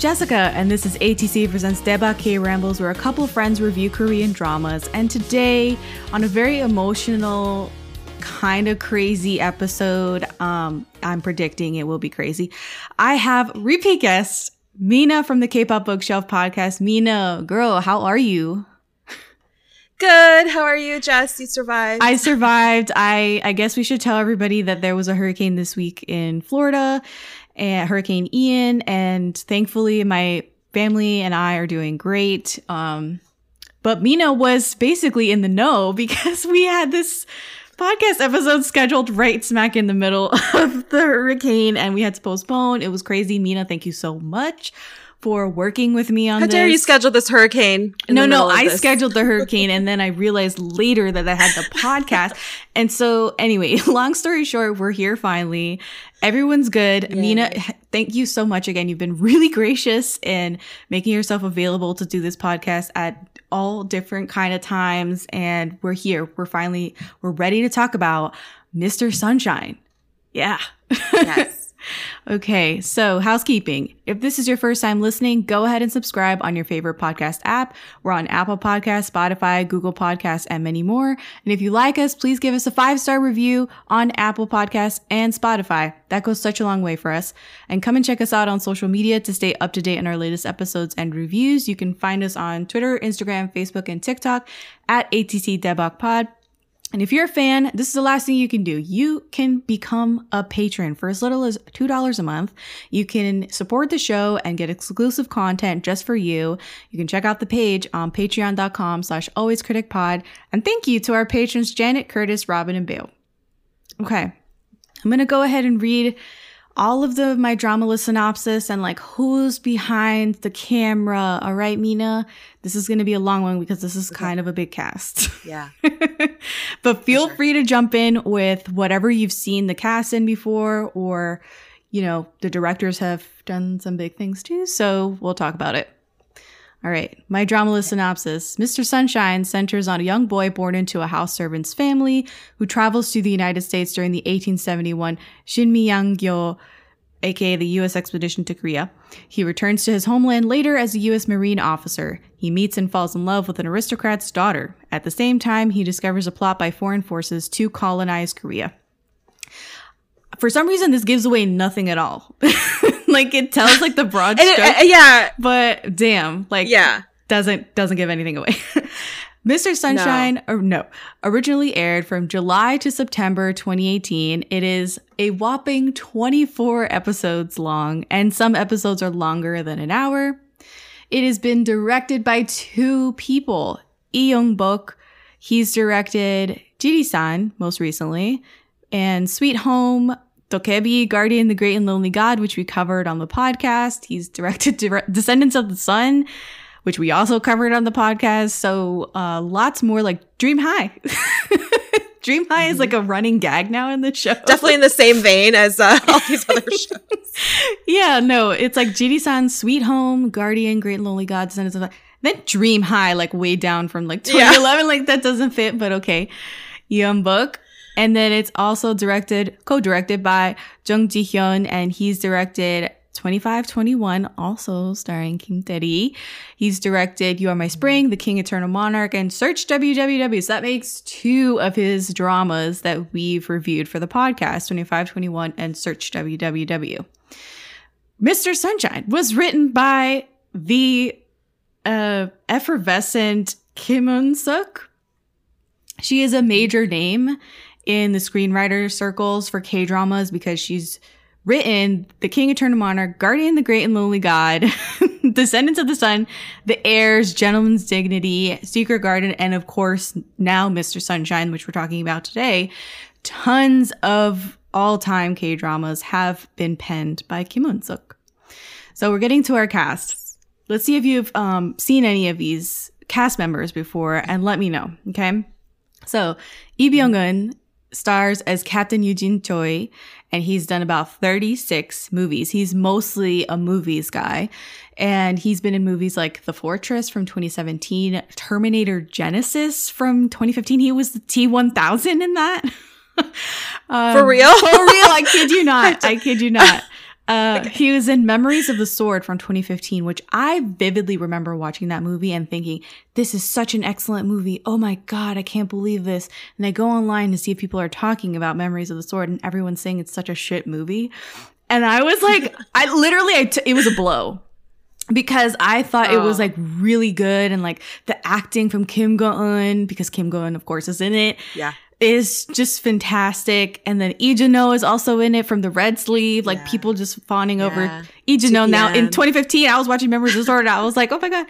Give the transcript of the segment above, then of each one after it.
Jessica, and this is ATC Presents Daebak Rambles, where a couple of friends review Korean dramas. And today, on a very emotional, kind of crazy episode, um, I'm predicting it will be crazy. I have repeat guest Mina from the K-pop Bookshelf podcast. Mina, girl, how are you? Good. How are you, Jess? You survived. I survived. I I guess we should tell everybody that there was a hurricane this week in Florida, and Hurricane Ian, and thankfully my family and I are doing great. Um, but Mina was basically in the know because we had this podcast episode scheduled right smack in the middle of the hurricane and we had to postpone. It was crazy. Mina, thank you so much for working with me on How this. dare you schedule this hurricane? No, no, I this? scheduled the hurricane and then I realized later that I had the podcast. And so, anyway, long story short, we're here finally. Everyone's good. Nina, thank you so much again. You've been really gracious in making yourself available to do this podcast at all different kind of times. And we're here. We're finally, we're ready to talk about Mr. Sunshine. Yeah. Yes. Okay, so housekeeping. If this is your first time listening, go ahead and subscribe on your favorite podcast app. We're on Apple Podcasts, Spotify, Google Podcasts, and many more. And if you like us, please give us a five star review on Apple Podcasts and Spotify. That goes such a long way for us. And come and check us out on social media to stay up to date on our latest episodes and reviews. You can find us on Twitter, Instagram, Facebook, and TikTok at ATC Daebak Pod. And if you're a fan, this is the last thing you can do. You can become a patron for as little as $2 a month. You can support the show and get exclusive content just for you. You can check out the page on patreon.com slash alwayscriticpod. And thank you to our patrons, Janet, Curtis, Robin, and Bale. Okay. I'm going to go ahead and read all of the my drama list synopsis and like who's behind the camera. All right, Mina. This is going to be a long one because this is kind of a big cast. Yeah. but feel sure. free to jump in with whatever you've seen the cast in before, or, you know, the directors have done some big things too. So we'll talk about it. All right. My drama list synopsis Mr. Sunshine centers on a young boy born into a house servant's family who travels to the United States during the 1871 Shinmiyangyo aka the U.S. expedition to Korea. He returns to his homeland later as a U.S. Marine officer. He meets and falls in love with an aristocrat's daughter. At the same time, he discovers a plot by foreign forces to colonize Korea. For some reason, this gives away nothing at all. like it tells like the broad And it- uh, yeah. but damn, like Yeah. doesn't doesn't give anything away. Mr. Sunshine, or no, originally aired from July to September 2018. It is a whopping 24 episodes long, and some episodes are longer than an hour. It has been directed by two people. Lee Young-bok, he's directed Jiri-san most recently, and Sweet Home, Dokkaebi, Guardian, the Great and Lonely God, which we covered on the podcast. He's directed Dire- Descendants of the Sun, which we also covered on the podcast. So uh, lots more like Dream High. Dream High is like a running gag now in the show. Definitely in the same vein as uh, all these other shows. yeah, no, it's like Jiri-san, Sweet Home, Guardian, Great and Lonely God, Descendants of the then Dream High, like way down from like Yeah. 2011. Like that doesn't fit, but okay. Young Book. And then it's also directed, co-directed by Jung Ji-hyun, and he's directed 2521, also starring Kim Tae He's directed You Are My Spring, The King Eternal Monarch, and Search WWW. So that makes two of his dramas that we've reviewed for the podcast, 2521 and Search WWW. Mr. Sunshine was written by the uh, effervescent Kim Eun Suk. She is a major name in the screenwriter circles for K dramas because she's written The King Eternal Monarch, Guardian the Great and Lonely God, Descendants of the Sun, The Heirs, Gentleman's Dignity, Secret Garden, and of course now Mr. Sunshine, which we're talking about today. Tons of all-time K dramas have been penned by Kim Eun Suk. So we're getting to our cast. Let's see if you've um, seen any of these cast members before, and let me know. Okay. So Lee Byung-un stars as Captain Eugene Choi, and he's done about 36 movies. He's mostly a movies guy, and he's been in movies like The Fortress from 2017, Terminator Genisys from 2015. He was the T1000 in that. Um, For real? For real. I kid you not. I kid you not. Uh, He was in Memories of the Sword from 2015, which I vividly remember watching that movie and thinking, this is such an excellent movie. Oh my God, I can't believe this. And I go online to see if people are talking about Memories of the Sword and everyone's saying it's such a shit movie. And I was like, I literally, I t- it was a blow because I thought it was Oh. like really good and like the acting from Kim Go Eun, because Kim Go Eun, of course, is in it Yeah. Is just fantastic. And then Lee Junho is also in it from the red sleeve. Like Yeah. people just fawning over Yeah. Lee Junho. Now in 2015, I was watching Memories of Sword. I was like, oh my God.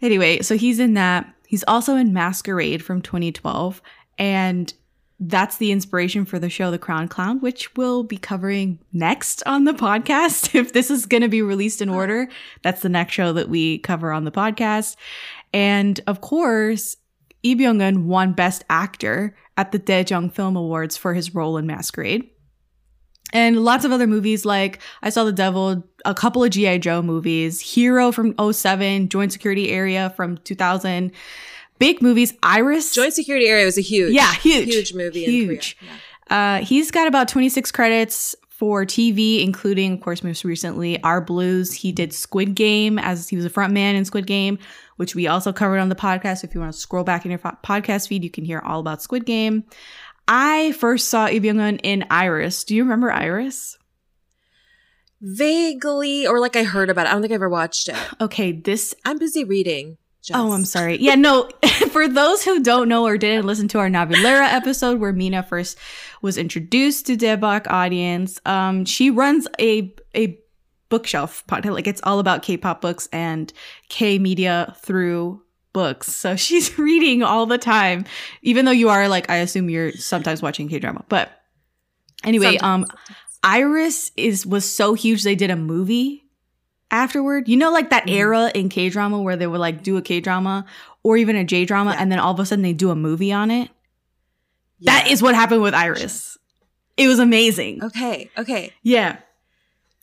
Anyway, so he's in that. He's also in Masquerade from 2012. And that's the inspiration for the show The Crown Clown, which we'll be covering next on the podcast. If this is going to be released in order, that's the next show that we cover on the podcast. And of course, Lee Byung-hun won Best Actor at the Daejong Film Awards for his role in Masquerade. And lots of other movies like I Saw the Devil, a couple of G.I. Joe movies, Hero from 07, Joint Security Area from 2000, big movies, Iris. Joint Security Area was a huge, Yeah, huge. huge movie Huge. Yeah. Uh, he's got about 26 credits for TV, including, of course, most recently, Our Blues. He did Squid Game as he was a front man in Squid Game, which we also covered on the podcast. If you want to scroll back in your fo- podcast feed, you can hear all about Squid Game. I first saw Lee Byung-hun in Iris. Do you remember Iris? Vaguely, or like I heard about it. I don't think I ever watched it. Okay, this I'm busy reading. Jess. Oh, I'm sorry. Yeah, no. For those who don't know or didn't listen to our Navillera episode where Mina first was introduced to Daebak audience, um, she runs a a bookshelf podcast. Like it's all about K-pop books and K media through books. So she's reading all the time, even though you are like, I assume you're sometimes watching K drama. But anyway, um, Iris is was so huge they did a movie afterward. You know, like that Mhm. era in K drama where they would like do a K drama or even a J drama, Yeah. and then all of a sudden they do a movie on it. That Yeah. is what happened with Iris. It was amazing. okay. Okay. Yeah.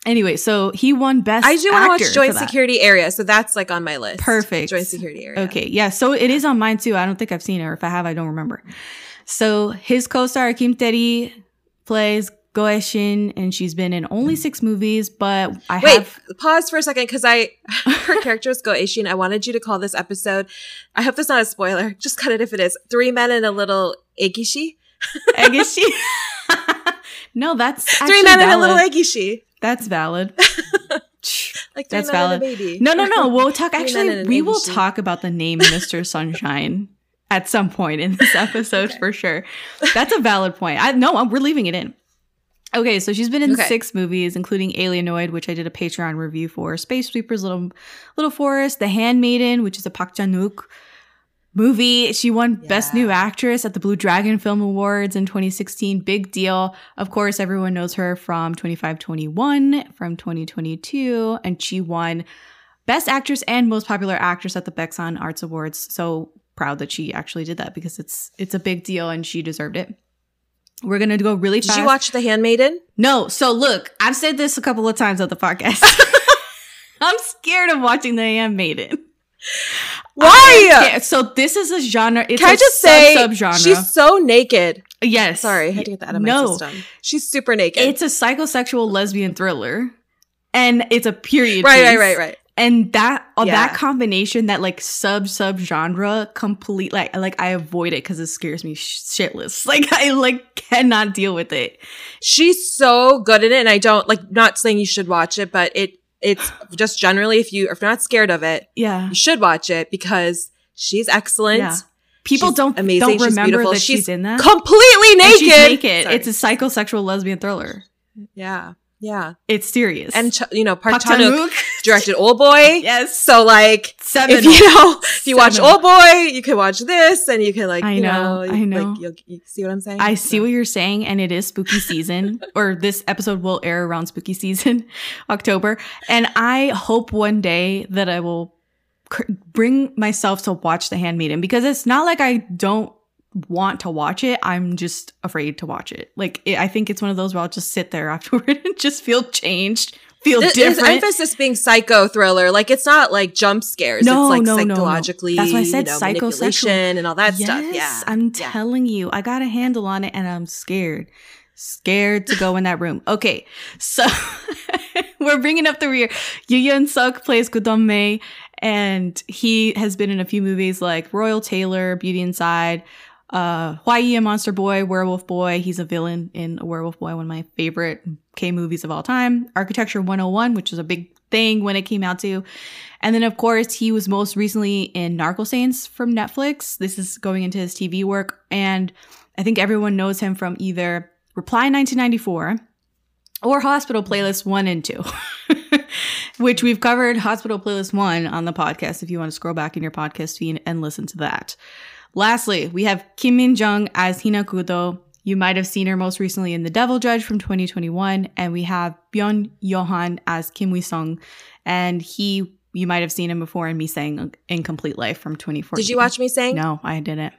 Anyway, so he won best. I do want to watch Joint. Security Area, so that's like on my list. Perfect. Joint Security Area. Okay, yeah. So it is on mine too. I don't think I've seen it, or if I have, I don't remember. So his co-star Kim Tae plays Go Ae-shin, and she's been in only six movies. But I Wait, have pause for a second because I her character is Go Ae-shin. I wanted you to call this episode. I hope that's not a spoiler. Just cut it if it is. Three men and a little egishi. I guess she. No, that's Three actually men and a little eggy she. That's valid. Like That's valid. baby. No, no, no. We'll talk. Actually, we will talk about the name Mr. Sunshine at some point in this episode for sure. That's a valid point. I no, we're leaving it in. Okay, so she's been in Okay. six movies, including Alienoid, which I did a Patreon review for, Space Sweepers, Little Little Forest, The Handmaiden, which is a Park Chan-wook movie. She won Best New Actress at the Blue Dragon Film Awards in 2016. Big deal. Of course, everyone knows her from 2521, from 2022, and she won Best Actress and Most Popular Actress at the Baeksang Arts Awards. So proud that she actually did that because it's it's a big deal and she deserved it. We're gonna go really Did fast. you watch The Handmaiden? No. So look, I've said this a couple of times on the podcast. I'm scared of watching The Handmaiden. Why? So this is a genre. It's Can a I just say sub genre. she's so naked? yes. Sorry, I had to get that out of my system. She's super naked. It's a psychosexual lesbian thriller, and it's a period. right, right, piece. right, right. And that uh, Yeah. that combination, that like sub sub genre, complete like like I avoid it because it scares me sh- shitless. Like I like cannot deal with it. She's so good in it, and I don't like not saying you should watch it, but it it's just generally if you if you're not scared of it, Yeah, you should watch it because she's excellent. Yeah. people She's don't amazing. don't She's remember beautiful. that she's, She's in that. Completely naked. she's naked. Sorry. It's a psychosexual lesbian thriller. yeah, yeah. It's serious. And Ch- you know, Park Park Chan-wook directed Old Boy. yes, So like, seven. if you know, if you watch Old Boy, you can watch this, and you can like, I you know, know, I know. Like, you'll, you see what I'm saying? I see what you're saying, and it is spooky season, or this episode will air around spooky season, October. And I hope one day that I will bring myself to watch The Handmaiden because it's not like I don't want to watch it. I'm just afraid to watch it. Like, it, I think it's one of those where I'll just sit there afterward and just feel changed, feel Th- different. emphasis being psycho thriller. Like it's not like jump scares. No, it's like no, no, no. psychologically, That's why I said you know, psychosexual. and all that stuff. Yes, Yeah. I'm Yeah. telling you, I got a handle on it and I'm scared. Scared to go in that room. Okay. So We're bringing up the rear. Yoo Yeon-seok plays Goo Dong-mae, and he has been in a few movies like Royal Tailor, Beauty Inside, uh, Hwayi, a Monster Boy, Werewolf Boy. He's a villain in a Werewolf Boy, one of my favorite K movies of all time. Architecture 101, which is a big thing when it came out too. And then, of course, he was most recently in Narco Saints from Netflix. This is going into his TV work. And I think everyone knows him from either Reply 1994 or Hospital Playlist 1 and 2, which we've covered Hospital Playlist 1 on the podcast if you want to scroll back in your podcast feed and listen to that. Lastly, we have Kim Min Jung as Hina Kudo. You might have seen her most recently in The Devil Judge from 2021. And we have Byun Yohan as Kim Hee-sung. And he, you might have seen him before in Misaeng Incomplete Life from 2014. Did you watch Misaeng? No, I didn't.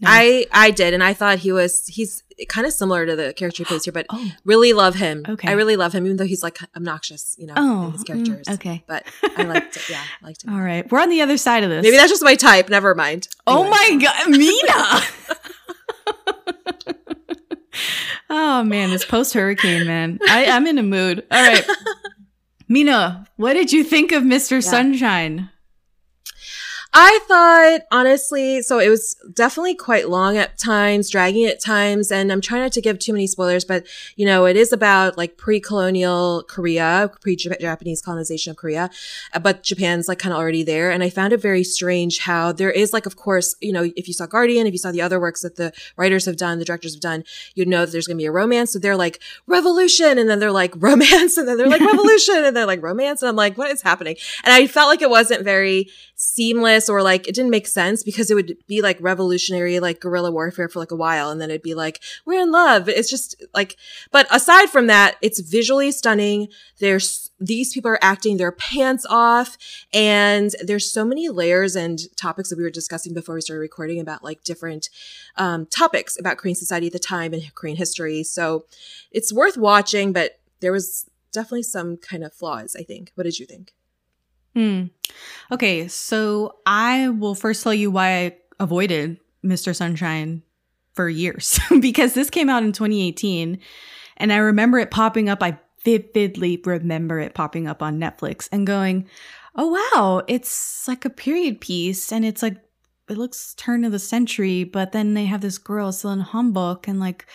No. I I did, and I thought he was he's kind of similar to the character he plays here, but Oh. really love him. Okay. I really love him, even though he's like obnoxious, you know, Oh, in his mm, characters. okay. but I liked it. Yeah, I liked him. All right. We're on the other side of this. Maybe that's just my type. Never mind. Oh my god, Mina! oh man, this post hurricane, man. I, I'm in a mood. All right. Mina, what did you think of Mr. Sunshine? I thought, honestly, so it was definitely quite long at times, dragging at times, and I'm trying not to give too many spoilers, but you know, it is about like pre-colonial Korea, pre-Japanese colonization of Korea, but Japan's like kind of already there. And I found it very strange how there is like, of course, you know, if you saw Guardian, if you saw the other works that the writers have done, the directors have done, you'd know that there's going to be a romance. So they're like revolution, and then they're like romance, and then they're like revolution, and they're like romance. And I'm like, what is happening? And I felt like it wasn't very seamless or like it didn't make sense because it would be like revolutionary, like guerrilla warfare for like a while. And then it'd be like, we're in love. It's just like, but aside from that, it's visually stunning. There's, these people are acting their pants off and there's so many layers and topics that we were discussing before we started recording about like different, um, topics about Korean society at the time and Korean history. So it's worth watching, but there was definitely some kind of flaws, I think. What did you think? Hmm. Okay, so I will first tell you why I avoided Mr. Sunshine for years because this came out in 2018 and I remember it popping up. I vividly remember it popping up on Netflix and going, oh wow, it's like a period piece and it's like, it looks turn of the century, but then they have this girl still in hanbok and like,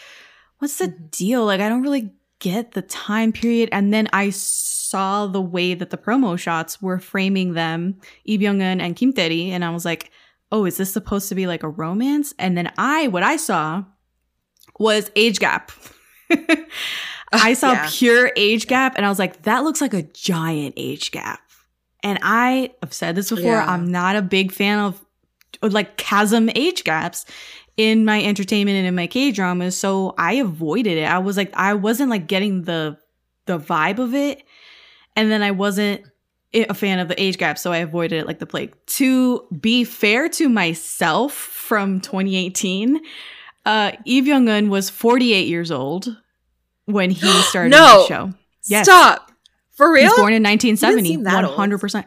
what's the Mhm. deal? Like, I don't really get the time period. And then I saw the way that the promo shots were framing them, Lee Byung-hun and Kim Tae-ri, and I was like, oh, is this supposed to be like a romance? And then I, what I saw was age gap. I saw Yeah. pure age gap, and I was like, that looks like a giant age gap. And I have said this before, Yeah. I'm not a big fan of like chasm age gaps in my entertainment and in my K dramas. So I avoided it. I was like, I wasn't like getting the the vibe of it. And then I wasn't a fan of the age gap, so I avoided it like the plague. To be fair to myself from 2018, uh Lee Byung-hun was 48 years old when he started No. the show. Yes. Stop. For real? He's born in 1970, seem that old. 100%.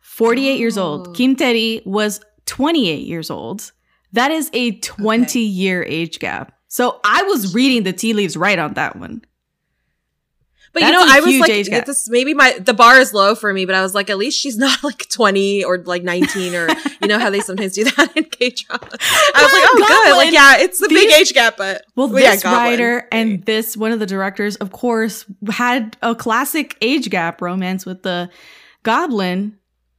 48 years Oh. old. Kim Tae-ri was 28 years old. That is a 20 year age gap. So I was reading the tea leaves right on that one. But you know, I was like, this maybe my the bar is low for me, but I was like, at least she's not like twenty or like nineteen or you know how they sometimes do that in K drama. I was like, oh, good, like yeah, it's the big age gap, but Well, Well, yeah, this Goblin. writer and this one of the directors, of course, had a classic age gap romance with the Goblin.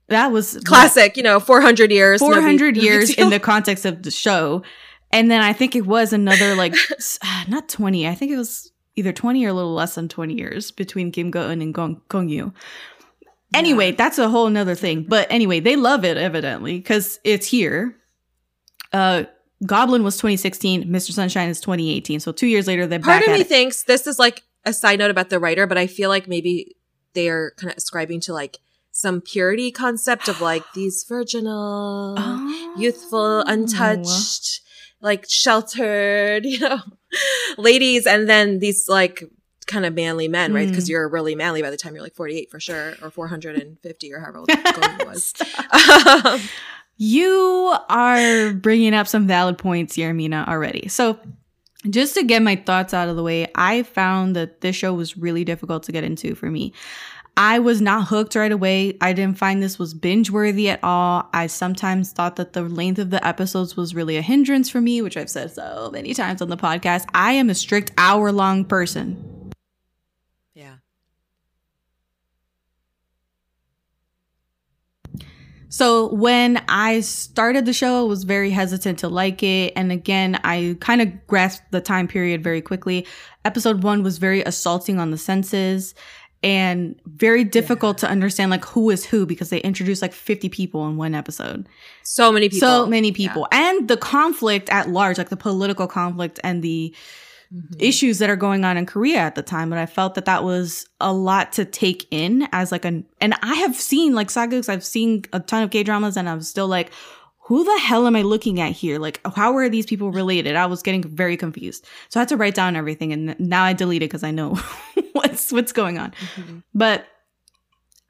That was classic, you know, four hundred years, 400 no big years in the context of the show. And then I think it was another like ah, not 20. I think it was either 20 or a little less than 20 years between Kim Go-eun and Gong, Gong Yu. Anyway, that's a whole nother thing. But anyway, they love it evidently because it's here. Uh Goblin was 2016, Mr. Sunshine is 2018. So two years later, they're Part back of me thinks this is like a side note about the writer, but I feel like maybe they are kind of ascribing to like some purity concept of like these virginal, Oh. youthful, untouched, like sheltered, you know, ladies, and then these like kind of manly men, right? Mm. Because you're really manly by the time you're like 48 for sure, or 450 or however old Goblin was. Um, You are bringing up some valid points here, Mina, already. So just to get my thoughts out of the way, I found that this show was really difficult to get into for me. I was not hooked right away. I didn't find this was binge worthy at all. I sometimes thought that the length of the episodes was really a hindrance for me, which I've said so many times on the podcast. I am a strict hour long person. Yeah. So when I started the show, I was very hesitant to like it. And again, I kind of grasped the time period very quickly. Episode one was very assaulting on the senses and very difficult yeah. to understand like who is who because they introduced like 50 people in one episode. So many people. So many people. Yeah. And the conflict at large, like the political conflict and the mm-hmm. issues that are going on in Korea at the time. But I felt that that was a lot to take in as like an, and I have seen like sagas, I've seen a ton of K dramas and I'm still like, who the hell am I looking at here? Like, how are these people related? I was getting very confused. So I had to write down everything and now I delete it because I know what's, what's going on. Mm-hmm. But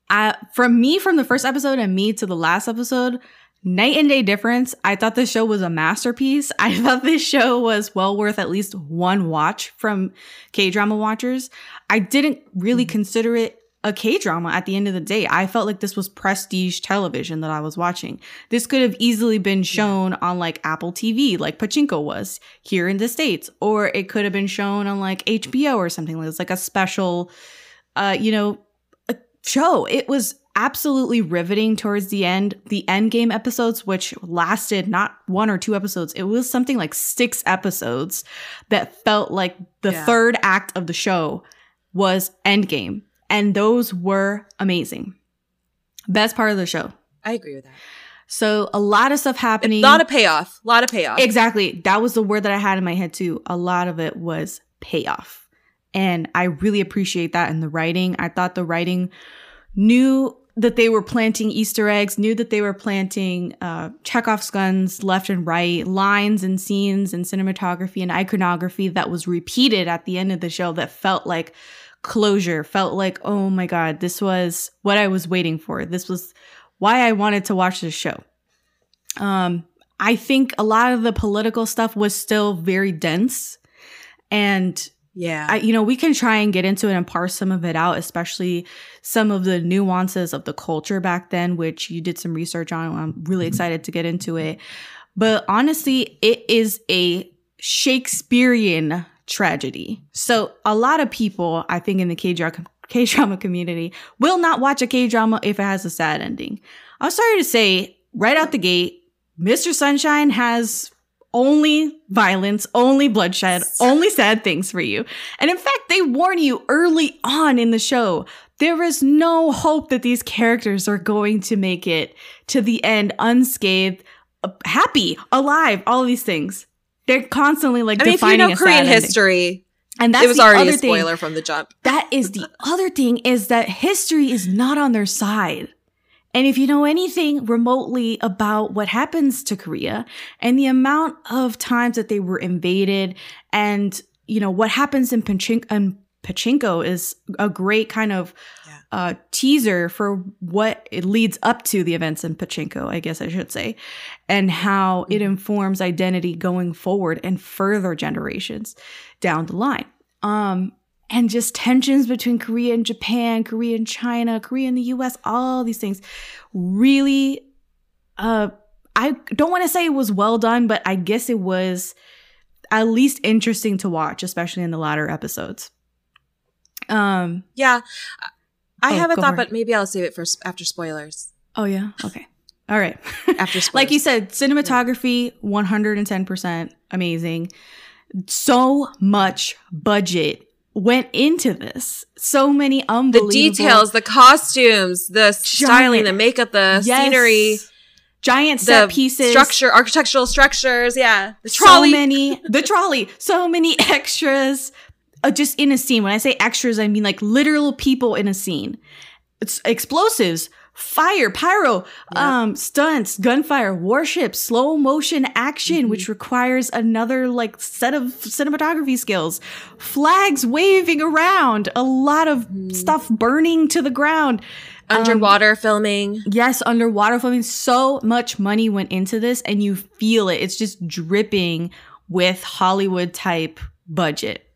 I, from me, from the first episode and me to the last episode, night and day difference. I thought this show was a masterpiece. I thought this show was well worth at least one watch from K drama watchers. I didn't really mm-hmm. consider it a K drama at the end of the day. I felt like this was prestige television that I was watching. This could have easily been shown on like Apple TV, like Pachinko was here in the States, or it could have been shown on like HBO or something like this, like a special, uh, you know, show. It was absolutely riveting towards the end. The end game episodes, which lasted not one or two episodes, it was something like six episodes that felt like the yeah. third act of the show was Endgame. And those were amazing. Best part of the show. I agree with that. So a lot of stuff happening. A lot of payoff. A lot of payoff. Exactly. That was the word that I had in my head too. A lot of it was payoff. And I really appreciate that in the writing. I thought the writing knew that they were planting Easter eggs, knew that they were planting uh, Chekhov's guns left and right, lines and scenes and cinematography and iconography that was repeated at the end of the show that felt like closure, felt like, oh my God, this was what I was waiting for. This was why I wanted to watch this show. Um, I think a lot of the political stuff was still very dense and yeah. I, you know, we can try and get into it and parse some of it out, especially some of the nuances of the culture back then, which you did some research on. I'm really mm-hmm. excited to get into it. But honestly, it is a Shakespearean tragedy. So a lot of people, I think in the K-drama, K-drama community will not watch a K-drama if it has a sad ending. I'm sorry to say, right out the gate, Mr. Sunshine has only violence, only bloodshed, only sad things for you. And in fact, they warn you early on in the show. There is no hope that these characters are going to make it to the end unscathed, happy, alive, all these things. They're constantly like I mean, defining if you know Korean history. And that's it was already a spoiler thing. from the jump. That is the other thing is that history is not on their side. And if you know anything remotely about what happens to Korea and the amount of times that they were invaded and, you know, what happens in Pachinko, in Pachinko is a great kind of. Uh, teaser for what it leads up to the events in Pachinko, I guess I should say, and how it mm-hmm. informs identity going forward and further generations down the line. Um, and just tensions between Korea and Japan, Korea and China, Korea and the US, all these things really uh I don't want to say it was well done, but I guess it was at least interesting to watch, especially in the latter episodes. Um yeah. I oh, have a thought, but maybe I'll save it for after spoilers. Oh yeah. Okay. All right. after spoilers. like you said, cinematography 110% amazing. So much budget went into this. So many unbelievable. The details, the costumes, the giant, styling, the makeup, the yes, scenery. Giant set pieces. Structure, architectural structures. Yeah. The trolley. So many, the trolley. So many extras uh, just in a scene. When I say extras, I mean like literal people in a scene. It's explosives, fire, pyro, um, stunts, gunfire, warships, slow motion action, mm-hmm. which requires another like set of cinematography skills, flags waving around, a lot of mm. stuff burning to the ground. Underwater um, filming. Yes, underwater filming. So much money went into this and you feel it. It's just dripping with Hollywood type budget.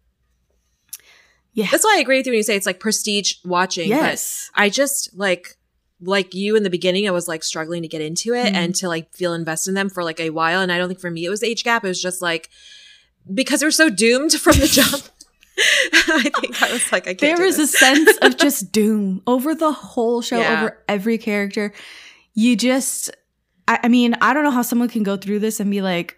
Yeah. That's why I agree with you when you say it's like prestige watching. yes. But I just like like you in the beginning, I was like struggling to get into it Mhm. and to like feel invested in them for like a while. And I don't think for me it was age gap. It was just like because we're so doomed from the jump. I think I was like, I can't. There is a sense of just doom over the whole show, Yeah. over every character. You just, I, I mean, I don't know how someone can go through this and be like,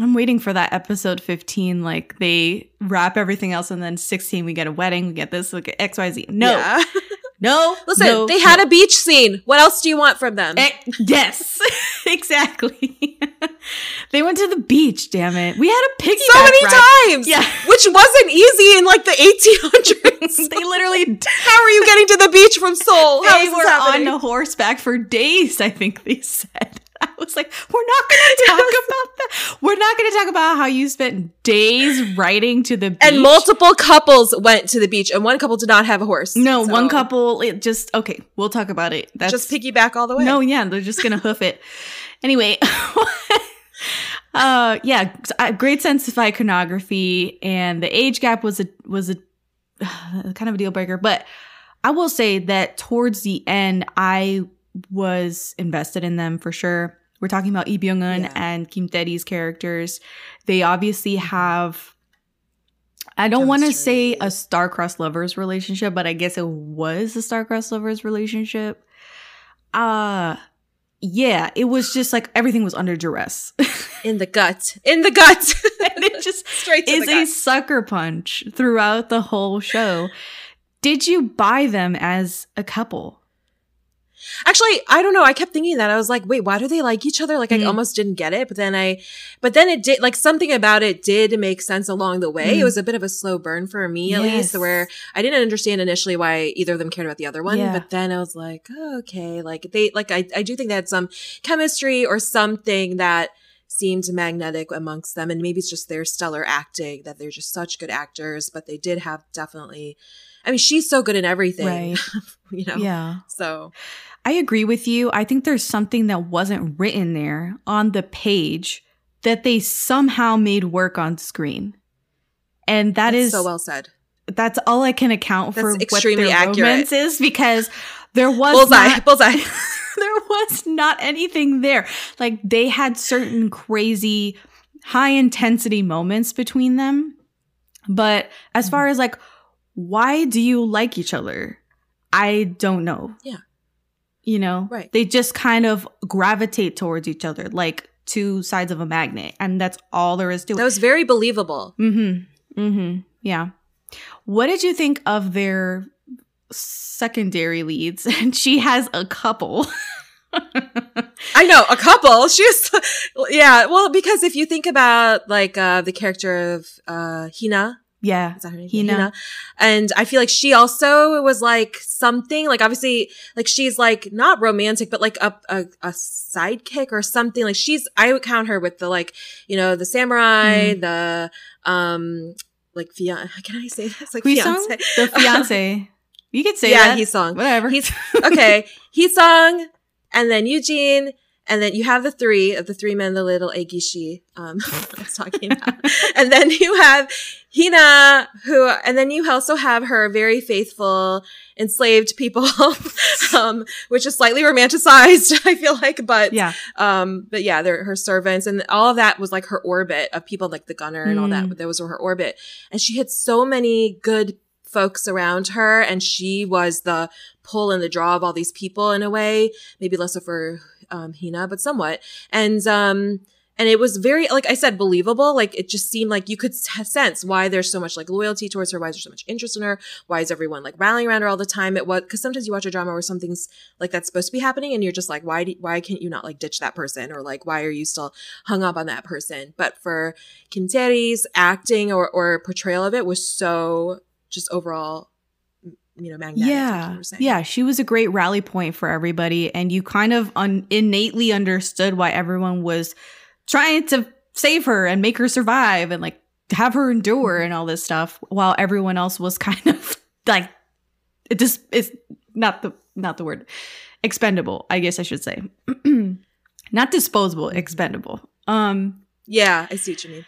I'm waiting for that episode 15. Like they wrap everything else, and then 16, we get a wedding, we get this, we get XYZ. No, Yeah. no. Listen, no, they had a beach scene. What else do you want from them? Yes, exactly. they went to the beach. Damn it, we had a piggyback so many ride. times. Yeah. Which wasn't easy in like the 1800s. they literally How are you getting to the beach from Seoul? How they were happening? on horseback for days. I think they said. Was like, we're not going to talk about that. We're not going to talk about how you spent days riding to the beach. and multiple couples went to the beach, and one couple did not have a horse. No, So, one couple. It just okay. We'll talk about it. That's just piggyback all the way. No, yeah, they're just gonna hoof it. Anyway, uh, yeah, uh, great sense of iconography, and the age gap was a was a kind of a deal breaker. But I will say that towards the end, I was invested in them for sure. We're talking about Lee Byung-hun Yeah. and Kim Tae-ri's characters. They obviously have. I don't want to say a star-crossed lovers relationship, but I guess it was a star-crossed lovers relationship. Uh yeah, it was just like everything was under duress. in the gut, in the gut, and it just straight to is the a sucker punch throughout the whole show. Did you buy them as a couple? Actually, I don't know. I kept thinking that. I was like, wait, why do they like each other? Like, I Mm. almost didn't get it. But then I, but then it did, like, something about it did make sense along the way. Mm. It was a bit of a slow burn for me, at least, where I didn't understand initially why either of them cared about the other one. Yeah. But then I was like, oh, okay. Like, they, like, I, I do think they had some chemistry or something that seemed magnetic amongst them. And maybe it's just their stellar acting that they're just such good actors, but they did have definitely, I mean, she's so good in everything, Right. you know? Yeah. So, I agree with you. I think there's something that wasn't written there on the page that they somehow made work on screen. And that that's is so well said. that's all I can account That's for what extremely their accurate. romance is because there was Bullseye, not- bullseye. there was not anything there. Like they had certain crazy high intensity moments between them. But as Mm-hmm. far as like why do you like each other? I don't know. Yeah. You know? Right. They just kind of gravitate towards each other like two sides of a magnet and that's all there is to it. That was very believable. Mm-hmm. Mm-hmm. Yeah. What did you think of their secondary leads? And she has a couple. I know a couple. She's yeah. Well, because if you think about like uh the character of uh Hina, yeah. is that her name? Hina. and I feel like she also was like something like obviously like she's like not romantic, but like a a, a sidekick or something. Like she's I would count her with the like you know the samurai, Mm. the um like fiance. Can I say this? Like Hui fiance. The fiance. You could say yeah, that. he song. Whatever. He's okay. He sung, and then Eugene, and then you have the three of the three men, the little Egishi. Um, I was talking about, and then you have Hina, who, and then you also have her very faithful enslaved people, um, which is slightly romanticized, I feel like, but yeah. um, but yeah, they're her servants, and all of that was like her orbit of people, like the gunner and all Mm. that. That was her orbit, and she had so many good folks around her, and she was the pull and the draw of all these people in a way. Maybe less so for um, Hina, but somewhat. And um, and it was very, like I said, believable. Like it just seemed like you could sense why there's so much like loyalty towards her. Why is there so much interest in her? Why is everyone like rallying around her all the time? It was because sometimes you watch a drama where something's like that's supposed to be happening, and you're just like, why? Do, why can't you not like ditch that person, or like why are you still hung up on that person? But for Kim Tae-ri's acting or or portrayal of it was so just overall, you know, magnetic. Yeah. Yeah. She was a great rally point for everybody. And you kind of un- innately understood why everyone was trying to save her and make her survive and like have her endure and all this stuff while everyone else was kind of like it just it's not the not the word expendable i guess i should say not disposable expendable um yeah, I see what you mean.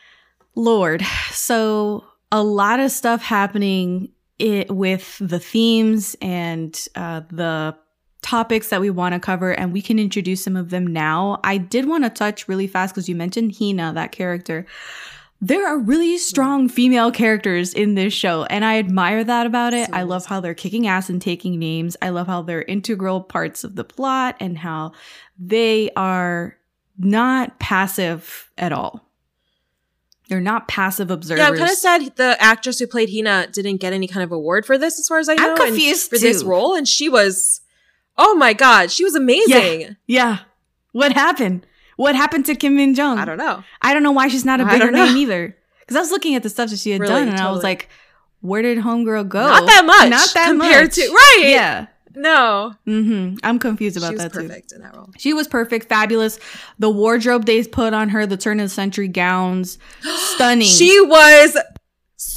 Lord. So a lot of stuff happening it, with the themes and uh, the topics that we want to cover, and we can introduce some of them now. I did want to touch really fast because you mentioned Hina, that character. There are really strong female characters in this show, and I admire that about it. I love how they're kicking ass and taking names. I love how they're integral parts of the plot and how they are not passive at all. They're not passive observers. Yeah, I'm kind of sad the actress who played Hina didn't get any kind of award for this, as far as I know. I'm confused for this role, and she was, oh my god, she was amazing. Yeah. yeah. What happened? What happened to Kim Min Jung? I don't know. I don't know why she's not a bigger name either. Because I was looking at the stuff that she had Really, done, and I was like, "Where did Homegirl go? Not that much. Not that compared much. to right. Yeah. No, hmm I'm confused about she was that too. perfect in that role. She was perfect, fabulous. The wardrobe they put on her, the turn of the century gowns, stunning. She was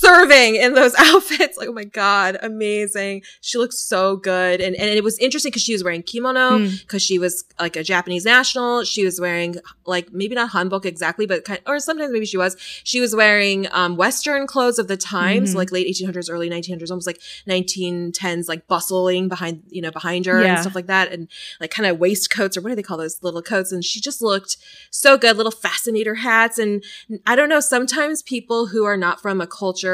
serving in those outfits. Like, oh my God, amazing. She looks so good. And, and it was interesting because she was wearing kimono Mm. because she was like a Japanese national. She was wearing like maybe not hanbok exactly, but kind or sometimes maybe she was. She was wearing um, Western clothes of the time. Mhm. So like late 1800s, early 1900s, almost like 1910s, like bustling behind, you know, behind her Yeah. and stuff like that. And like kind of waistcoats or what do they call those little coats? And she just looked so good, little fascinator hats. And I don't know, sometimes people who are not from a culture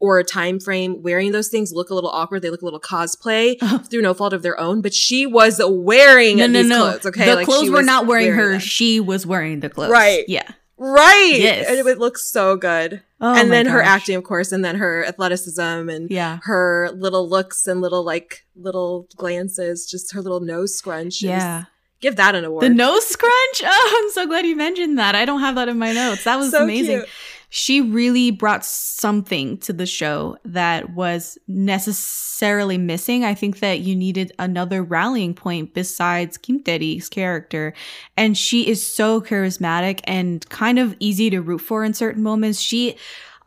or a time frame wearing those things look a little awkward. They look a little cosplay uh-huh. through no fault of their own, but she was wearing no, no, these no. clothes. Okay. the Like, clothes were not wearing, her. them. She was wearing the clothes. Right. Yeah. Right. Yes. And it would look so good. Oh and then her acting, of course, and then her athleticism and Yeah. her little looks and little like little glances, just her little nose scrunch. Yeah. give that an award. The nose scrunch? Oh, I'm so glad you mentioned that. I don't have that in my notes. That was So amazing. cute. She really brought something to the show that was necessarily missing. I think that you needed another rallying point besides Kim Tae-ri's character. And she is so charismatic and kind of easy to root for in certain moments. She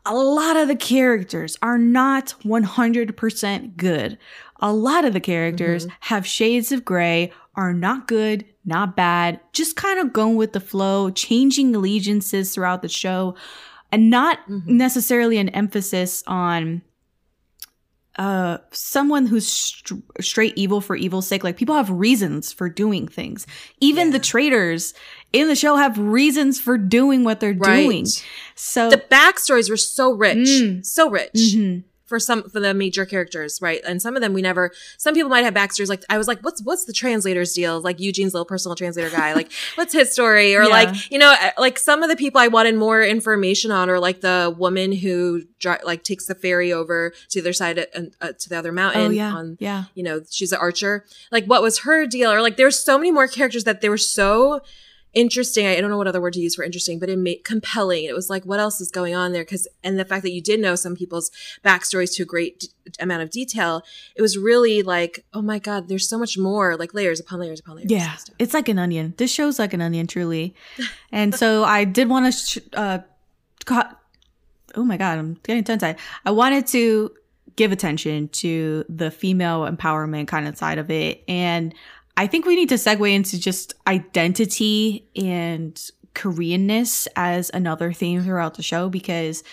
a lot of the characters are not 100% good. A lot of the characters mm-hmm. have shades of gray, are not good, not bad, just kind of going with the flow, changing allegiances throughout the show, and not Mhm. necessarily an emphasis on uh someone who's str- straight evil for evil's sake like people have reasons for doing things even the Yeah. traitors in the show have reasons for doing what they're Right. doing so The backstories were so rich, Mm. so rich. Mhm. For some for the major characters, right? And some of them we never. Some people might have backstories. Like I was like, what's what's the translator's deal? Like Eugene's little personal translator guy. Like what's his story? Or Yeah. like you know, uh, like some of the people I wanted more information on, or like the woman who dri- like takes the ferry over to the other side uh, uh, to the other mountain. oh yeah On yeah you know, she's an archer. Like, what was her deal? Or like, there's so many more characters that they were so interesting. I don't know what other word to use for interesting, but it made compelling. It was like, what else is going on there? Cause, and the fact that you did know some people's backstories to a great d- amount of detail, it was really like, oh my God, there's so much more, like layers upon layers upon layers. Yeah, it's like an onion. This show's like an onion, truly. And so I did want to, sh- uh, co- oh my god, I'm getting tongue tied. I wanted to give attention to the female empowerment kind of side of it, and I think we need to segue into just identity and Koreanness as another theme throughout the show because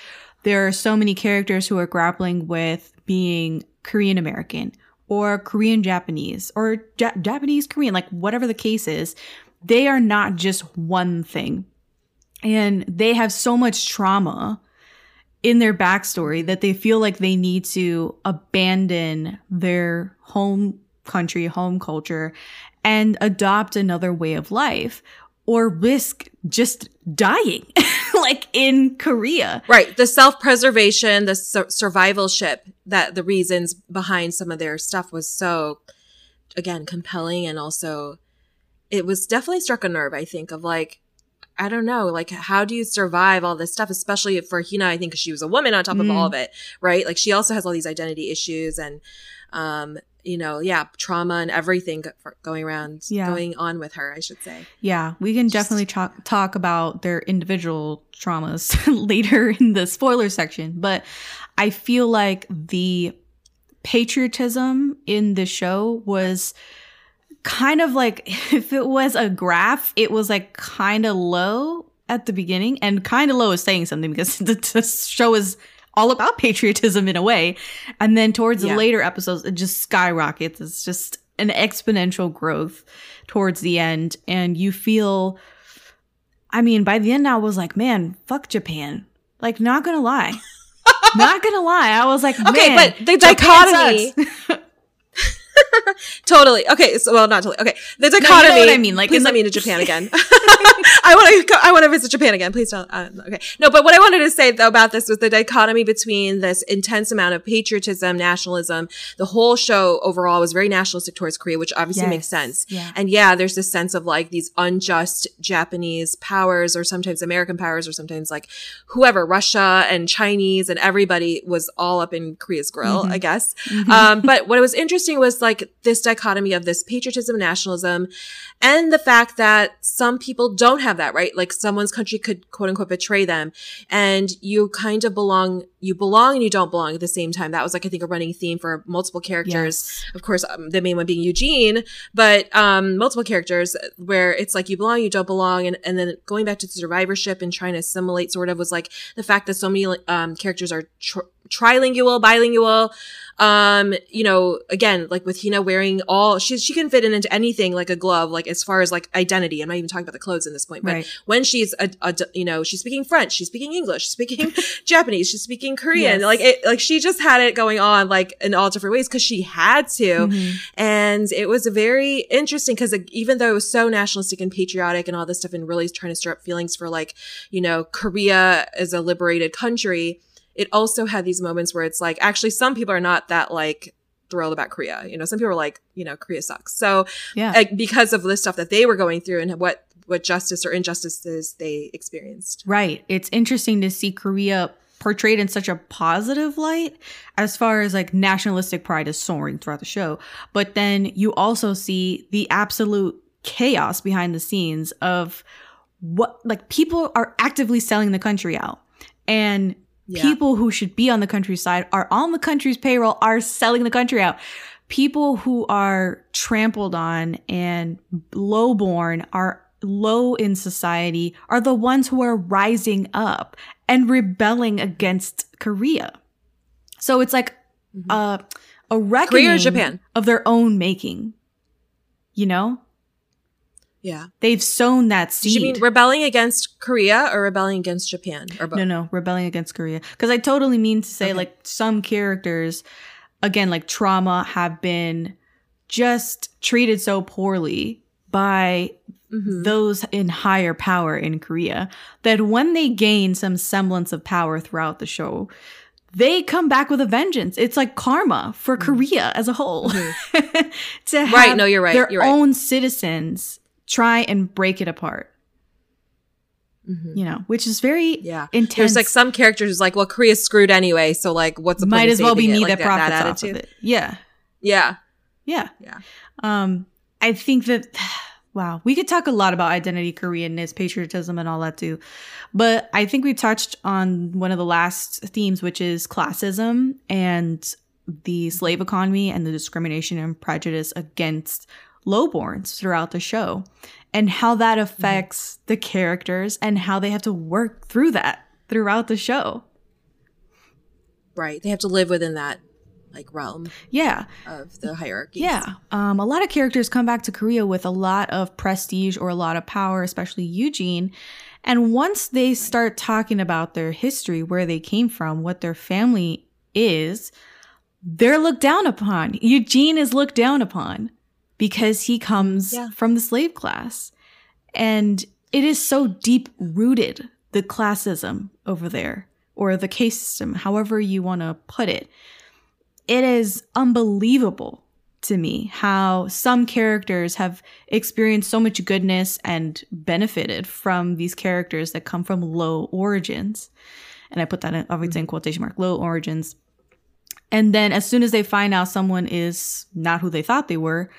there are so many characters who are grappling with being Korean American or Korean Japanese or Ja- Japanese Korean, like whatever the case is. They are not just one thing. And they have so much trauma in their backstory that they feel like they need to abandon their home country, home culture, and adopt another way of life or risk just dying, like in Korea. Right. The self preservation, the sur- survivalship that the reasons behind some of their stuff was so, again, compelling. And also, it was definitely struck a nerve, I think, of like, I don't know, like, how do you survive all this stuff, especially for Hina, I think, because she was a woman on top of Mm. all of it, right? Like, she also has all these identity issues and, um, you know, yeah, trauma and everything going around, Yeah. going on with her, I should say. Yeah, we can Just- definitely talk talk about their individual traumas later in the spoiler section, but I feel like the patriotism in the show was kind of like if it was a graph, it was like kind of low at the beginning, and kind of low is saying something because the, the show is all about patriotism in a way. And then towards Yeah. the later episodes, it just skyrockets. It's just an exponential growth towards the end. And you feel, I mean, by the end, I was like, man, fuck Japan. Like, not gonna lie. not gonna lie. I was like, Okay, but the dichotomy-. Totally. Okay. So, well, not totally. Okay. The know dichotomy. what I mean, like, please let me into Japan again. I want to. I want to visit Japan again. Please don't. Uh, okay. No, but what I wanted to say though about this was the dichotomy between this intense amount of patriotism, nationalism. The whole show overall was very nationalistic towards Korea, which obviously makes sense. Yeah. And yeah, there's this sense of like these unjust Japanese powers, or sometimes American powers, or sometimes like whoever, Russia and Chinese, and everybody was all up in Korea's grill, Mhm. I guess. Mhm. Um, but what was interesting was like this dichotomy of this patriotism, nationalism, and the fact that some people don't have that, right? Like someone's country could quote unquote betray them and you kind of belong, you belong and you don't belong at the same time. That was like, I think a running theme for multiple characters. Yes. Of course, um, the main one being Eugene, but, um, multiple characters where it's like you belong, you don't belong. And, and then going back to survivorship and trying to assimilate sort of was like the fact that so many, um, characters are tr- trilingual, bilingual, um you know again like with hina wearing all she she can fit in into anything like a glove like as far as like identity i'm not even talking about the clothes in this point but Right. when she's a, a you know she's speaking french she's speaking english she's speaking japanese she's speaking korean Yes. like it like she just had it going on like in all different ways because she had to Mhm. and it was very interesting because even though it was so nationalistic and patriotic and all this stuff and really trying to stir up feelings for like, you know, Korea as a liberated country, it also had these moments where it's like, actually, some people are not that like thrilled about Korea. You know, some people are like, you know, Korea sucks. So Yeah. like, because of the stuff that they were going through and what, what justice or injustices they experienced. Right. It's interesting to see Korea portrayed in such a positive light as far as like nationalistic pride is soaring throughout the show. But then you also see the absolute chaos behind the scenes of what like people are actively selling the country out. And Yeah. people who should be on the countryside are on the country's payroll are selling the country out. People who are trampled on and lowborn are low in society are the ones who are rising up and rebelling against Korea. So it's like Mhm. a a reckoning Korea Japan? of their own making. You know, Yeah. they've sown that Did seed. you mean rebelling against Korea or rebelling against Japan or both? No, no, rebelling against Korea. Because I totally mean to say, Okay. like, some characters, again, like trauma, have been just treated so poorly by Mhm. those in higher power in Korea that when they gain some semblance of power throughout the show, they come back with a vengeance. It's like karma for Korea as a whole. to have Mm-hmm. Right, no, you're right, their you're right. own citizens try and break it apart, Mhm. you know, which is very Yeah. intense. There's like some characters who's like, well, Korea's screwed anyway, so like, what's the point might as well be me Like that profits off of it. Yeah. Yeah, Yeah. yeah, Um, I think that wow, we could talk a lot about identity, Koreanness, patriotism, and all that too. But I think we touched on one of the last themes, which is classism and the slave economy and the discrimination and prejudice against lowborns throughout the show, and how that mm-hmm. affects the characters and how they have to work through that throughout the show. right. They have to live within that like realm Yeah. of the hierarchy. Yeah. Um, a lot of characters come back to Korea with a lot of prestige or a lot of power, especially Eugene. And once they start talking about their history, where they came from, what their family is, they're looked down upon. Eugene is looked down upon because he comes Yeah. from the slave class. And it is so deep rooted, the classism over there, or the caste system, however you want to put it it is unbelievable to me how some characters have experienced so much goodness and benefited from these characters that come from low origins. And I put that in, obviously in mm. quotation mark, low origins. And then as soon as they find out someone is not who they thought they were,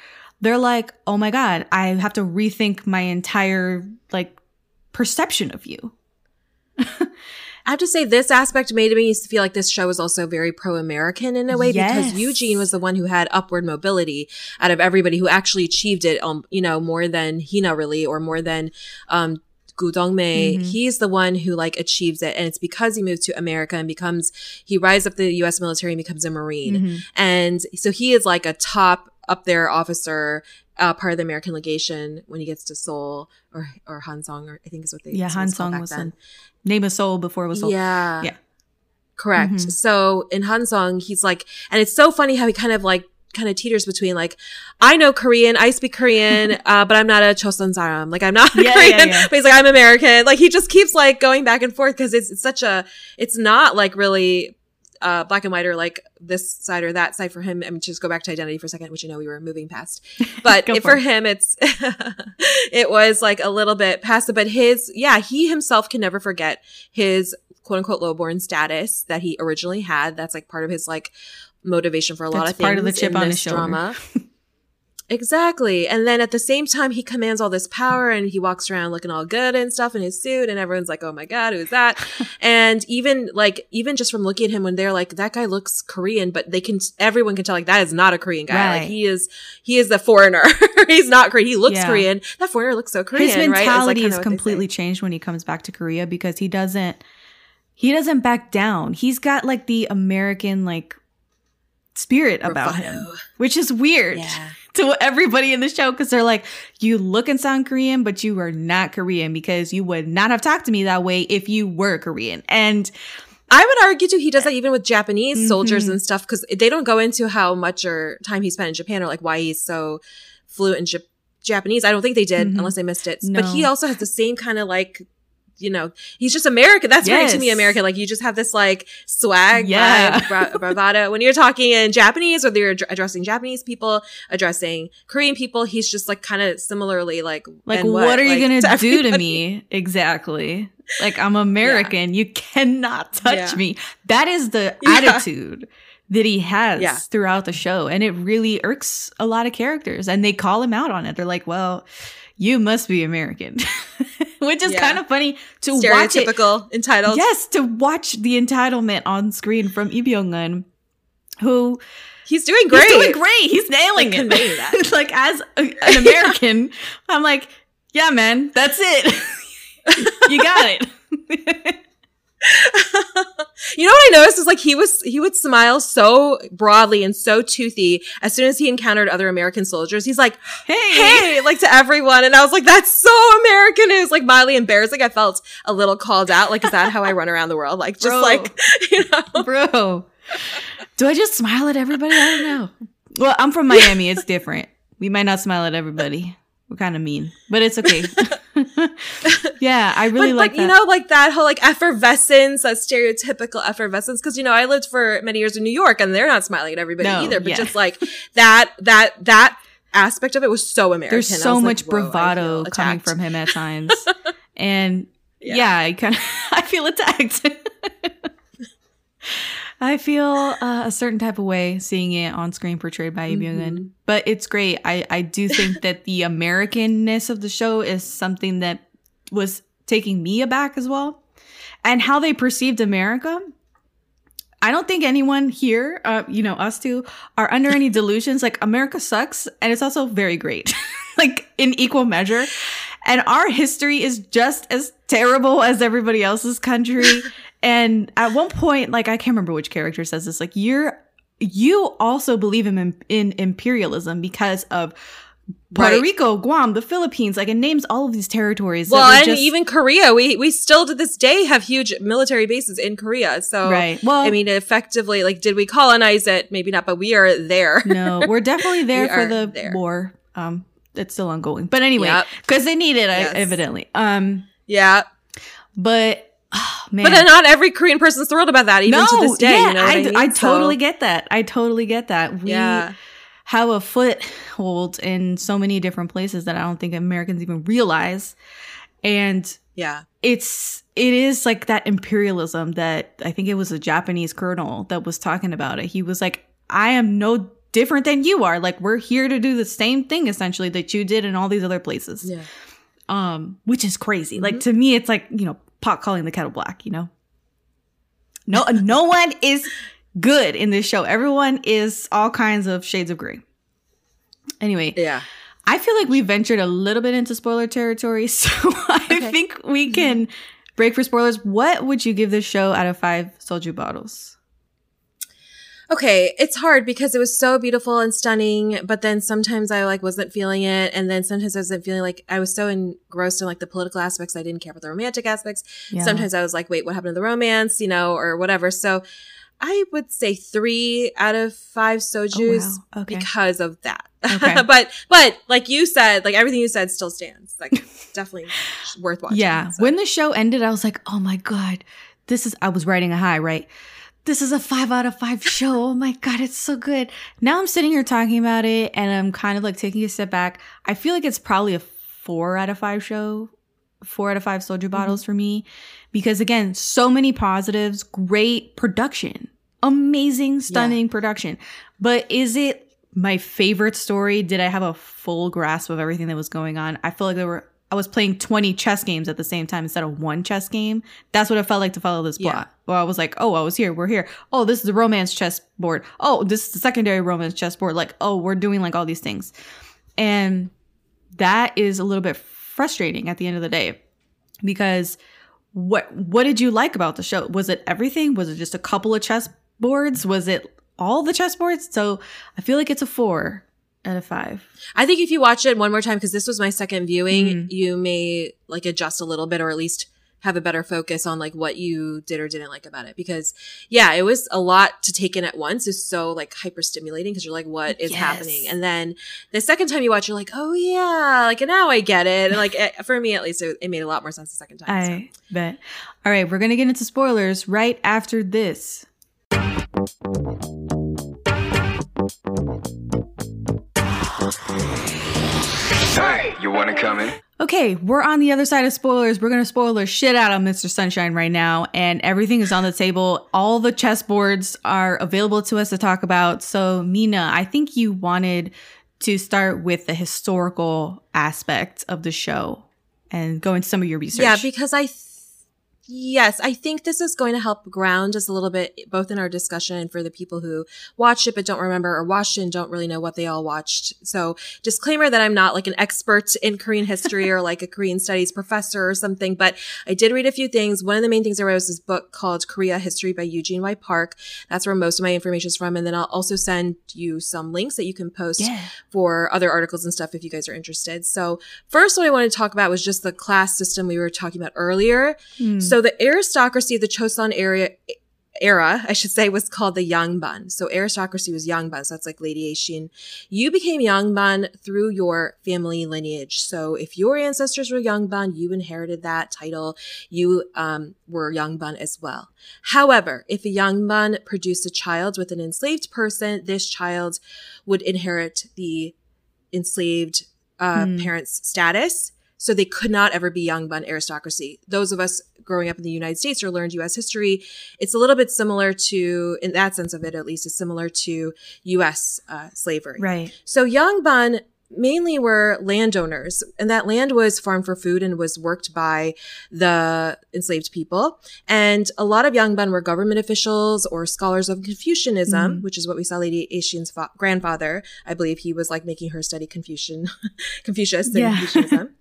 they're like, oh my God, I have to rethink my entire like perception of you. I have to say this aspect made me feel like this show was also very pro-American in a way Yes. because Eugene was the one who had upward mobility out of everybody who actually achieved it, um, you know, more than Hina really, or more than, um, Goo Dong-mae, Mhm. he's the one who like achieves it. And it's because he moved to America and becomes, he rises up the US military and becomes a Marine. Mhm. And so he is like a top up there officer, uh, part of the American legation when he gets to Seoul or, or Hansong, or I think is what they Yeah, is what it's called Hansong back was then. Name a soul before it was. Yeah. Yeah. Correct. Mhm. So in Hansong, he's like, and it's so funny how he kind of like, kind of teeters between like, I know Korean, I speak Korean, uh, but I'm not a Chosun saram. Like I'm not Yeah, yeah, Korean, yeah. but he's like, I'm American. Like he just keeps like going back and forth because it's, it's such a, it's not like really, uh, black and white or like this side or that side for him. I mean, just go back to identity for a second, which I know we were moving past, but for for it. him, it's, it was like a little bit past but his, yeah, he himself can never forget his quote unquote lowborn status that he originally had. That's like part of his like motivation for a lot That's of things. part of the chip on his drama. exactly. And then at the same time, he commands all this power and he walks around looking all good and stuff in his suit. And everyone's like, oh my God, who's that? and even like, even just from looking at him when they're like, that guy looks Korean, but they can, everyone can tell like that is not a Korean guy. Right. Like he is, he is a foreigner. He's not Korean. He looks Yeah. Korean. That foreigner looks so Korean. His right? Is, like, mentality is they say. completely changed when he comes back to Korea because he doesn't he doesn't back down. He's got like the American like spirit about him, which is weird Yeah. To everybody in the show because they're like, you look and sound Korean, but you are not Korean because you would not have talked to me that way if you were Korean. And I would argue too, he does that even with Japanese soldiers Mhm. and stuff because they don't go into how much or time he spent in Japan or like why he's so fluent in Jap- Japanese. I don't think they did Mhm. unless I missed it. But he also has the same kind of like, you know, he's just American. That's very to me American. Like you just have this like swag, Yeah. vibe, bra- bravado. When you're talking in Japanese, or you're ad- addressing Japanese people, addressing Korean people, he's just like kind of similarly like, like, "And what, are you Like, gonna to do to me? Exactly. Like I'm American. You cannot touch Yeah. me. That is the Yeah. attitude that he has Yeah. throughout the show. And it really irks a lot of characters. And they call him out on it. They're like, well, you must be American. Which is Yeah. kind of funny to watch it. Entitled. Yes, to watch the entitlement on screen from Lee Byung-hun, who He's doing great. He's doing great. He's nailing Like, it. that. like as a, an American, I'm like, yeah, man, that's it. you got it. you know what I noticed is like he was he would smile so broadly and so toothy as soon as he encountered other American soldiers. He's like, Hey, "Hey," like to everyone, and I was like, "That's so American." It was like mildly embarrassing. I felt a little called out. Like, is that how I run around the world? Like, just Bro. like you know, bro. Do I just smile at everybody? I don't know. Well, I'm from Miami. It's different. We might not smile at everybody. Kind of mean, but it's okay. yeah, I really but, like but that. you know, like that whole like effervescence, that stereotypical effervescence. Because you know, I lived for many years in New York, and they're not smiling at everybody No, either. But yeah. just like that, that that aspect of it was so American. There's so like, much bravado coming from him at times, and Yeah. yeah, I kind of I feel attacked. I feel uh, a certain type of way seeing it on screen portrayed by Lee. Mhm. but it's great. I I do think that the Americanness of the show is something that was taking me aback as well, and how they perceived America. I don't think anyone here, uh, you know, us two, are under any delusions. Like America sucks, and it's also very great, like in equal measure. And our history is just as terrible as everybody else's country. And at one point, like I can't remember which character says this, like you're you also believe in in imperialism because of Puerto Right. Rico, Guam, the Philippines, like it names all of these territories. Well, and just- even Korea, we we still to this day have huge military bases in Korea. So, right. Well, I mean, effectively, like, did we colonize it? Maybe not, but we are there. no, we're definitely there We for the there. war. Um, it's still ongoing, but anyway, Yep. because they need it Yes. evidently. Um, yeah, but oh, man, but then not every Korean person's thrilled about that, even to this day. yeah, you know I, I, mean? I So, totally get that. I totally get that. We yeah, have a foothold in so many different places that I don't think Americans even realize, and yeah, it's it is like that imperialism that I think it was a Japanese colonel that was talking about it. He was like, I am no different than you are. Like we're here to do the same thing essentially that you did in all these other places. yeah. Um, which is crazy. Like Mhm. to me, it's like, you know, pot calling the kettle black, you know? No no one is good in this show. Everyone is all kinds of shades of gray. Anyway, Yeah. I feel like we ventured a little bit into spoiler territory, so I Okay. think we can break for spoilers. What would you give this show out of five soju bottles? Okay, it's hard because it was so beautiful and stunning, but then sometimes I like wasn't feeling it, and then sometimes I wasn't feeling like I was so engrossed in like the political aspects, I didn't care about the romantic aspects. Yeah. Sometimes I was like, wait, what happened to the romance, you know, or whatever. So I would say three out of five sojus Oh, wow. Okay. because of that. Okay. but but like you said, like everything you said still stands. Like definitely worth watching. Yeah. So- When the show ended, I was like, oh my God, this is, I was riding a high, right? This is a five out of five show. Oh my God, it's so good. Now I'm sitting here talking about it and I'm kind of like taking a step back. I feel like it's probably a four out of five show, four out of five soju mm-hmm. bottles for me. Because again, so many positives, great production, amazing, stunning production. But is it my favorite story? Did I have a full grasp of everything that was going on? I feel like there were I was playing 20 chess games at the same time instead of one chess game. That's what it felt like to follow this Yeah. plot. Well, I was like, oh, I was here, we're here. Oh, this is the romance chess board. Oh, this is the secondary romance chess board. Like, oh, we're doing like all these things. And that is a little bit frustrating at the end of the day because what what did you like about the show? Was it everything? Was it just a couple of chess boards? Was it all the chess boards? So I feel like it's a four out of five. I think if you watch it one more time, because this was my second viewing, Mhm. you may like adjust a little bit or at least have a better focus on like what you did or didn't like about it. Because yeah, it was a lot to take in at once. It's so like hyper stimulating because you're like, what is Yes. happening? And then the second time you watch, you're like, oh yeah, like now I get it. And like it, for me at least, it, it made a lot more sense the second time. so. I bet. All right, we're gonna get into spoilers right after this. Hey, you wanna come in? Okay, we're on the other side of spoilers. We're gonna spoil the shit out of Mr. Sunshine right now, and everything is on the table. All the chessboards are available to us to talk about. So, Mina, I think you wanted to start with the historical aspect of the show and go into some of your research. Yeah, because I, th- yes, I think this is going to help ground us a little bit, both in our discussion and for the people who watched it but don't remember or watched it and don't really know what they all watched. So disclaimer that I'm not like an expert in Korean history or like a Korean studies professor or something, but I did read a few things. One of the main things I read was this book called Korea History by Eugene Y. Park. That's where most of my information is from. And then I'll also send you some links that you can post yeah. for other articles and stuff if you guys are interested. So first what I wanted to talk about was just the class system we were talking about earlier. Hmm. So the aristocracy of the Chosun area era, I should say, was called the Yangban. So aristocracy was Yangban. So that's like Lady Ae-shin. You became Yangban through your family lineage. So if your ancestors were Yangban, you inherited that title. You um, were Yangban as well. However, if a Yangban produced a child with an enslaved person, this child would inherit the enslaved uh, Hmm. parents' status. So they could not ever be Yangban aristocracy. Those of us growing up in the United States or learned U.S. history, it's a little bit similar to, in that sense of it at least, is similar to U.S. Uh, slavery. right. So Yangban mainly were landowners, and that land was farmed for food and was worked by the enslaved people. And a lot of Yangban were government officials or scholars of Confucianism, Mhm. which is what we saw Lady Ae-shin's fa- grandfather. I believe he was like making her study Confucian, Confucius and Yeah. Confucianism.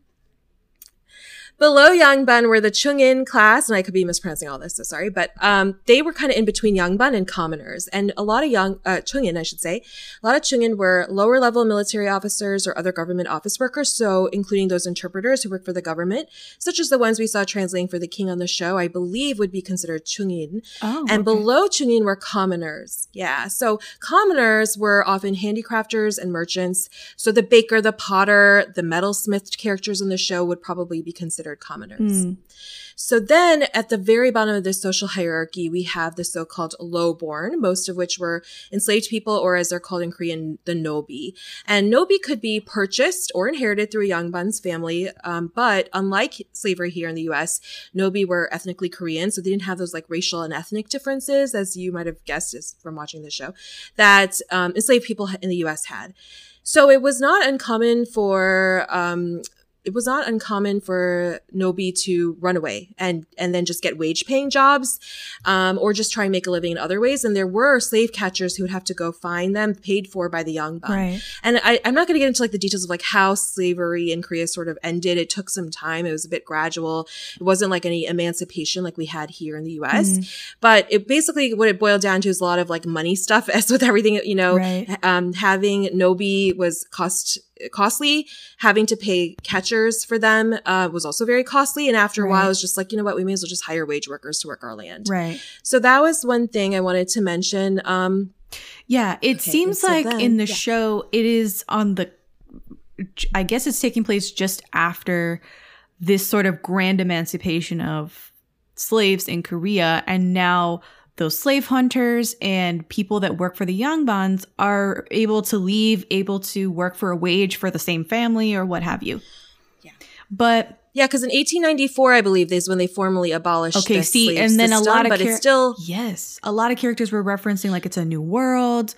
Below Yangban were the Chungin class, and I could be mispronouncing all this, so sorry, but um, they were kind of in between Yangban and commoners. And a lot of uh, Chungin, I should say, a lot of Chungin were lower level military officers or other government office workers, so including those interpreters who work for the government, such as the ones we saw translating for the king on the show, I believe would be considered Chungin. Oh, And okay. below Chungin were commoners. Yeah. So commoners were often handicrafters and merchants. So the baker, the potter, the metalsmith characters in the show would probably be considered commoners. Hmm. So then at the very bottom of the social hierarchy, we have the so-called lowborn, most of which were enslaved people, or as they're called in Korean, the nobi. And nobi could be purchased or inherited through a Yangban's family. Um, but unlike slavery here in the U.S., nobi were ethnically Korean, so they didn't have those like racial and ethnic differences, as you might have guessed is from watching the show, that um, enslaved people in the U.S. had. So it was not uncommon for um, it was not uncommon for Nobi to run away and and then just get wage paying jobs, um, or just try and make a living in other ways. And there were slave catchers who would have to go find them, paid for by the young Right. and I, I'm not going to get into like the details of like how slavery in Korea sort of ended. It took some time. It was a bit gradual. It wasn't like any emancipation like we had here in the US. Mm-hmm. But it basically what it boiled down to is a lot of like money stuff as with everything, you know, Right. um, having Nobi was cost costly. Having to pay catchers for them uh, was also very costly. And after a while, Right. it was just like, you know what, we may as well just hire wage workers to work our land. Right. So that was one thing I wanted to mention. Um, Yeah, it Okay, seems so like then- in the yeah. show it is on the I guess it's taking place just after this sort of grand emancipation of slaves in Korea and now those slave hunters and people that work for the Yangbans are able to leave, able to work for a wage for the same family or what have you. Yeah. But Yeah, because in 1894, I believe, is when they formally abolished. Okay, the see, and then a lot of but char- it's still Yes. A lot of characters were referencing like it's a new world.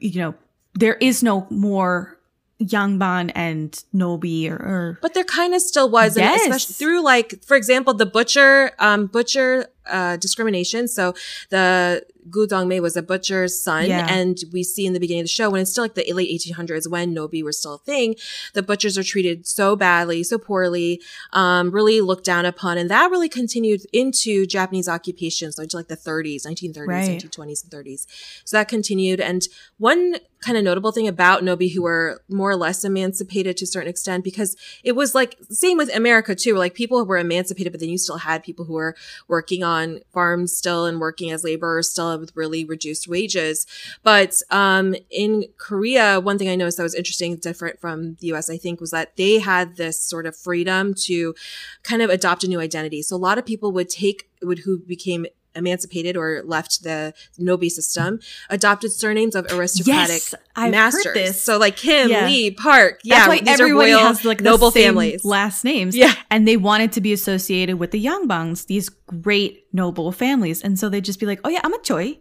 You know, there is no more Yangban and Nobi or, or But there kind of still was, and Yes. especially through like, for example, the butcher, um, butcher uh, discrimination. So the Goo Dong-mae was a butcher's son, Yeah. and we see in the beginning of the show when it's still like the late 1800s when Nobi were still a thing, the butchers are treated so badly, so poorly, um, really looked down upon, and that really continued into Japanese occupation, so into like the 30s, 1930s, Right. 1920s, and 30s. So that continued, and one kind of notable thing about Nobi who were more or less emancipated to a certain extent because it was like same with America too. Like people were emancipated, but then you still had people who were working on farms still and working as laborers still with really reduced wages. But um, in Korea, one thing I noticed that was interesting, different from the US, I think, was that they had this sort of freedom to kind of adopt a new identity. So a lot of people would take would who became emancipated or left the Nobi system, adopted surnames of aristocratic Yes, I've masters. this. So like Kim, Yeah. Lee, Park. That's yeah, why these everybody are royal, has like noble families. last names. Yeah. And they wanted to be associated with the Yangbans, these great noble families. And so they'd just be like, oh yeah, I'm a Choi.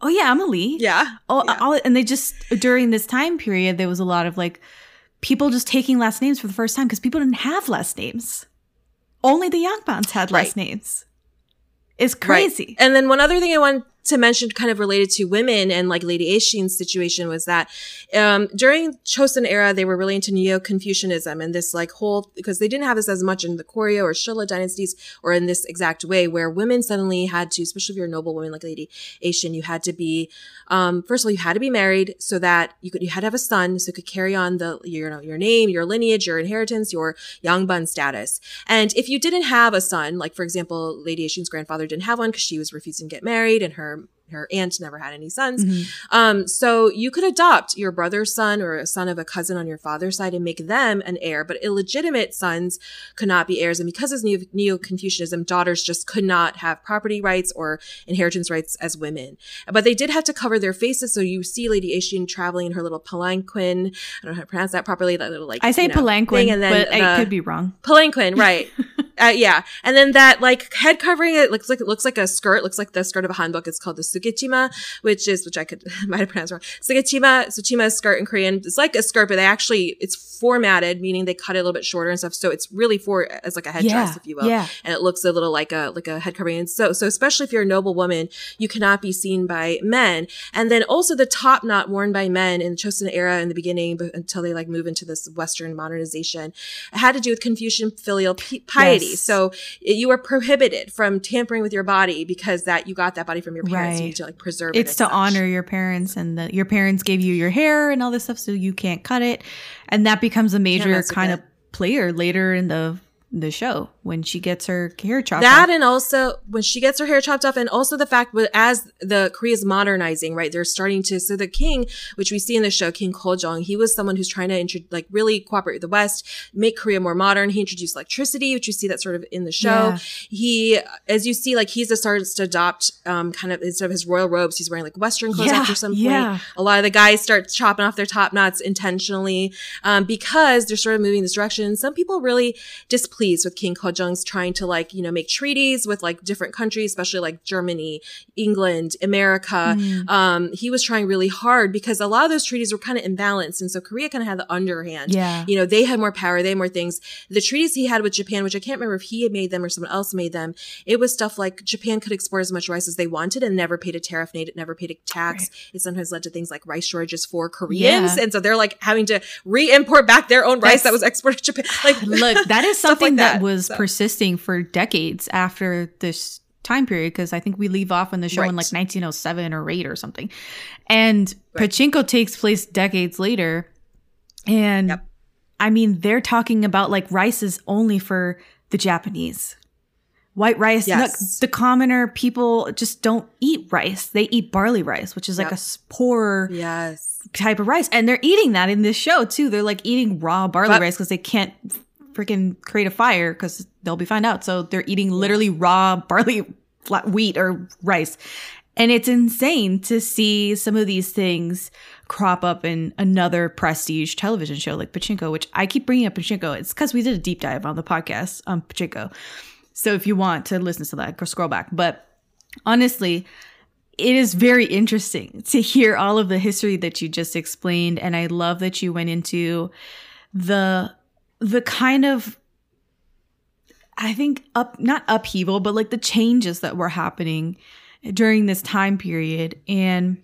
Oh yeah, I'm a Lee. yeah. Oh, Yeah. all, and they just during this time period, there was a lot of like people just taking last names for the first time because people didn't have last names. Only the Yangbans had last Right. names. It's crazy. Right. And then one other thing I wanted to mention kind of related to women and like Lady Ae-shin's situation was that um, during Chosun era, they were really into Neo-Confucianism and this like whole, because they didn't have this as much in the Koryo or Shilla dynasties or in this exact way where women suddenly had to, especially if you're a noble woman like Lady Ae-shin, you had to be, um, first of all, you had to be married so that you could, you had to have a son so you could carry on the, you know, your name, your lineage, your inheritance, your Yangban status. And if you didn't have a son, like for example, Lady Ae-shin's grandfather didn't have one because she was refusing to get married and her are her aunt never had any sons. Mhm. Um, so you could adopt your brother's son or a son of a cousin on your father's side and make them an heir, but illegitimate sons could not be heirs. And because of Neo Confucianism, daughters just could not have property rights or inheritance rights as women. But they did have to cover their faces. So you see Lady Ae-shin traveling in her little palanquin. I don't know how to pronounce that properly. That little like I say you know, palanquin, thing, and then but I the- could be wrong. Palanquin, right. uh, yeah. And then that like head covering, it looks like, it looks like a skirt, looks like the skirt of a hanbok. It's called the sugechima, which is, which I could, might have pronounced wrong. Sugechima, suchima is skirt in Korean. It's like a skirt, but they actually, it's formatted, meaning they cut it a little bit shorter and stuff. So it's really for, as like a headdress, Yeah, if you will. yeah. And it looks a little like a, like a head covering. And so, so especially if you're a noble woman, you cannot be seen by men. And then also the top knot worn by men in the Chosun era in the beginning, but until they like move into this Western modernization, it had to do with Confucian filial piety. Yes. So it- you were prohibited from tampering with your body because that you got that body from your parents. Right. Need to like preserve it. It's as to such. honor your parents and that your parents gave you your hair and all this stuff so you can't cut it. And that becomes a major kind of player later in the the show when she gets her hair chopped that off. and also when she gets her hair chopped off and also the fact that as the korea's modernizing right they're starting to so the king which we see in the show king Kojong, he was someone who's trying to intro, like really cooperate with the west make korea more modern he introduced electricity which you see that sort of in the show Yeah. he as you see like he's a starts to adopt um kind of instead of his royal robes he's wearing like western clothes Yeah, after some point yeah. a lot of the guys start chopping off their top knots intentionally um, because they're sort of moving this direction some people really displeased pleased with King Kojong's trying to like, you know, make treaties with like different countries, especially like Germany, England, America. Mm. Um, he was trying really hard because a lot of those treaties were kind of imbalanced. And so Korea kind of had the underhand. Yeah. You know, they had more power, they had more things. The treaties he had with Japan, which I can't remember if he had made them or someone else made them, it was stuff like Japan could export as much rice as they wanted and never paid a tariff, never paid a tax. It sometimes led to things like rice shortages for Koreans. Yeah. And so they're like having to re-import back their own rice That's- that was exported to Japan. Like, Look, that is Stuff something that, that, was so. persisting for decades after this time period because I think we leave off in the show in like 1907 or 8 or something. And Right. Pachinko takes place decades later. And Yep. I mean, they're talking about like rice is only for the Japanese. White rice, Yes. the commoner people just don't eat rice. They eat barley rice, which is like a poor yes. type of rice. And they're eating that in this show too. They're like eating raw barley But- rice because they can't freaking create a fire because they'll be found out. So they're eating literally raw barley flat wheat or rice. And it's insane to see some of these things crop up in another prestige television show like Pachinko, which I keep bringing up Pachinko. It's because we did a deep dive on the podcast on Pachinko. So if you want to listen to that, go scroll back. But honestly, it is very interesting to hear all of the history that you just explained and i love that you went into the the kind of i think up not upheaval but like the changes that were happening during this time period and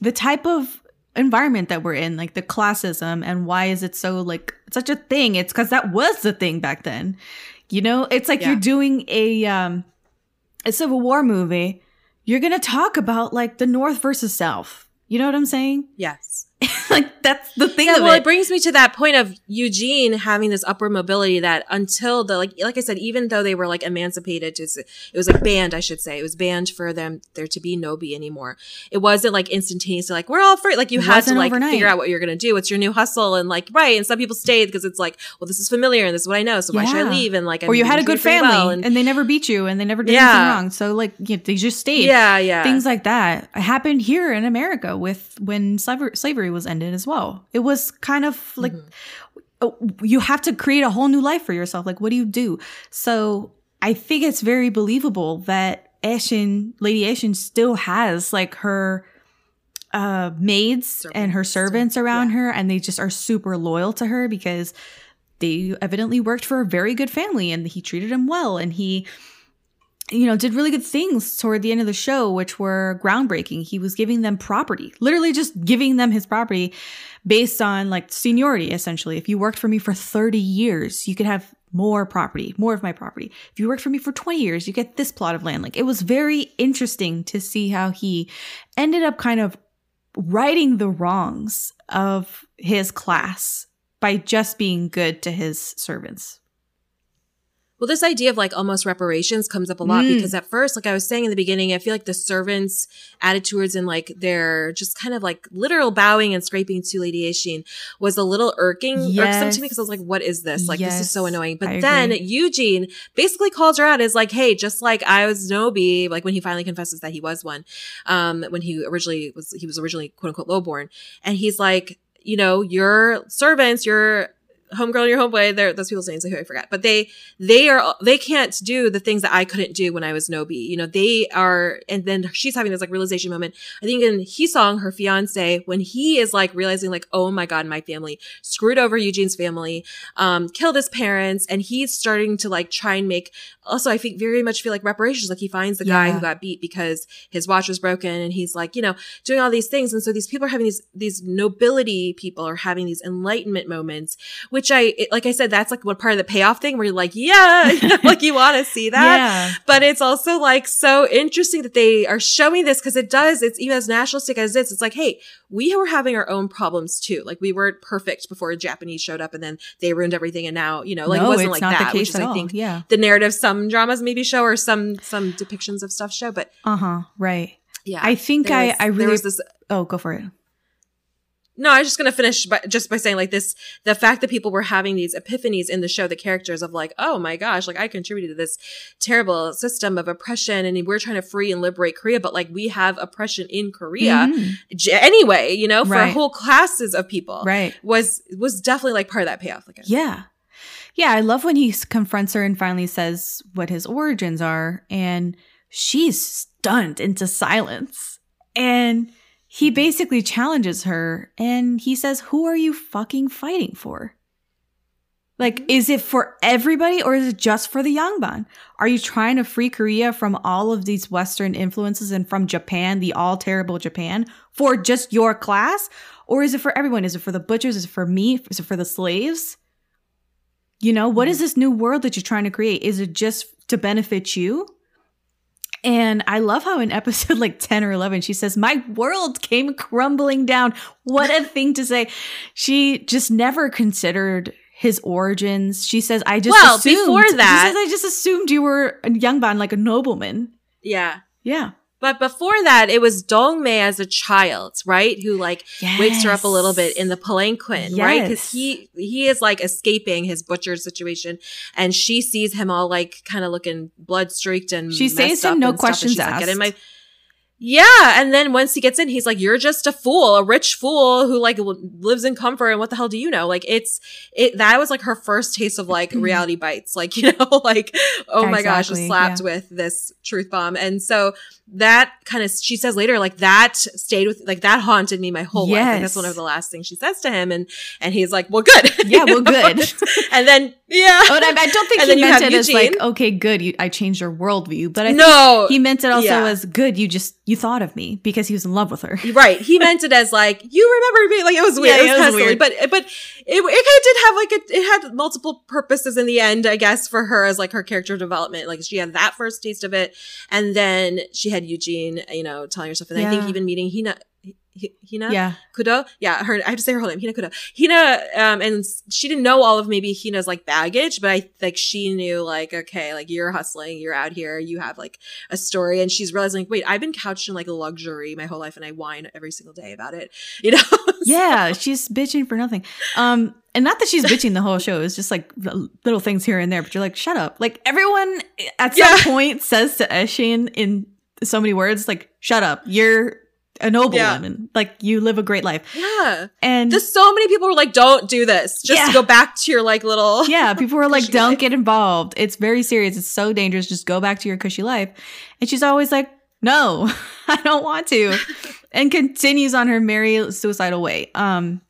the type of environment that we're in like the classism and why is it so like such a thing it's because that was the thing back then you know it's like Yeah. you're doing a um a civil war movie you're gonna talk about like the north versus south you know what i'm saying Yes. like that's the thing Yeah, well, it it brings me to that point of Eugene having this upward mobility that until the like, like I said, even though they were like emancipated, to, it was like banned, I should say, it was banned for them there to be no Nobi anymore. It wasn't like instantaneously, like we're all free. Like you It had to like overnight. figure out what you're gonna do. What's your new hustle? And like right, and some people stayed because it's like, well, this is familiar and this is what I know, so why should I leave? And like, or I'm you had a good family well, and, they never beat you and they never did Yeah. anything wrong so like you know, they just stayed yeah, yeah, things like that happened here in america with when slavery, slavery was ended as well. It was kind of like Mm-hmm. oh, you have to create a whole new life for yourself. Like what do you do? So i think it's very believable that Ae-shin lady Ae-shin still has like her uh maids and her servants. around her and they just are super loyal to her because they evidently worked for a very good family and he treated them well and he you know did really good things toward the end of the show which were groundbreaking. He was giving them property literally just giving them his property based on like seniority essentially. If you worked for me for 30 years you could have more property more of my property. If you worked for me for 20 years you get this plot of land. Like it was very interesting to see how he ended up kind of righting the wrongs of his class by just being good to his servants Well, this idea of like almost reparations comes up a lot Mm. because at first, like I was saying in the beginning, I feel like the servants' attitudes and like their just kind of like literal bowing and scraping to Lady Ae-shin was a little irking, irksome to me because I was like, what is this? Like, this is so Yes, annoying. I But then agree. Eugene basically calls her out as like, hey, just like I was Nobi, like when he finally confesses that he was one, um, when he originally was, he was originally quote unquote lowborn. And he's like, you know, your servants, your homegirl and your homeboy, they're those people's names I forget, but they they are they can't do the things that I couldn't do when I was Nobi. You know, they are and then she's having this like realization moment. I think in Hee-sung, her fiance, when he is like realizing like, oh my God, my family screwed over Eugene's family, um, killed his parents, and he's starting to like try and make also I think very much feel like reparations. Like he finds the guy who got beat because his watch was broken and he's like, you know, doing all these things. And so these people are having these these nobility people are having these enlightenment moments, which I it- like I said, that's like what part of the payoff thing where you're like, yeah, like you want to see that. yeah But it's also like so interesting that they are showing this because it does, it's even as nationalistic as this. It's like, hey, we were having our own problems too. Like we weren't perfect before the Japanese showed up and then they ruined everything. And now, you know, like no, it wasn't like that, the which case is, I think, yeah. the narrative some dramas maybe show or some, some depictions of stuff show. But Uh huh. Right. yeah, I think I was- I there really. was this oh, go for it. No, I was just going to finish by, just by saying like this, the fact that people were having these epiphanies in the show, the characters of like, oh my gosh, like I contributed to this terrible system of oppression and we're trying to free and liberate Korea, but like we have oppression in Korea Mhm. j- anyway, you know, for Right. whole classes of people Right. was, was definitely like part of that payoff. Like, Yeah. Yeah, I love when he confronts her and finally says what his origins are, and she's stunned into silence. And he basically challenges her and he says, Who are you fucking fighting for? Like, mm-hmm. is it for everybody or is it just for the Yangban? Are you trying to free Korea from all of these Western influences and from Japan, the all terrible Japan, for just your class? Or is it for everyone? Is it for the butchers? Is it for me? Is it for the slaves? You know, what is mm-hmm. this new world that you're trying to create? Is it just to benefit you? And I love how in episode like 10 or 11, she says, My world came crumbling down. What a thing to say. She just never considered his origins. She says, I just Well, assumed. before she that- says, I just assumed you were a young man, like a nobleman. Yeah. Yeah. But before that, it was Dong-mae as a child, right? Who like wakes her up a little bit in the palanquin, right? Because he he is like escaping his butcher situation, and she sees him all like kind of looking blood streaked and She says him no and stuff, and questions she's like, "Get in asked." my yeah, and then once he gets in, he's like, "You're just a fool, a rich fool who like l- lives in comfort, and what the hell do you know?" Like it's it that was like her first taste of like reality bites, like you know, like oh my gosh, just slapped yeah. with this truth bomb, and so that kind of she says later, like that stayed with like that haunted me my whole life. Like, that's one of the last things she says to him, and and he's like, "Well, good, Yeah, well, good. and then yeah, Oh, and I, I don't think And he meant it as like, okay, good, you, I changed your worldview. But I think no, he meant it also Yeah. as good, you just, you thought of me because he was in love with her. Right. He meant it as like, you remember me. Like it was weird. Yeah, it was, kind of silly, but, but it, it kind of did have like a, it had multiple purposes in the end, I guess, for her as like her character development. Like she had that first taste of it. And then she had Eugene, you know, telling herself. And I think even meeting Hina, Hi- Hina? Yeah. Kudo? Yeah, her, I have to say her whole name, Hina Kudo. Hina, um, and she didn't know all of maybe Hina's like baggage, but I like she knew like, okay, like you're hustling, you're out here, you have like a story, and she's realizing like, wait, I've been couched in like luxury my whole life, and I whine every single day about it, you know? Yeah, she's bitching for nothing. Um, and not that she's bitching the whole show. It's just like little things here and there. But you're like, shut up. Like everyone at some Yeah. point says to Ae-shin in so many words, like, shut up. You're a noble Yeah. woman. Like you live a great life. yeah. And Just so many people were like, don't do this. Just Yeah. go back to your like little. yeah, people were like, don't life. get involved. It's very serious. It's so dangerous. Just go back to your cushy life. And she's always like, no, I don't want to. and continues on her merry suicidal way. Um,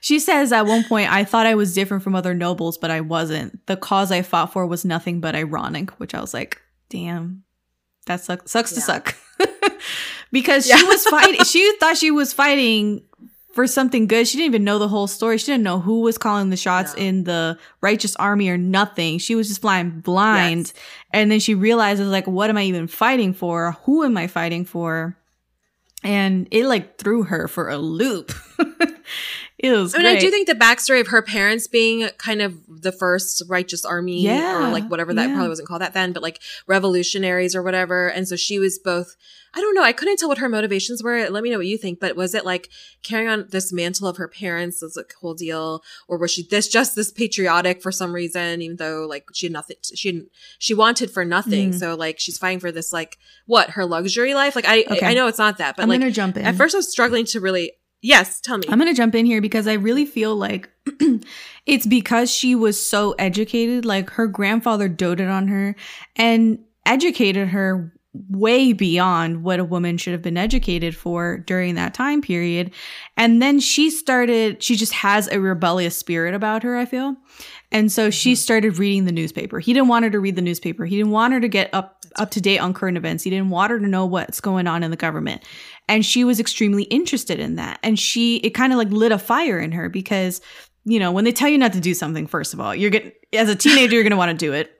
she says at one point, I thought I was different from other nobles, but I wasn't. The cause I fought for was nothing but ironic, which I was like, damn, that sucks, sucks to suck. Because she was fighting, she thought she was fighting for something good. She didn't even know the whole story. She didn't know who was calling the shots No. in the righteous army or nothing. She was just flying blind. Yes. And then she realizes, like, what am I even fighting for? Who am I fighting for? And it like threw her for a loop. it was. I mean, I do think the backstory of her parents being kind of the first righteous army Yeah, or like whatever that yeah. probably wasn't called that then, but like revolutionaries or whatever. And so she was both, I don't know, I couldn't tell what her motivations were. Let me know what you think, but was it like carrying on this mantle of her parents as a whole deal? Or was she this just this patriotic for some reason, even though like she had nothing, she didn't, she wanted for nothing. Mm. So like she's fighting for this, like what, her luxury life? Like I, Okay. I, I know it's not that, but I'm like gonna jump in. at first I was struggling to really, yes, tell me. I'm going to jump in here because I really feel like it's because she was so educated. Like her grandfather doted on her and educated her way beyond what a woman should have been educated for during that time period. And then she started, she just has a rebellious spirit about her, I feel. And so she mm-hmm. started reading the newspaper. He didn't want her to read the newspaper. He didn't want her to get up up to date on current events. He didn't want her to know what's going on in the government. And she was extremely interested in that. And she it kind of like lit a fire in her because, you know, when they tell you not to do something, first of all, you're getting as a teenager, you're gonna want to do it.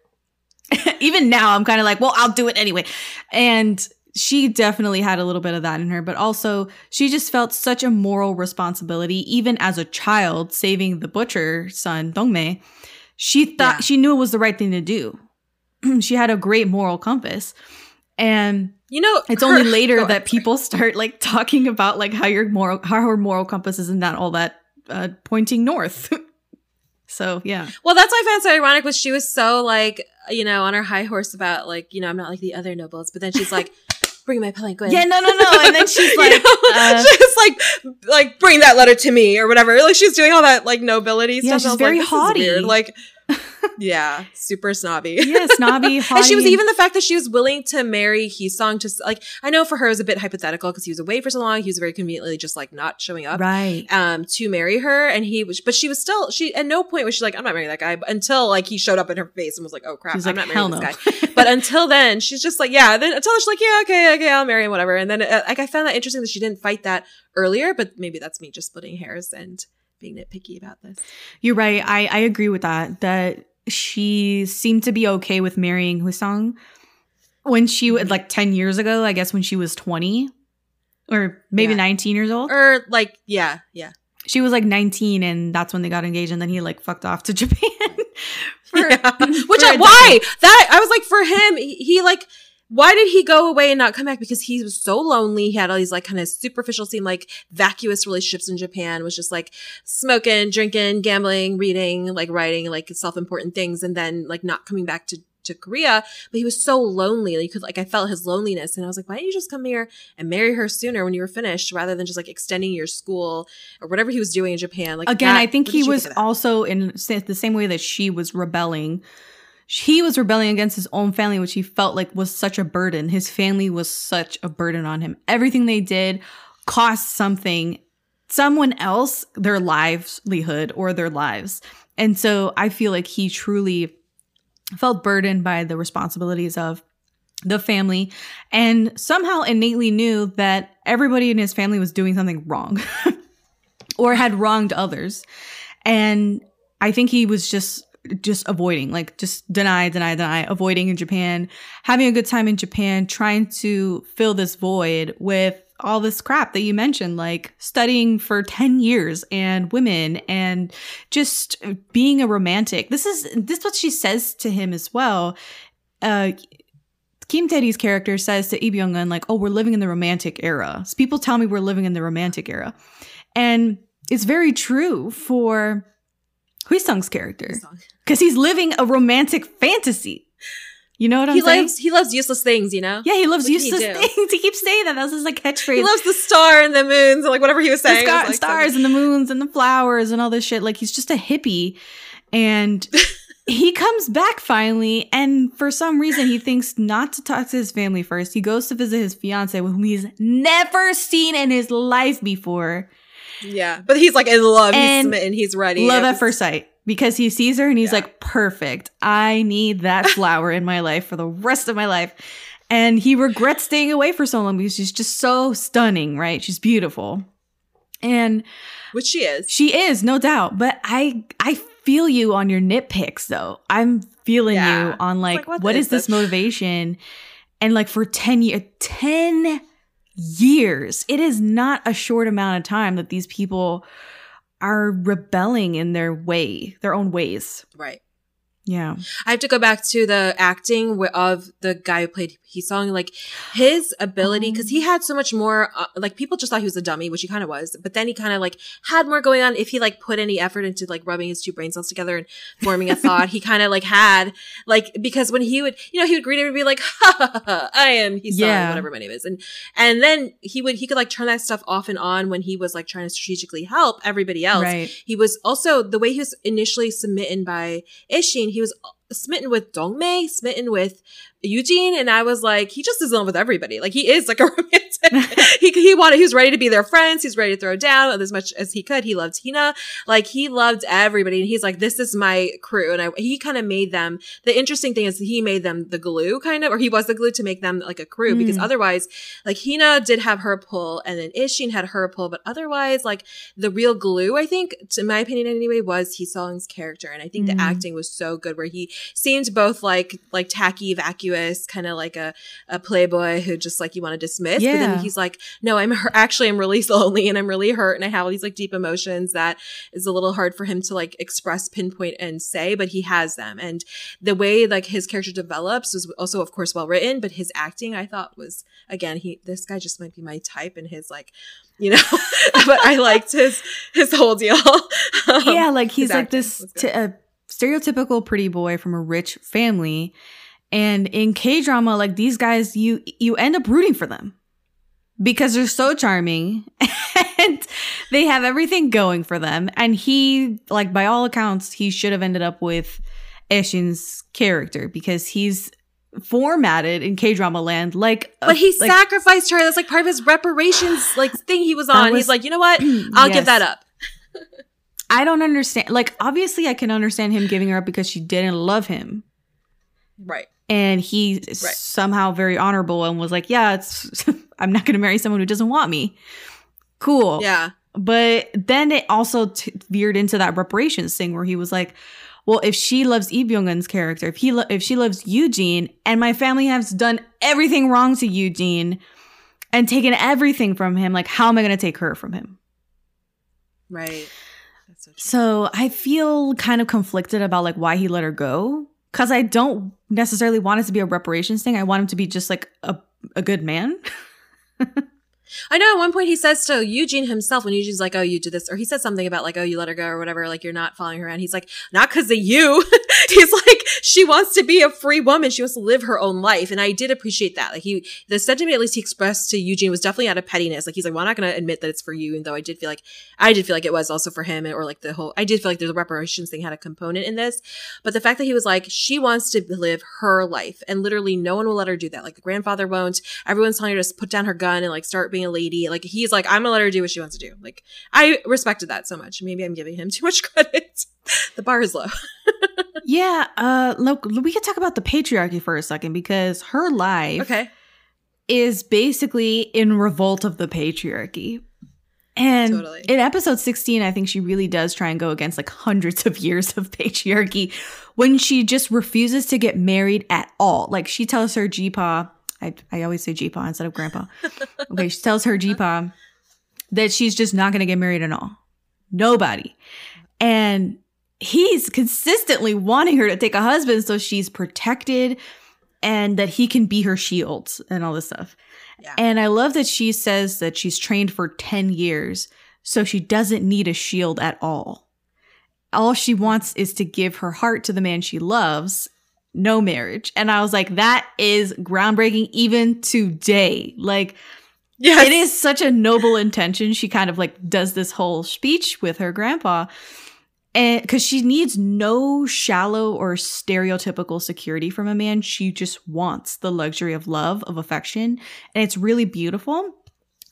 Even now, I'm kind of like, well, I'll do it anyway. And she definitely had a little bit of that in her, but also she just felt such a moral responsibility, even as a child, saving the butcher son, Dong-mae. She thought Yeah. she knew it was the right thing to do. she had a great moral compass. And You know, it's her- only later that people start like talking about like how your moral how her moral compass is not that all that uh, pointing north. so yeah. Well, that's why I found so ironic was she was so like, you know, on her high horse about like, you know, I'm not like the other nobles, but then she's like, bring my palanquin. Yeah, no, no, no. And then she's You like, know? uh, she's like, like bring that letter to me or whatever. Like she's doing all that like nobility Yeah, stuff. she's very like, haughty. Like, yeah, super snobby. yeah, snobby. And she was even the fact that she was willing to marry Hee-sung to like I know for her it was a bit hypothetical because he was away for so long. He was very conveniently just like not showing up. right. Um, to marry her, and he was, but she was still, she at no point was she like, I'm not marrying that guy until like he showed up in her face and was like, oh crap, I'm like, not marrying no. this guy. But until then, she's just like, yeah. Then until she's like, yeah, okay, okay, I'll marry him, whatever. And then uh, like I found that interesting that she didn't fight that earlier, but maybe that's me just splitting hairs and being nitpicky about this. You're right. I, I agree with that. That she seemed to be okay with marrying Hee-sung when she was like 10 years ago, I guess when she was 20 or maybe Yeah. 19 years old. Or like, yeah, yeah. She was like 19 and that's when they got engaged and then he like fucked off to Japan. For- Yeah. Which I, why that I was like for him he, he like why did he go away and not come back? Because he was so lonely. He had all these like kind of superficial seem like vacuous relationships in Japan was just like smoking drinking gambling reading like writing like self-important things and then like not coming back to to Korea. But he was so lonely like, you could like I felt his loneliness and I was like why didn't you just come here and marry her sooner when you were finished rather than just like extending your school or whatever he was doing in Japan? Like Again, that- I think he was also in the same way that she was rebelling. He was rebelling against his own family, which he felt like was such a burden. His family was such a burden on him. Everything they did cost something, someone else, their livelihood or their lives. And so I feel like he truly felt burdened by the responsibilities of the family and somehow innately knew that everybody in his family was doing something wrong or had wronged others. And I think he was just just avoiding, like just deny, deny, deny, avoiding in Japan, having a good time in Japan, trying to fill this void with all this crap that you mentioned, like studying for 10 years and women and just being a romantic. This is this is what she says to him as well. Uh Kim Tae-ri's character says to Lee like, oh, we're living in the romantic era. So people tell me we're living in the romantic era. And it's very true for Hee-sung's character because he's living a romantic fantasy. You know what I'm he saying? loves he loves useless things you know yeah, he loves What can he useless things. He keeps saying that. That's his like catchphrase. He loves the star and the moons and like whatever he was the saying. scar- It was, like, stars and the moons and the flowers and all this shit. Like he's just a hippie. And he comes back finally, and for some reason he thinks not to talk to his family first. He goes to visit his fiance, whom he's never seen in his life before. So- yeah, but he's like in love. he's And smitten. He's ready. Love at first sight. Because he sees her and he's Yeah. like, perfect. I need that flower in my life for the rest of my life. And he regrets staying away for so long because she's just so stunning, right? She's beautiful. And which she is. She is, no doubt. But I I feel you on your nitpicks though. I'm feeling Yeah. you on like, like, what what is is this this? motivation? And like for 10 years 10 years. It is not a short amount of time that these people are rebelling in their way, their own ways. Right. Yeah. I have to go back to the acting of the guy who played Hee-sung. Like his ability, because he had so much more. Uh, like people just thought he was a dummy, which he kind of was. But then he kind of like had more going on. If he like put any effort into like rubbing his two brain cells together and forming a thought, he kind of like had like because when he would, you know, he would greet him and be like, "Ha ha ha, I am Hee-sung, Yeah. whatever my name is," and and then he would he could like turn that stuff off and on when he was like trying to strategically help everybody else. Right. He was also the way he was initially smitten by Ae-shin. He was smitten with Dong-mae, smitten with Eugene, and I was like, he just is in love with everybody. Like he is like a romantic. he he wanted, he was ready to be their friends. He's ready to throw down as much as he could. He loved Hina, like he loved everybody, and he's like, this is my crew. And I he kind of made them. The interesting thing is he made them the glue, kind of, or he was the glue to make them like a crew. Because Mm. otherwise, like Hina did have her pull, and then Ae-shin had her pull, but otherwise, like the real glue, I think, to my opinion anyway, was Hee-sung's character. And I think Mhm. the acting was so good where he seemed both like like tacky, vacuous, kind of like a, a playboy who just like you want to dismiss. But then he's like, no, I'm actually I'm really lonely and I'm really hurt and I have all these like deep emotions that is a little hard for him to like express, pinpoint, and say, but he has them. And the way like his character develops was also of course well written, but his acting I thought was again, he this guy just might be my type and his like you know, but I liked his his whole deal. Um, yeah, like he's like this was t- good. a stereotypical pretty boy from a rich family And in K drama, like these guys, you you end up rooting for them because they're so charming and they have everything going for them. And he, like by all accounts, he should have ended up with Ae-shin's character because he's formatted in K drama land like. But he like, sacrificed her. That's like part of his reparations like thing he was on. was- He's like, you know what? I'll Yes. give that up. I don't understand. Like obviously, I can understand him giving her up because she didn't love him. Right. and he's somehow very honorable and was like, "Yeah, it's I'm not going to marry someone who doesn't want me." Cool. Yeah. But then it also t- veered into that reparations thing where he was like, "Well, if she loves Lee Byung-hun's character, if he lo- if she loves Eugene, and my family has done everything wrong to Eugene and taken everything from him, like how am I going to take her from him?" Right. So I feel kind of conflicted about like why he let her go. Cause I don't necessarily want it to be a reparations thing. I want him to be just like a, a good man. I know at one point he says to Eugene himself when Eugene's like, "Oh, you did this," or he said something about like, "Oh, you let her go" or whatever. Like you're not following her around. He's like, "Not because of you." He's like, "She wants to be a free woman. She wants to live her own life." And I did appreciate that. Like he, the sentiment at least he expressed to Eugene was definitely out of pettiness. Like he's like, "Well, I'm not going to admit that it's for you," and though I did feel like I did feel like it was also for him, or like the whole. I did feel like a reparations thing had a component in this, but the fact that he was like, she wants to live her life, and literally no one will let her do that. Like the grandfather won't. Everyone's telling her to just put down her gun and like start being a lady. Like he's like, I'm gonna let her do what she wants to do. Like I respected that so much. Maybe I'm giving him too much credit. the bar is low. yeah. Uh, look, we could talk about the patriarchy for a second because her life Okay. is basically in revolt of the patriarchy. And Totally. in episode 16, I think she really does try and go against like hundreds of years of patriarchy when she just refuses to get married at all. Like she tells her Jeepaw, I, I always say Jeepaw instead of grandpa. Okay, she tells her Jeepaw that she's just not going to get married at all. Nobody. And he's consistently wanting her to take a husband so she's protected and that he can be her shield and all this stuff. Yeah. And I love that she says that she's trained for 10 years, so she doesn't need a shield at all. All she wants is to give her heart to the man she loves, no marriage. And I was like, that is groundbreaking even today. Like, Yes. it is such a noble intention. She kind of like does this whole speech with her grandpa. And because she needs no shallow or stereotypical security from a man, she just wants the luxury of love, of affection. And it's really beautiful.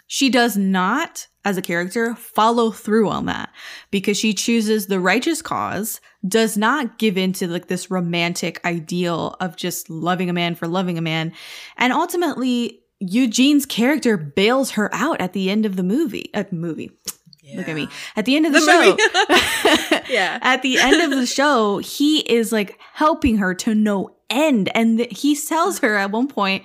She does not, as a character, follow through on that because she chooses the righteous cause, does not give into like this romantic ideal of just loving a man for loving a man. And ultimately, Eugene's character bails her out at the end of the movie. At uh, movie. Look at me. At the end of the, The show. Yeah. At the end of the show, he is like helping her to no end. And th- he tells her at one point,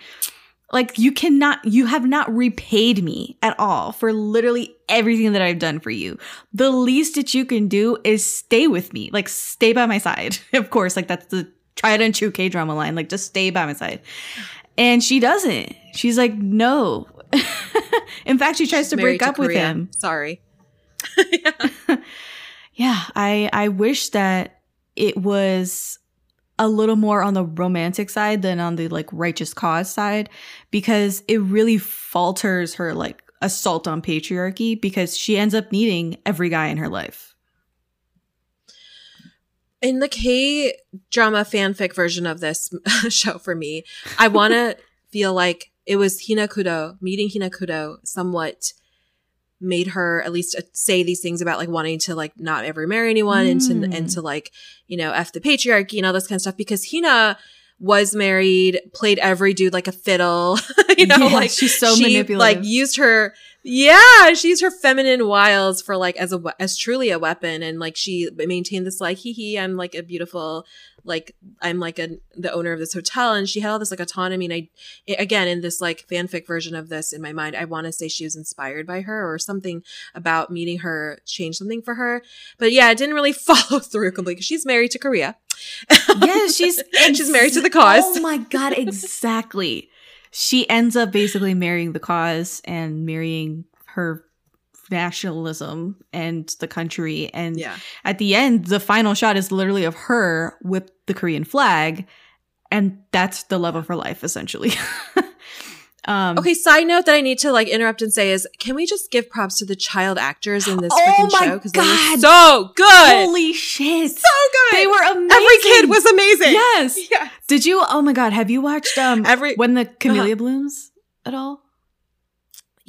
like, you cannot, you have not repaid me at all for literally everything that I've done for you. The least that you can do is stay with me, like, stay by my side. of course, like, that's the tried and true K drama line, like, just stay by my side. And she doesn't. She's like, no. In fact, she tries to Married break up with him. Sorry. yeah. Yeah, I I wish that it was a little more on the romantic side than on the like righteous cause side because it really falters her like assault on patriarchy because she ends up needing every guy in her life. in the K drama fanfic version of this show for me, I want to feel like it was Hina Kudo, meeting Hina Kudo somewhat made her at least uh, say these things about like wanting to like not ever marry anyone and to Mm. and to like, you know, F the patriarchy and all this kind of stuff because Hina was married, played every dude like a fiddle, you know, Yeah, like she's so she, manipulative. Like used her yeah, she used her feminine wiles for like as a as truly a weapon, and like she maintained this like hee hee, I'm like a beautiful, like I'm like a the owner of this hotel, and she had all this like autonomy. And I again in this like fanfic version of this in my mind, I want to say she was inspired by her or something about meeting her changed something for her. But yeah, it didn't really follow through completely She's married to Korea. Yeah, she's She's married to the cause. Oh my god, exactly. she ends up basically marrying the cause and marrying her nationalism and the country and Yeah. at the end the final shot is literally of her with the korean flag and that's the love of her life essentially. um, Okay, side note that I need to like interrupt and say is, can we just give props to the child actors in this Oh freaking my show because they were God. so good, Holy shit! so good. They were amazing. Every kid was amazing. Yes. Yeah. Did you? Oh my god! Have you watched um Every- when the camellia Uh-huh. blooms at all?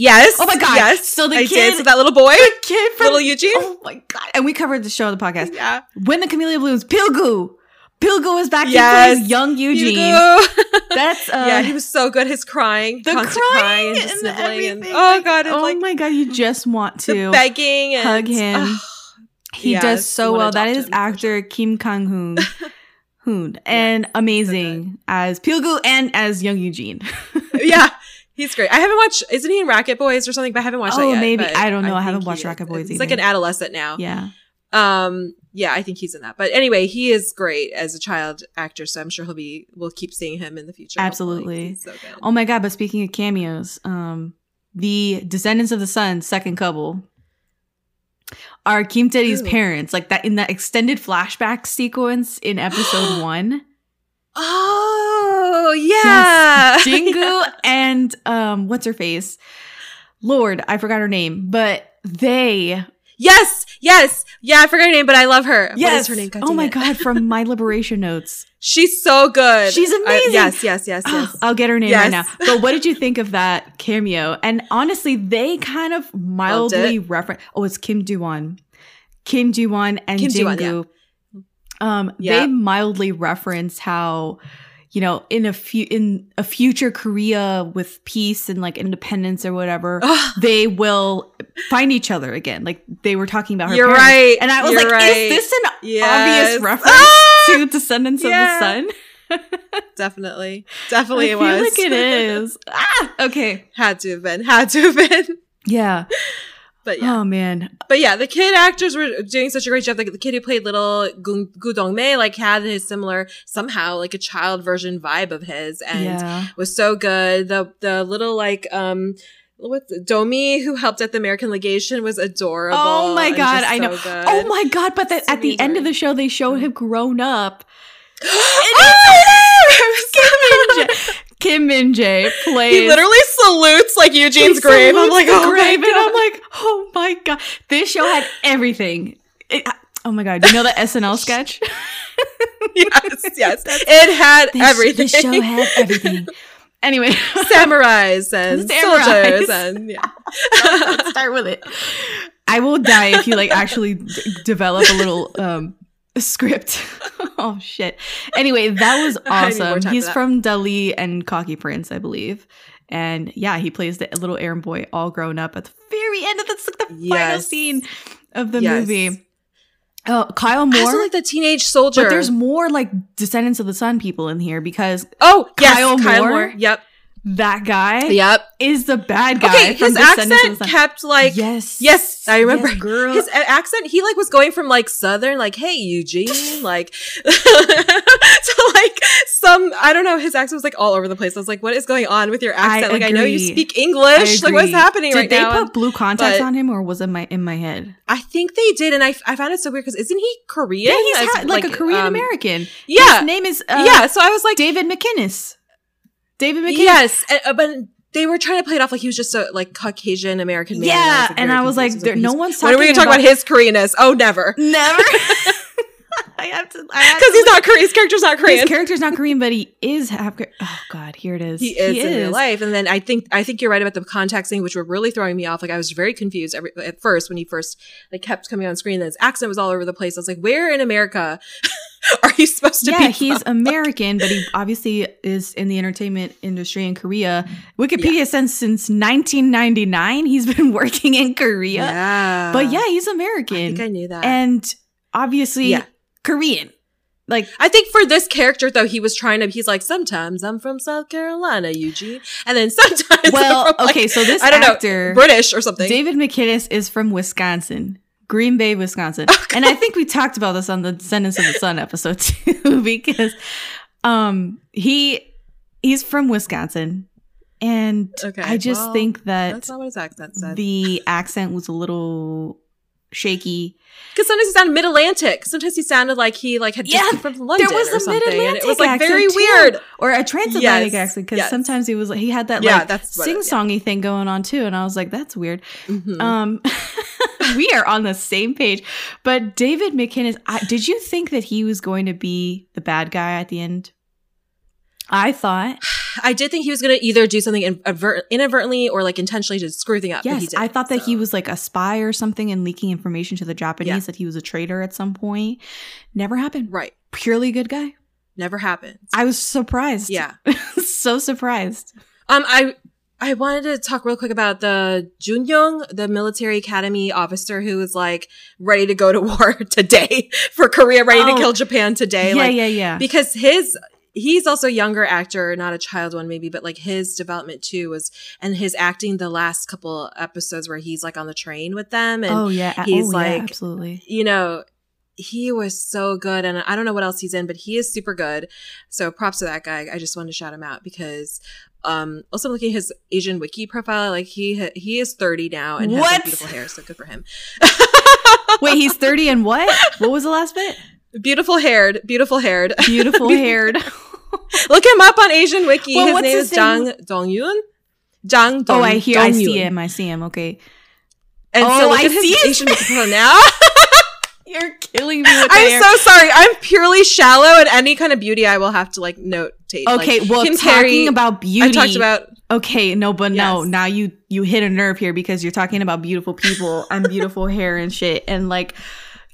Yes. Oh my God. Yes. So the I kid- did. So that little boy, Kid from little Eugene. Oh my god! And we covered the show on the podcast. Yeah. When the camellia blooms, Pilgu. Pilgu is back. Yes. He plays young Eugene. That's uh, yeah, he was so good. His crying, the constant crying and, and, sniveling, and everything. oh god, oh like my god! You just want the to begging and hug him. He Yes, does so well. That is him, actor Kim Kang Hoon. Hoon and amazing as Pilgu and as young Eugene. yeah, he's great. I haven't watched. Isn't he in Racket Boys or something? But I haven't watched that yet. Oh, yet. maybe. I don't know. I think haven't watched. Racket Boys He's like an adolescent now. yeah. Um. Yeah, I think he's in that. But anyway, he is great as a child actor. So I'm sure he'll be. We'll keep seeing him in the future. Absolutely. so. Oh my god! But speaking of cameos, um, the Descendants of the Sun second couple are Kim Tae-ri's parents. Like that in that extended flashback sequence in episode one. Oh yeah, Jingu and um, what's her face? Lord, I forgot her name, but they Yes, yes, yeah. I forgot her name, but I love her. yes. What is her name? oh my it. god, from My Liberation Notes. she's so good. She's I- amazing. yes, yes, yes, yes. I'll get her name right now. But what did you think of that cameo? And honestly, they kind of mildly reference. Oh, it's Kim Ji-won, Kim Ji-won and Kim Jingu. Um, they mildly reference how, you know, in a few in a future Korea with peace and like independence or whatever, they will find each other again. Like they were talking about her. You're parents. right. And I was You're like, right. is this an Yes. obvious reference Ah! to Descendants Yeah. of the Sun? definitely, definitely I it feel was. like it is. ah, okay. had to have been. Had to have been. Yeah. But yeah, Oh man. but yeah, the kid actors were doing such a great job. The, the kid who played little Gu Gu Dong-mae like had his similar somehow like a child version vibe of his, and yeah. was so good. The the little like um. What's? Domi, who helped at the American legation, was adorable. Oh my god, I know. good. Oh my god, but that So at the end of the show they showed him grown up. oh, Kim Min Jae plays he literally salutes like Eugene's grave. I'm like, oh grave, my and I'm god. like, oh my god. This show had everything. It- oh my god, you know the SNL sketch? yes, yes, it had This, everything. This show had everything. Anyway, samurais and Samurais. soldiers and yeah. let's start with it. I will die if you like actually d- develop a little um script. oh shit. Anyway, that was I need more awesome. He's from Dali and Cocky Prince, I believe. And yeah, he plays the little errand boy all grown up at the very end of the, the final scene of the Yes. movie. Oh, Kyle Moore. also like the teenage soldier. but there's more like Descendants of the Sun people in here because oh yes, Kyle Kyle, Moore. Moore. Yep, that guy yep. is the bad guy. Okay, from his accent kept like yes, yes, I remember. Yes, girl. his accent. He like was going from like southern, like hey Eugene, like to like some I don't know. His accent was like all over the place. I was like, what is going on with your I accent? like I know you speak English. Like what's happening Did right they now? put blue contacts but- on him, or was it my in my head? I think they did, and I, I found it so weird because isn't he Korean? Yeah, he's As, ha- like, a Korean um, American. Yeah, His name is uh, yeah. So I was like, David McInnis. David McInnis. yes, and- uh, but they were trying to play it off like he was just a like Caucasian American man. Yeah, like, and I was like, there, no one's When talking are we gonna talk about, his Koreanness? Oh, never. Never. I have to. Because he's not Korean. His character's not Korean. His character's not Korean, but he is half. Oh God, here it is. He is in real life, and then I think I think you're right about the contact thing, which were really throwing me off. Like I was very confused every, at first when he first like kept coming on screen. And his accent was all over the place. I was like, "Where in America are you supposed to Yeah, be?" he's American, but he obviously is in the entertainment industry in Korea. Mm-hmm. Wikipedia says since 1999 he's been working in Korea. yeah, But yeah, he's American. I I knew that. and obviously Yeah. Korean. Like I think for this character though, he was trying to. He's like, sometimes I'm from South Carolina, Eugene, and then sometimes I'm well, like, okay, so this I don't actor know, British or something. David McKinnis is from Wisconsin. Green Bay, Wisconsin. And I think we talked about this on the Descendants of the Sun episode too, because um he he's from Wisconsin. And Okay, I just well, think that That's not what his accent said. the accent was a little shaky. Because sometimes he sounded mid-Atlantic. Sometimes he sounded like he like had just Yeah, come from London there was or a something. mid-Atlantic it was like accent very too. weird. or a transatlantic Yes, accent because yes. sometimes he was like he had that Yeah, like what it- sing-songy thing going on too, and I was like, that's weird. Mhm. Um, we are on the same page. But David McKinnon, I, did you think that he was going to be the bad guy at the end? I thought I did think he was going to either do something inadvert- inadvertently or like intentionally to screw things up. but he yes, I thought that so. he was like a spy or something and leaking information to the Japanese Yeah. that he was a traitor at some point. Never happened. right. Purely good guy. Never happened. I was surprised. yeah. so surprised. Um, I I wanted to talk real quick about the Junyoung, the military academy officer who is like ready to go to war today for Korea, ready Oh. to kill Japan today. yeah, like yeah, yeah. because his he's also a younger actor, not a child one maybe, but like his development too was and his acting the last couple episodes where he's like on the train with them and oh yeah. Oh, he's oh, yeah, like- absolutely. you know, he was so good. And I don't know what else he's in, but he is super good. So props to that guy. I just wanted to shout him out because, um, also looking at his Asian wiki profile, like he, ha- he is 30 now and has like, beautiful hair. So good for him. Wait, he's 30 and what? What was the last bit? beautiful haired, beautiful haired. Beautiful haired. Look him up on Asian wiki. Well, his name his is Jang Dongyun. Jang Dong. oh, I hear, I see him. I see him. Okay. And Oh, so look I at his see Asian wiki profile now. You're killing me with the hair. I'm so sorry. I'm purely shallow, and any kind of beauty I will have to like Okay, like, well, talking about beauty. I talked about Okay, no, but no. Now you you hit a nerve here because you're talking about beautiful people and beautiful hair and shit, and like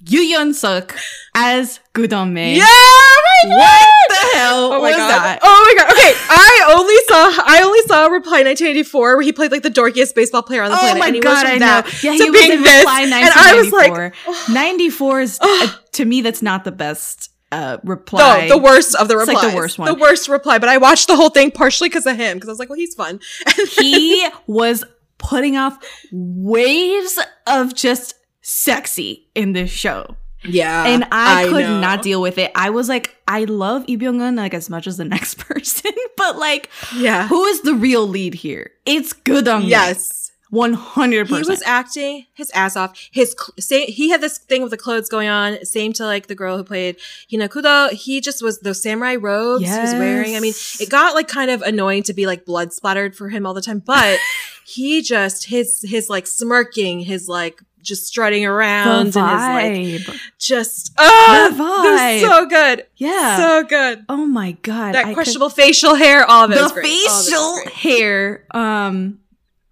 Yoo Yeon-seok as Goo Dong-mae. Yeah, oh my What the hell Oh my was god! that? Oh my god! Okay, I only saw I only saw Reply 1984 where he played like the dorkiest baseball player on the Oh planet, my and he god, I know. Yeah, he was in this, Reply and I was like, 1994. 94 is uh, to me that's not the best uh reply. no, the worst of the It's replies, like the worst one. the worst reply. But I watched the whole thing partially because of him, because I was like, well, he's fun. he was putting off waves of just sexy in this show. yeah, and I, could know. not deal with it. I was like, I love Lee Byung-hun like as much as the next person, but like, Yeah. who is the real lead here? It's Goodung. Yes. One hundred He was acting his ass off. His cl- same, he had this thing with the clothes going on. Same to like the girl who played Hina Kudo. He just was those samurai robes he was wearing. I mean, it got like kind of annoying to be like blood splattered for him all the time, but he just his his like smirking, his like just strutting around The and his like just oh, The vibe. so good, yeah. so good. oh my god. That I could- questionable facial hair, all of it. the was great. All of it was facial hair. Um,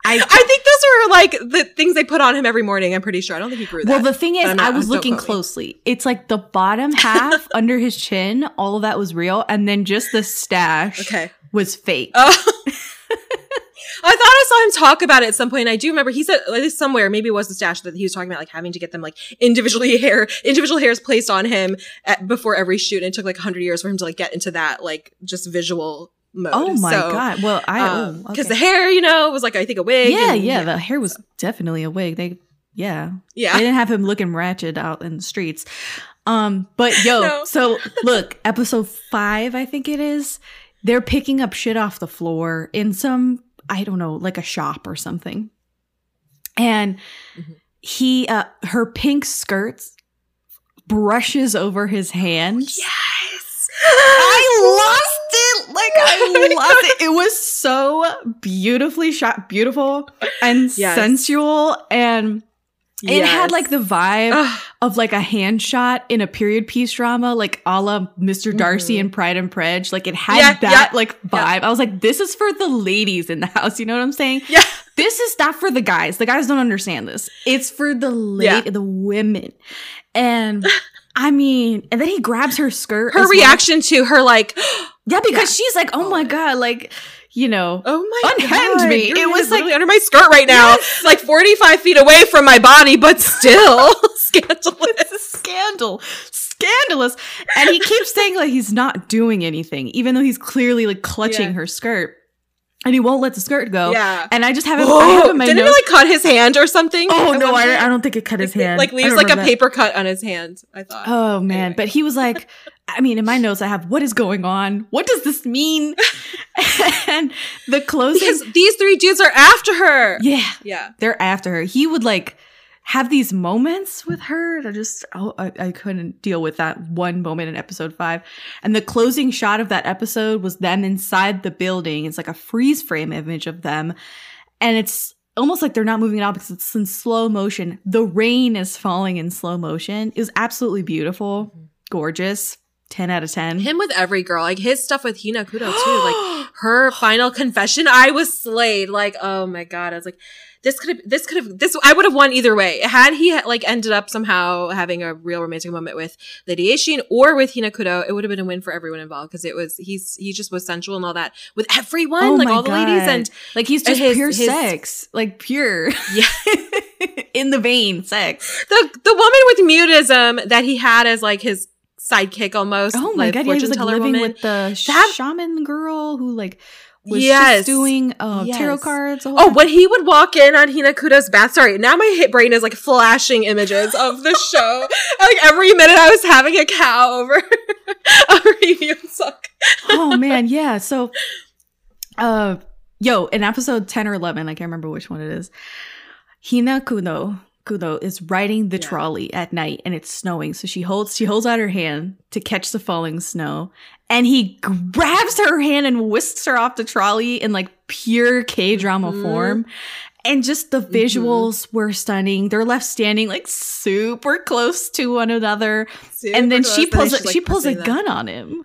I. I think those were like the things they put on him every morning. I'm pretty sure. I don't think he grew that. well, the thing is, I'm I not- was looking closely. It's like the bottom half under his chin, all of that was real, and then just the stash okay. was fake. Oh. I thought I saw him talk about it at some point. And I do remember he said at least somewhere, maybe it was the stash that he was talking about, like having to get them like individually hair, individual hairs placed on him at, before every shoot. And it took like hundred years for him to like get into that like just visual mode. oh my So, god. Well, I oh, because okay. the hair, you know, was like I think a wig. yeah, and- yeah, the hair was definitely a wig. They, yeah, yeah. they didn't have him looking ratchet out in the streets. Um, but yo, No. so look, episode five, I think it is. They're picking up shit off the floor in some, I don't know, like a shop or something, and Mhm. he, uh, her pink skirts brushes over his hand. Yes. I lost it. Like I lost it. It was so beautifully shot, beautiful and Yes. sensual, and it had like the vibe Ugh. of like a hand shot in a period piece drama, like a la Mr. Darcy Mhm. and Pride and Prejudice. Like it had Yeah, that yeah, like vibe. I was like, this is for the ladies in the house. You know what I'm saying? Yeah. This is not for the guys. The guys don't understand this. It's for the la- Yeah. the women. And I mean, and then he grabs her skirt. Her as well. reaction to her like, Yeah, because she's like, oh my oh. god, like, you know, oh my Unhand god, me. It was like- under my skirt right now, like 45 feet away from my body, but still scandalous. scandal, scandalous. And he keeps saying like he's not doing anything, even though he's clearly like clutching Yeah. her skirt, and he won't let the skirt go. Yeah. And I just have it. I have Oh, didn't it notes. like cut his hand or something? oh no, I. I don't think it cut his hand. Like leaves like a that. paper cut on his hand. I thought. Oh man, Anyway. but he was like, I mean, in my notes I have what is going on? What does this mean? and the closing, because these three dudes are after her. yeah, Yeah. they're after her. He would like have these moments with her I just oh, I, I couldn't deal with that one moment in episode five. And the closing shot of that episode was them inside the building. It's like a freeze frame image of them, and it's almost like they're not moving at all because it's in slow motion. The rain is falling in slow motion. It was absolutely beautiful, mm-hmm. gorgeous. 10 out of 10. Him with every girl, like his stuff with Hina Kudo too, like her final confession, I was slayed. Like, oh my god, I was like, this could have, this could have, this, I would have won either way. Had he like ended up somehow having a real romantic moment with Lady Ae-shin or with Hina Kudo, it would have been a win for everyone involved because it was, he's, he just was sensual and all that with everyone, Oh like all the ladies and like he's just his- pure his- sex, like pure. Yeah. in the vein sex. the, the woman with mutism that he had as like his sidekick almost. Oh my like, god, yeah, he was like living woman. with the That- shaman girl who like was Yes. just doing uh, tarot cards. Oh, time. when he would walk in on Hina Kudo's bath. Sorry, now my hit brain is like flashing images of the show. like every minute I was having a cow over over Yoon Suk. oh man, yeah. So, uh, yo, in episode ten or eleven, I can't remember which one it is. Hina Kudo is riding the Yeah. trolley at night, and it's snowing. So she holds she holds out her hand to catch the falling snow, and he grabs her hand and whisks her off the trolley in like pure K drama Mhm. form. And just the visuals were stunning. They're left standing like super close to one another and then she pulls a, she pulls a gun on him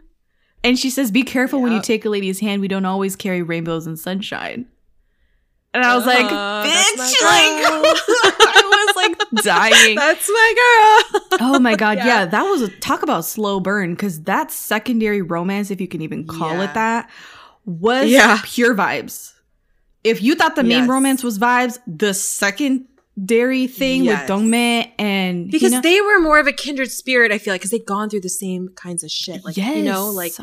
and she says be careful when you take a lady's hand we don't always carry rainbows and sunshine and i was like Uh-huh, that's bitch like i was like dying That's my girl. oh my god yeah. Yeah. that was a talk about slow burn because that secondary romance if you can even call Yeah. it that was Yeah. pure vibes if you thought the main Yes. romance was vibes the secondary thing Yes. with Dong-mae and Because Hina- they were more of a kindred spirit, I feel like, because they'd gone through the same kinds of shit. Like, you know, like,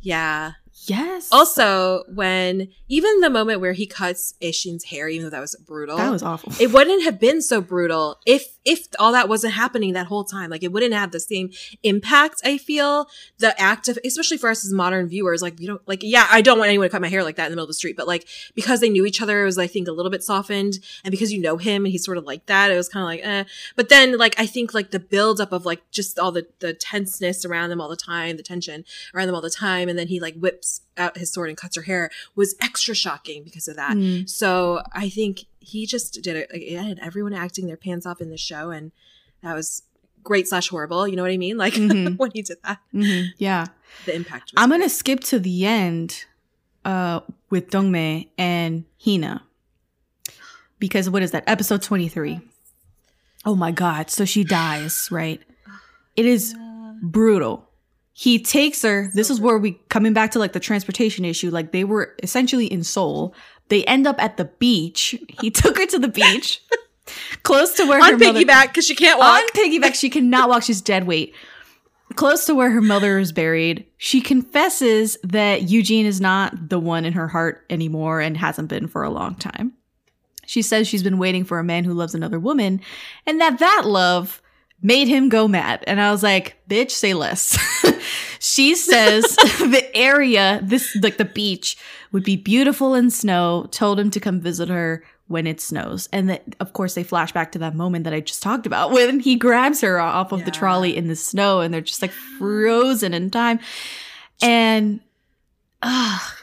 yeah. Yes Also, when even the moment where he cuts Ae-shin's hair, even though that was brutal, that was awful it wouldn't have been so brutal if if all that wasn't happening that whole time. Like it wouldn't have the same impact. I feel the act of, especially for us as modern viewers, like you don't like. Yeah, I don't want anyone to cut my hair like that in the middle of the street, but like because they knew each other, it was I think a little bit softened, and because you know him and he's sort of like that, it was kind of like eh. But then like I think like the build up of like just all the the tenseness around them all the time, the tension around them all the time, and then he like whips out his sword and cuts her hair was extra shocking because of that. Mm. So I think he just did it. Like, it had everyone acting their pants off in the show, and that was great slash horrible. You know what I mean? Like Mhm. when he did that, hmm Yeah. the impact. Was I'm going to skip to the end uh, with Dong-mae and Hina. Because what is that? Episode 23. Oh my God. So she dies, right? It is brutal. He takes her. This is where we coming back to like the transportation issue. Like they were essentially in Seoul. They end up at the beach. He took her to the beach, close to where her on mother- piggyback because she can't walk. on piggyback. She cannot walk. She's dead weight. Close to where her mother is buried, she confesses that Eugene is not the one in her heart anymore and hasn't been for a long time. She says she's been waiting for a man who loves another woman and that that love made him go mad. And I was like, bitch, say less. she says the area, this, like the beach, would be beautiful in snow, told him to come visit her when it snows. And that, of course, they flash back to that moment that I just talked about when he grabs her off of the trolley in the snow and they're just like frozen in time. And, ah,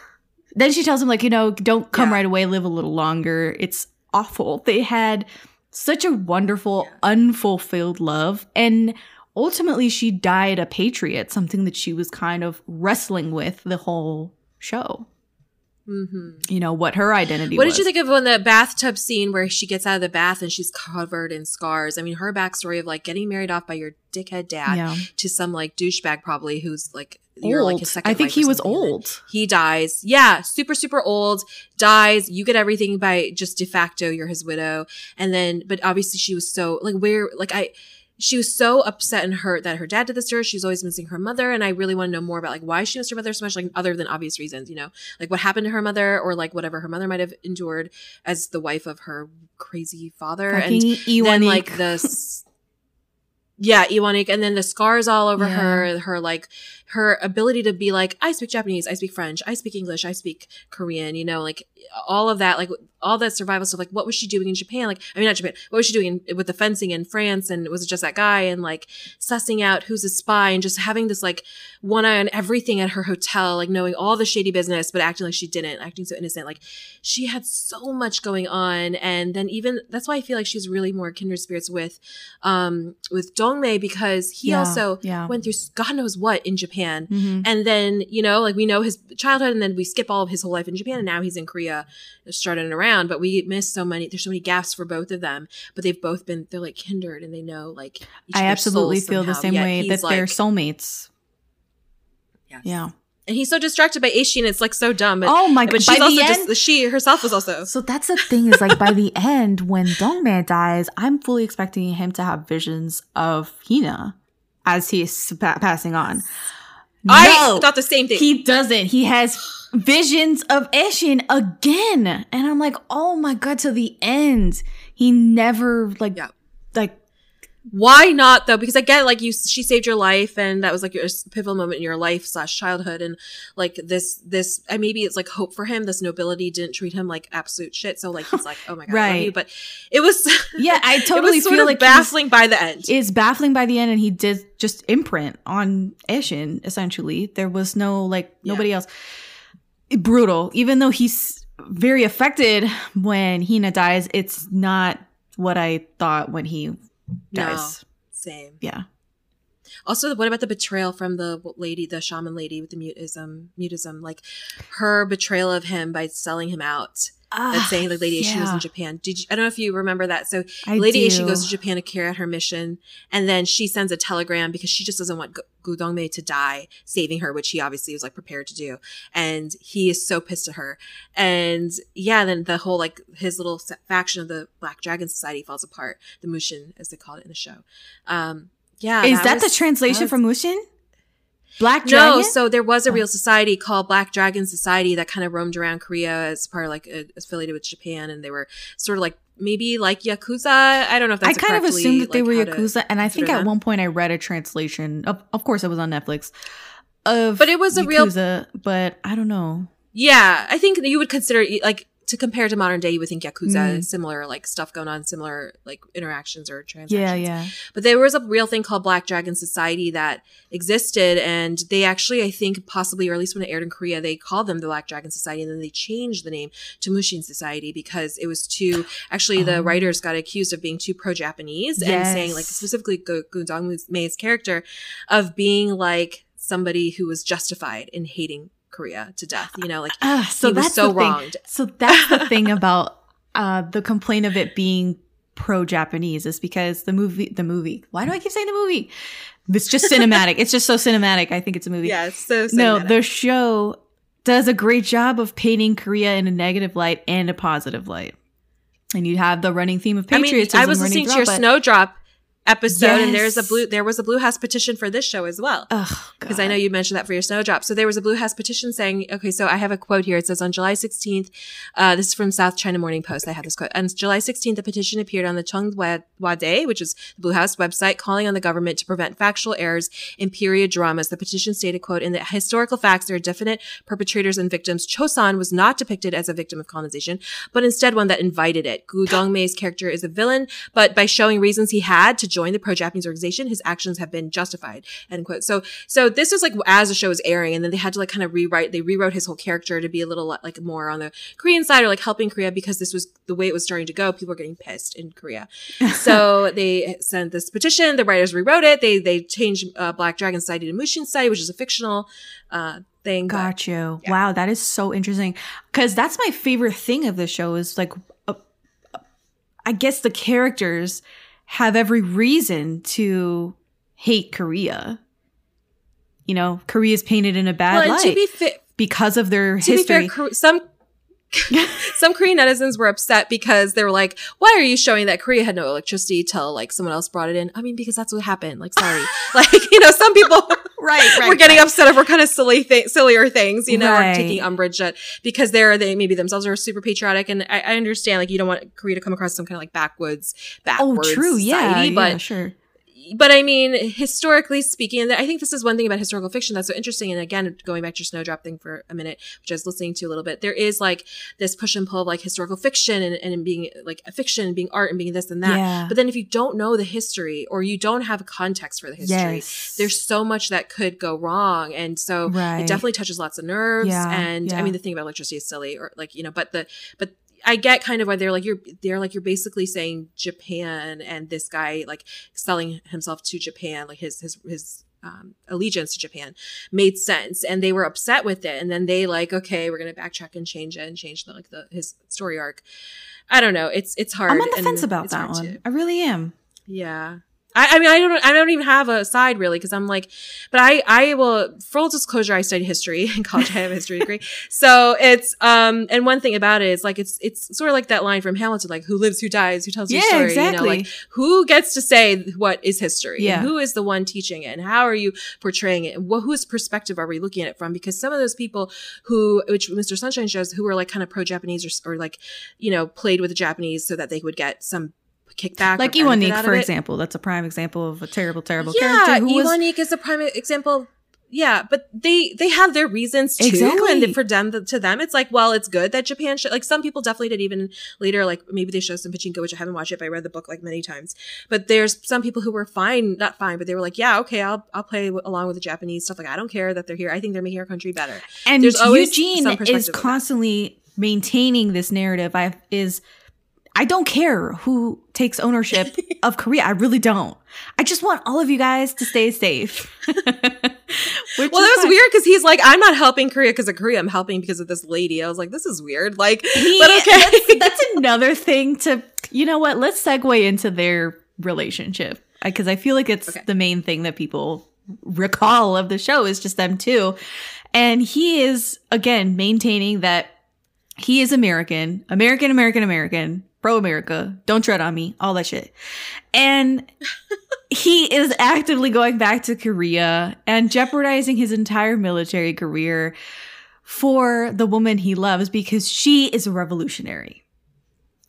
then she tells him, like, you know, don't come Yeah. right away, live a little longer. It's awful. They had such a wonderful, unfulfilled love. And ultimately, she died a patriot, something that she was kind of wrestling with the whole show. Hmm You know, what her identity What was. did you think of when the bathtub scene where she gets out of the bath and she's covered in scars? I mean, her backstory of like getting married off by your dickhead dad Yeah. to some like douchebag probably who's like you're like Old. his second. I think he was something, and then old. He dies. Yeah, super super old. Dies. You get everything by just de facto. You're his widow, and then but obviously she was so like where like I. She was so upset and hurt that her dad did this to her. She's always missing her mother, and I really want to know more about like why she missed her mother so much, like other than obvious reasons, you know, like what happened to her mother, or like whatever her mother might have endured as the wife of her crazy father, and Fucking then Iwanik. like the s- yeah Iwanik, and then the scars all over Yeah. her her like her ability to be like i speak japanese i speak french i speak english i speak korean you know like all of that, like all that survival stuff. Like, what was she doing in Japan? Like, I mean, not Japan. What was she doing in, with the fencing in France? And was it just that guy? And like sussing out who's a spy and just having this like one eye on everything at her hotel, like knowing all the shady business, but acting like she didn't, acting so innocent. Like, she had so much going on. And then even that's why I feel like she's really more kindred spirits with, um, with Dong-mae because he Yeah, also yeah. went through God knows what in Japan. Mhm. And then, you know, like we know his childhood and then we skip all of his whole life in Japan and now he's in Korea strutting around. But we miss so many, there's so many gaps for both of them. But they've both been, they're like kindred and they know like each I absolutely feel the same yet way that they're soulmates. Yes. Yeah. And he's so distracted by Aishi and it's like so dumb. But, oh my but god! she's By also end, just, she herself was also. So that's the thing is like by the end, when Dongman dies, I'm fully expecting him to have visions of Hina as he's pa- passing on. I No! thought the same thing. He doesn't. He has visions of Ae-shin again. And I'm like, oh my god, to the end. He never like Yeah. Why not though? Because I get like you, she saved your life, and that was like your pivotal moment in your life slash childhood, and like this, this, and maybe it's like hope for him. This nobility didn't treat him like absolute shit, so like he's like, oh my god, I love Right. you. But it was, Yeah, I it totally was sort feel of like baffling by the end. it's baffling by the end and he did just imprint on Ae-shin, essentially. There was no like Yeah. nobody else. Brutal. Even though he's very affected when Hina dies, it's not what I thought when he No. Same. Yeah. Also, what about the betrayal from the lady, the shaman lady with the mutism? Mutism, like her betrayal of him by selling him out. That's saying like Lady Aishi was Ah, in Japan. Did you, I don't know if you remember that. So I Lady do. Aishi goes to Japan to carry out her mission, and then she sends a telegram because she just doesn't want Gu- Goo Dong-mae to die, saving her, which he obviously was like prepared to do. And he is so pissed at her. And yeah, then the whole like his little faction of the Black Dragon Society falls apart. The Mushin, as they call it in the show. Um, yeah, Is that, the was- translation that was- from Mushin? Black no, Dragon? so there was a Oh. real society called Black Dragon Society that kind of roamed around Korea as part of like uh, affiliated with Japan, and they were sort of like maybe like yakuza. I don't know if that's I kind of assumed that they were Yakuza, and I think at one point I read a translation. Of, of course, it was on Netflix. Of But it was a real- but I don't know. Yeah, I think you would consider like to compare to modern day, you would think yakuza, Mm. similar like stuff going on, similar like interactions or transactions. Yeah, yeah. But there was a real thing called Black Dragon Society that existed, and they actually, I think, possibly, or at least when it aired in Korea, they called them the Black Dragon Society, and then they changed the name to Mushin Society because it was too. Actually, the Oh. writers got accused of being too pro-Japanese and saying, like, specifically Go- Gun Dong-mei's character, of being like somebody who was justified in hating Korea to death. You know, like Ah, so he was so the thing. So that's the thing about uh, the complaint of it being pro-Japanese is because the movie, the movie. Why do I keep saying the movie? It's just cinematic. it's just so cinematic. I think it's a movie. Yeah, so, so no, the show does a great job of painting Korea in a negative light and a positive light. And you have the running theme of I mean. I was listening to your but- Snowdrop episode, and there's a blue. There was a Blue House petition for this show as well. Because I know you mentioned that for your snowdrop. So there was a Blue House petition saying, okay, so I have a quote here. It says on July 16th, uh, this is from South China Morning Post. I have this quote. And on July 16th, the petition appeared on the Chonghua Day, which is the Blue House website, calling on the government to prevent factual errors in period dramas. The petition stated, quote, in the historical facts, there are definite perpetrators and victims. Joseon was not depicted as a victim of colonization, but instead one that invited it. Gu Dong-mae's character is a villain, but by showing reasons he had to join the pro-Japanese organization, his actions have been justified. End quote. So, so this was like as the show was airing, and then they had to like kind of rewrite. They rewrote his whole character to be a little like more on the Korean side or like helping Korea because this was the way it was starting to go. People were getting pissed in Korea, so they sent this petition. The writers rewrote it. They they changed uh, Black Dragon Society to Mushin Society, which is a fictional uh, thing. but- Got you. yeah. Wow, that is so interesting. Because that's my favorite thing of the show is like, uh, I guess the characters have every reason to hate Korea. You know, Korea is painted in a bad well, light to be fit, because of their to history. fair, some some Korean netizens were upset because they were like, "Why are you showing that Korea had no electricity till like someone else brought it in?" I mean, because that's what happened. Like, sorry, like you know, some people right, right. were getting upset over kind of silly, th- sillier things, you know, or Right. taking umbrage at because they're they maybe themselves are super patriotic, and I, I understand like you don't want Korea to come across some kind of like backwoods, Oh, true. Yeah, society, yeah, but sure. But I mean, historically speaking, and I think this is one thing about historical fiction that's so interesting. And again, going back to your Snowdrop thing for a minute, which I was listening to a little bit, there is like this push and pull of like historical fiction and, and being like a fiction and being art and being this and that. Yeah. But then if you don't know the history or you don't have a context for the history, Yes. there's so much that could go wrong. And so Right. it definitely touches lots of nerves. Yeah, and I mean, the thing about electricity is silly or like, you know, but the, but I get kind of why they're like you're they're like you're basically saying Japan and this guy like selling himself to Japan like his his his um, allegiance to Japan made sense and they were upset with it and then they like okay we're gonna backtrack and change it and change the, like the his story arc. I don't know it's it's hard. I'm on the fence about that one. I really am. yeah. I, I mean, I don't, I don't even have a side really because I'm like, but I, I will, full disclosure, I studied history in college. I have a history degree. So it's, um, and one thing about it is like, it's, it's sort of like that line from Hamilton, like who lives, who dies, who tells you Yeah, story, you exactly. know, like who gets to say what is history Yeah. and who is the one teaching it and how are you portraying it and what, whose perspective are we looking at it from? Because some of those people who, which Mr. Sunshine shows, who were like kind of pro-Japanese or, or like, you know, played with the Japanese so that they would get some kickback. Like Lee Wan-ik, for example. That's a prime example of a terrible, terrible yeah, character who was is a prime example. Yeah, but they they have their reasons too, Exactly. and for them to them, it's like, well, it's good that Japan should like some people definitely did even later, like maybe they show some pachinko, which I haven't watched it, but I read the book like many times. But there's some people who were fine, not fine, but they were like, yeah, okay, I'll I'll play w- along with the Japanese stuff. Like I don't care that they're here. I think they're making our country better. and There's Eugene is constantly maintaining this narrative. I is I don't care who takes ownership of Korea. I really don't. I just want all of you guys to stay safe. Well, that was fine. weird because he's like, I'm not helping Korea because of Korea. I'm helping because of this lady. I was like, this is weird. Like, He- but okay. That's, that's another thing to, you know what? Let's segue into their relationship because I feel like it's Okay. the main thing that people recall of the show is just them two. And he is, again, maintaining that he is American, American, American, American, pro America, don't tread on me, all that shit. And he is actively going back to Korea and jeopardizing his entire military career for the woman he loves because she is a revolutionary.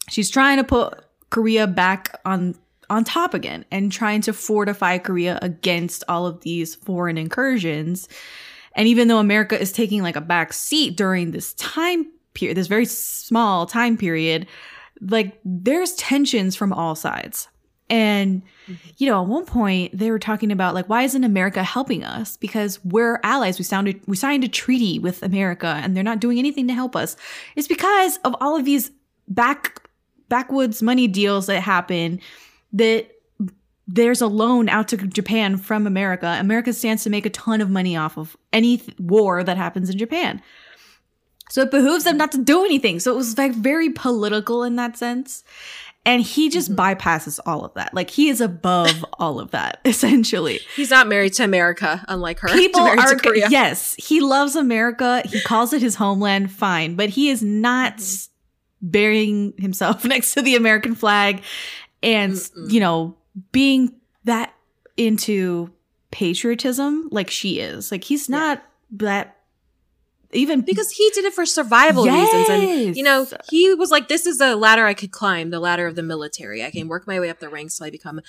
She's trying to put Korea back on on top again and trying to fortify Korea against all of these foreign incursions. And even though America is taking like a back seat during this time period, this very small time period, like there's tensions from all sides. And mm-hmm. you know, at one point they were talking about like why isn't America helping us? Because we're allies. We sounded we signed a treaty with America and they're not doing anything to help us. It's because of all of these back backwoods money deals that happen that there's a loan out to Japan from America. America stands to make a ton of money off of any th- war that happens in Japan. So it behooves them not to do anything. So it was like very political in that sense. And he just mm-hmm. bypasses all of that. Like he is above all of that, essentially. He's not married to America, unlike her. People are yes, he loves America. He calls it his homeland, fine, but he is not mm-hmm. s- burying himself next to the American flag and Mm-mm. you know being that into patriotism like she is. Like he's Yeah. not that even because he did it for survival reasons and you know he was like this is a ladder i could climb the ladder of the military i can work my way up the ranks till i become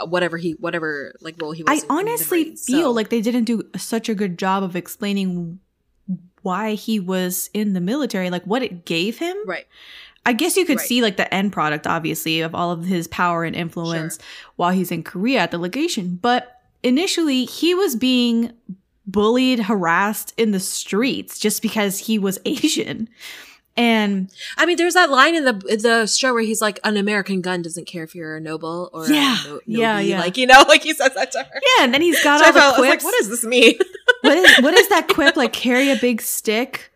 uh, whatever he whatever like role he was I in- in the honestly Marines. feel So- like they didn't do such a good job of explaining why he was in the military, like what it gave him. right I guess you could Right. see like the end product, obviously, of all of his power and influence while he's in Korea at the legation. But initially, he was being bullied, harassed in the streets just because he was Asian. And i mean there's that line in the the show where he's like an american gun doesn't care if you're a noble or Yeah. a no, Yeah, yeah. like you know like he says that to her yeah, and then he's got so all the felt, I was quips. like what does this mean what is what is that quip like? Carry a big stick.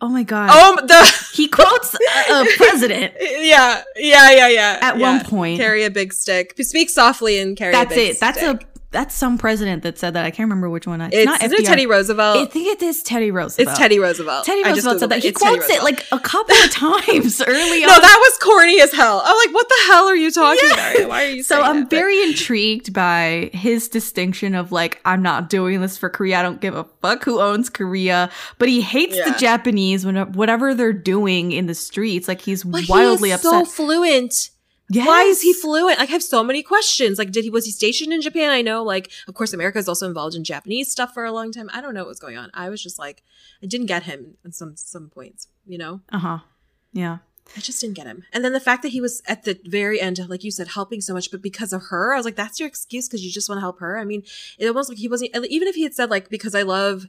Oh my god! oh the he quotes a, a president. yeah yeah yeah yeah At yeah. one point. carry a big stick speak softly and carry That's a big it. That's a that's some president that said that. I can't remember which one. It's, it's, not it teddy roosevelt I think it is Teddy Roosevelt. it's teddy roosevelt Teddy Roosevelt said that. He It's quotes it like a couple of times early No, on. No, that was corny as hell. I'm like, what the hell are you talking about? Why are you so I'm that? Very intrigued by his distinction of like, I'm not doing this for Korea. I don't give a fuck who owns Korea. But he hates Yeah. the Japanese when whatever they're doing in the streets. Like he's But wildly he upset. so fluent. Why is he fluent? Like, I have so many questions. Like, did he was he stationed in Japan? I know, like, of course, America is also involved in Japanese stuff for a long time. I don't know what was going on. I was just like, I didn't get him in some some points. You know, Uh huh. Yeah. I just didn't get him. And then the fact that he was at the very end, like you said, helping so much, but because of her, I was like, that's your excuse because you just want to help her. I mean, it almost like he wasn't. Even if he had said like, because I love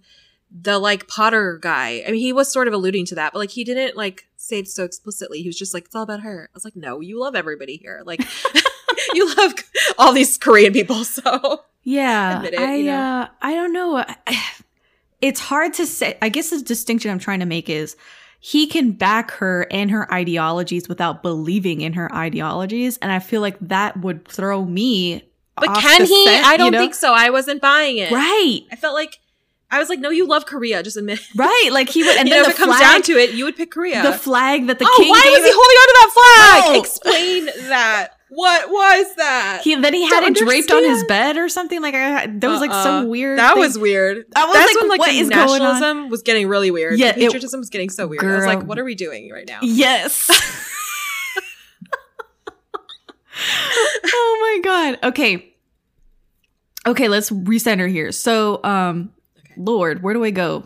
the like Potter guy. I mean, he was sort of alluding to that, but like he didn't like say it so explicitly. He was just like, it's all about her. I was like, no, you love everybody here. Like, you love all these Korean people. So Yeah. It, I you know? uh I don't know. It's hard to say. I guess the distinction I'm trying to make is he can back her and her ideologies without believing in her ideologies, and I feel like that would throw me. But can he? scent, I don't know? think so. I wasn't buying it. Right. I felt like I was like, no, you love Korea. Just admit. it. Right. Like he would, and then know, the if it comes flag, down to it, you would pick Korea. the flag that the king oh, king why was he holding onto that flag? Oh. Explain that. What was that? He then he had Don't it draped on his bed or something. Like I, there was like Uh-uh. some weird. That thing. was weird. I was That's like, when like what the is going on? nationalism was getting really weird. Yeah, the it- patriotism was getting so weird. I was like, what are we doing right now? Yes. oh my god. Okay. Okay, let's recenter here. So, um Lord, where do I go?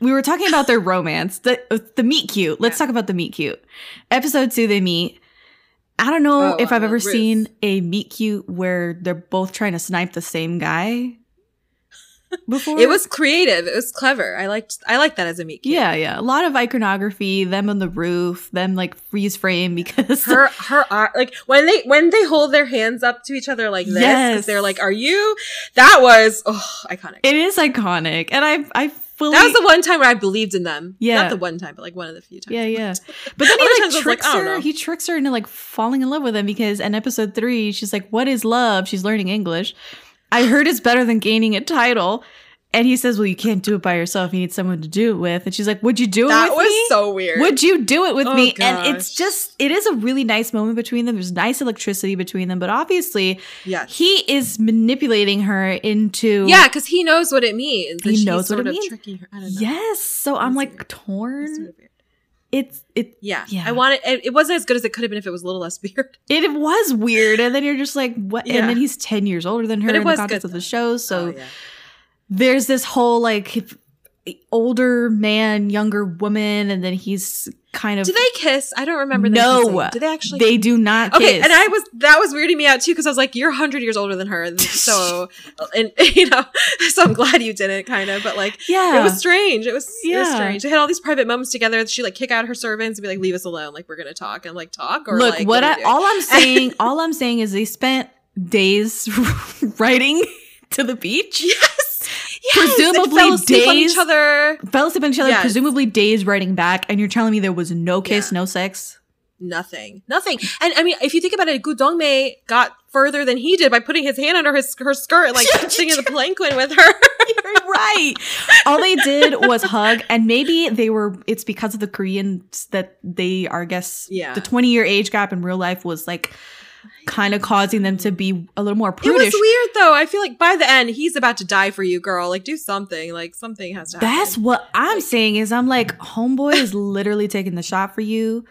We were talking about their romance, the uh, the meet cute. Let's Yeah. talk about the meet cute. Episode 2 they meet. I don't know Oh, if I've ever Ruth. seen a meet cute where they're both trying to snipe the same guy before. It was creative. It was clever. I liked. I liked that as a meet. cute. yeah, yeah. A lot of iconography, them on the roof, them like freeze frame because her her art like when they when they hold their hands up to each other like this Yes. they're like are you that was oh iconic It is iconic, and I I fully that was the one time where i believed in them Yeah. not the one time but like one of the few times yeah yeah. But then he like was like, tricks her. He tricks her into like falling in love with him because in episode three she's like, "What is love?" She's learning English. I heard it's better than gaining a title. And he says, "Well, you can't do it by yourself. You need someone to do it with." And she's like, "Would you do it that with was me? so weird Would you do it with Oh, me?" And it's just, it is a really nice moment between them. There's nice electricity between them, but obviously, yes he is manipulating her into yeah because he knows what it means He knows what it means. tricking her i don't know Yes. So I'm like weird. It's torn. Sort of weird. It's it yeah Yeah. i wanted it, it wasn't as good as it could have been if it was a little less weird it was weird, and then you're just like, what? Yeah. And then he's ten years older than her But it in the context good, of the show. So Oh, yeah. there's this whole like older man, younger woman, and then he's kind of do they kiss i don't remember No. kissing. do they actually they do not Okay, kiss. and I was that was weirding me out too because I was like, you're hundred years older than her, so and you know, so I'm glad you didn't, kind of, but like, yeah, it was strange. It was it was Yeah. strange. They had all these private moments together. She like kick out her servants and be like, leave us alone, like we're gonna talk and like talk or Look, like, what, are I, all I'm saying, all I'm saying is they spent days riding to the beach. yes, yes, presumably fell asleep on days- each other. Fell asleep on each other, Yes. presumably days riding back, and you're telling me there was no kiss, Yeah. no sex. Nothing, nothing. And I mean, if you think about it, Goo Dong-mae got further than he did by putting his hand under his her skirt, like singing the palanquin with her. You're right. All they did was hug, and maybe they were. It's because of the Koreans that they are. I guess Yeah. the 20 year age gap in real life was like kind of causing them to be a little more prudish. It was weird though. I feel like by the end, he's about to die for you, girl. Like, do something. Like, something has to happen. That's what I'm saying. Is I'm like, homeboy is literally taking the shot for you,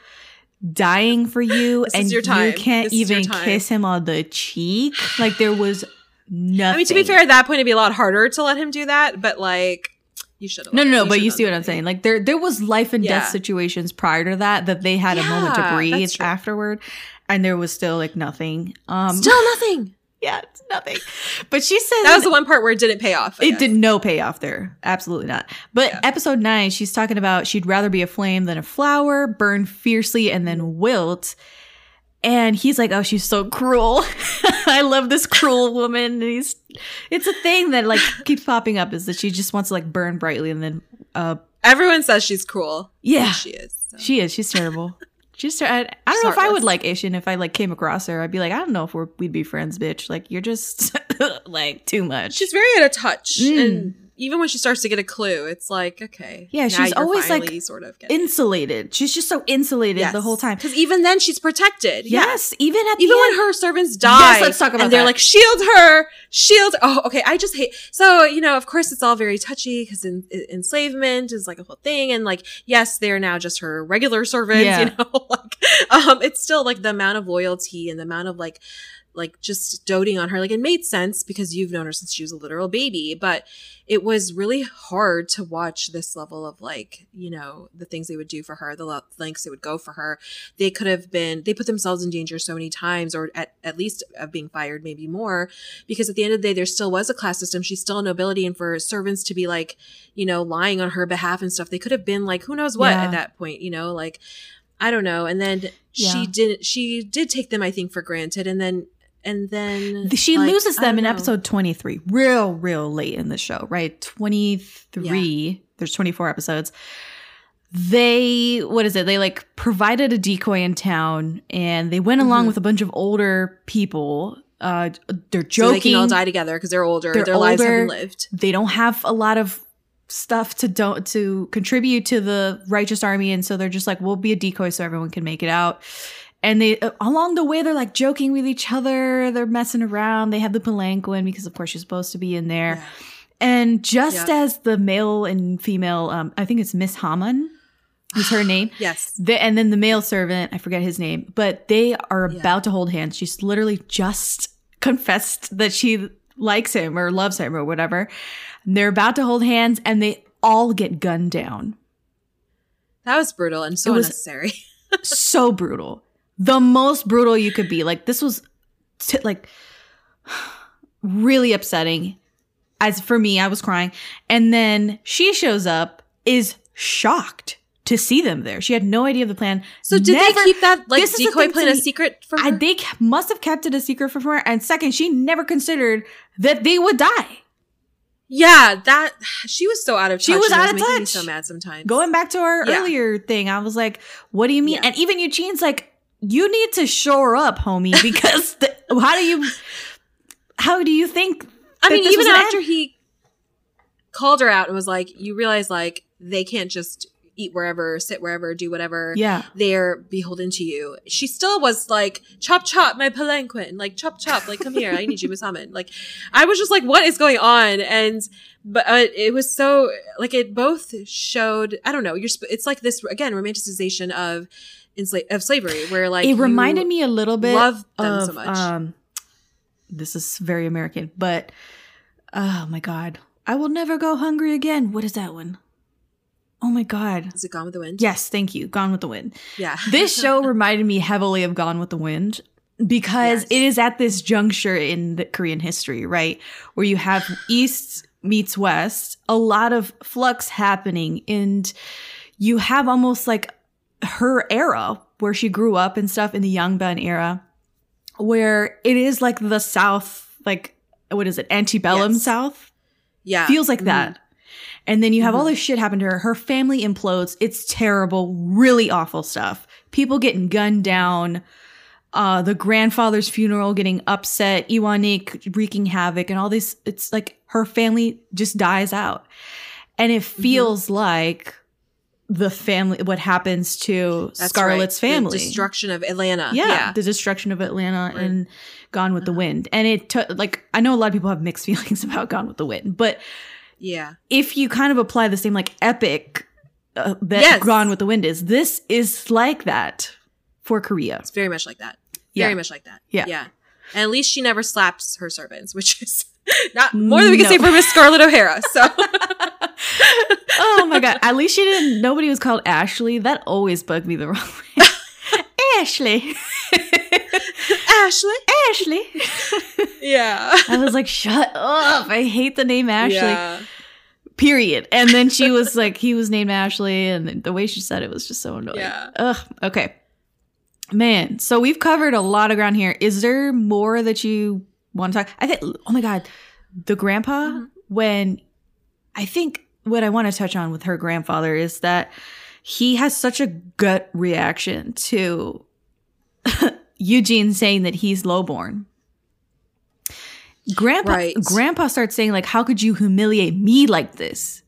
dying for you, and your time. you can't This even kiss him on the cheek. Like there was nothing. I mean, to be fair, at that point, it'd be a lot harder to let him do that. But like, you should. have No, no, no. But you see what I'm saying? Like there, there was life and Yeah. death situations prior to that that they had a moment to breathe afterward, and there was still like nothing. Um, Still nothing. yeah, it's nothing. But she said That was the one part where it didn't pay off. I It guess. did no payoff there. Absolutely not. But Yeah. episode nine, she's talking about she'd rather be a flame than a flower, burn fiercely and then wilt. And he's like, "Oh, she's so cruel. I love this cruel woman." And he's, it's a thing that like keeps popping up is that she just wants to like burn brightly and then, uh, Everyone says she's cruel. yeah, she is. so. she is. She's terrible. Ter- I, I don't know if I would like Ae-shin if I like came across her. I'd be like, I don't know if we're, we'd be friends, bitch. Like you're just like too much. She's very out of touch, Mm. and even when she starts to get a clue, it's like okay, Yeah, she's always, like, sort of getting it. Insulated. She's just so insulated the whole time. Because even then, she's protected. Yeah. Yes, even at Even the when end. her servants die, Yes, let's talk about and they're like, "Shield her, shield." Oh, okay. I just hate. So you know, of course, it's all very touchy because in, enslavement is like a whole thing, and like, yes, they're now just her regular servants. Yeah. You know, like, um, it's still like the amount of loyalty and the amount of like, like just doting on her. Like, it made sense because you've known her since she was a literal baby, but it was really hard to watch this level of like, you know, the things they would do for her, the lengths they would go for her they could have been they put themselves in danger so many times or at, at least of being fired maybe more because at the end of the day there still was a class system she's still a nobility and for servants to be like you know lying on her behalf and stuff they could have been like who knows what Yeah. at that point you know like i don't know and then Yeah. she didn't she did take them i think for granted and then and then she like, loses them in know. episode 23 real real late in the show right? 23 there's 24 episodes. They what is it? They like provided a decoy in town and they went along Mhm. with a bunch of older people. Uh they're so joking they can all die together because they're older They're their lives older. haven't lived. They don't have a lot of stuff to don't to contribute to the righteous army and so they're just like we'll be a decoy so everyone can make it out and they uh, along the way they're like joking with each other they're messing around they have the palanquin because of course she's supposed to be in there Yeah. and just Yeah. as the male and female um i think it's miss haman is her name yes the, and then the male servant, I forget his name, but they are Yeah. about to hold hands. She's literally just confessed that she likes him or loves him or whatever. And they're about to hold hands and they all get gunned down. that was brutal and so unnecessary so brutal. The most brutal you could be. Like, this was t- like really upsetting. As for me, I was crying. And then she shows up, is shocked to see them there. She had no idea of the plan. so did Never- they keep that like This decoy plan a secret from her? I, they must have kept it a secret from her. And second, she never considered that they would die. Yeah, that she was so out of touch. She was out of making me touch. so mad sometimes. Going back to our Yeah. earlier thing, I was like, "What do you mean?" Yeah. And even Eugene's like, "You need to shore up, homie, because the, how do you, how do you think?" I mean, even after he called her out and was like, "You realize like they can't just eat wherever, sit wherever, do whatever. Yeah, They're beholden to you." She still was like, "Chop chop, my palanquin! Like chop chop! Like come here, I need you, Miss Hammond." Like I was just like, "What is going on?" And but uh, it was so like it both showed. I don't know. You're. sp- It's like this again romanticization of. Ensla- of slavery, where like it reminded me a little bit love them of so much. um. This is very American, but oh my god, I will never go hungry again. What is that one? Oh my god. Is it Gone with the Wind? Yes, thank you. Gone with the Wind. yeah. this show reminded me heavily of Gone with the Wind because Yes. it is at this juncture in the Korean history, right? Where you have East meets West, a lot of flux happening, and you have almost like her era where she grew up and stuff in the Yangban era, where it is like the South, like what is it, antebellum Yes. South? yeah, feels like Mhm. that. And then you have all Mhm. this shit happen to her. Her family implodes. It's terrible, really awful stuff. People getting gunned down. Uh, the grandfather's funeral getting upset. Lee Wan-ik wreaking havoc and all this. It's like her family just dies out. And it Mm-hmm. feels like the family, what happens to That's Scarlett's right. The family. destruction of Atlanta. yeah, Yeah. the destruction of Atlanta Right. and Gone with the Uh-huh. Wind. And it took, like, I know a lot of people have mixed feelings about Gone with the Wind, but Yeah. if you kind of apply the same like epic uh, that Yes. Gone with the Wind is, this is like that for Korea. It's very much like that. Yeah. Very much like that. Yeah. Yeah. And at least she never slaps her servants, which is not more than we can No. say for Miss Scarlett O'Hara. So oh my god! At least she didn't. Nobody was called Ashley. That always bugged me the wrong way. Ashley, Ashley. Ashley. Yeah. I was like, shut up! I hate the name Ashley. Yeah. Period. And then she was like, he was named Ashley, and the way she said it was just so annoying. Yeah. Ugh. Okay. Man, so we've covered a lot of ground here. Is there more that you want to talk? I think. Oh my god, the grandpa. Mhm. When I think what I want to touch on with her grandfather is that he has such a gut reaction to Eugene saying that he's lowborn. Grandpa Right. Grandpa starts saying like, "How could you humiliate me like this?"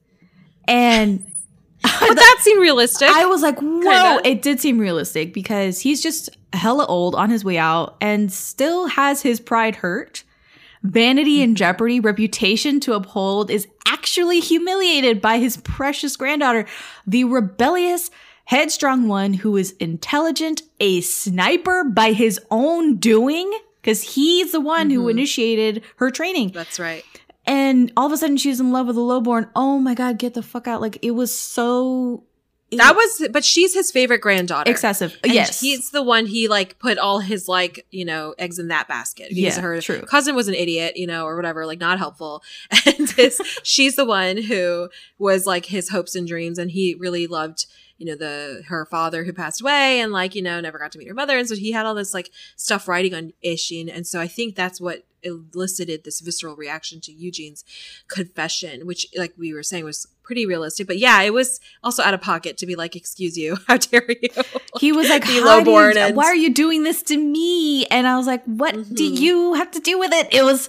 And But that seemed realistic. I was like, "Whoa!" Kinda. It did seem realistic because he's just hella old on his way out and still has his pride hurt. Vanity Mm-hmm. in jeopardy, reputation to uphold is actually humiliated by his precious granddaughter, the rebellious, headstrong one who is intelligent, a sniper by his own doing, because he's the one who Mhm. initiated her training. That's right. And all of a sudden she's in love with a lowborn. Oh my god, get the fuck out. Like it was so That was, but she's his favorite granddaughter. excessive. And yes. he's the one he like put all his like you know eggs in that basket because Yeah, her true. cousin was an idiot you know or whatever like not helpful and his, she's the one who was like his hopes and dreams and he really loved you know the her father who passed away and like you know never got to meet her mother and so he had all this like stuff writing on Ae-shin and so I think that's what elicited this visceral reaction to Eugene's confession which like we were saying was pretty realistic but yeah it was also out of pocket to be like excuse you how dare you he was like, be "How do you- and- why are you doing this to me? And I was like, what do Mhm. you have to do with it? It was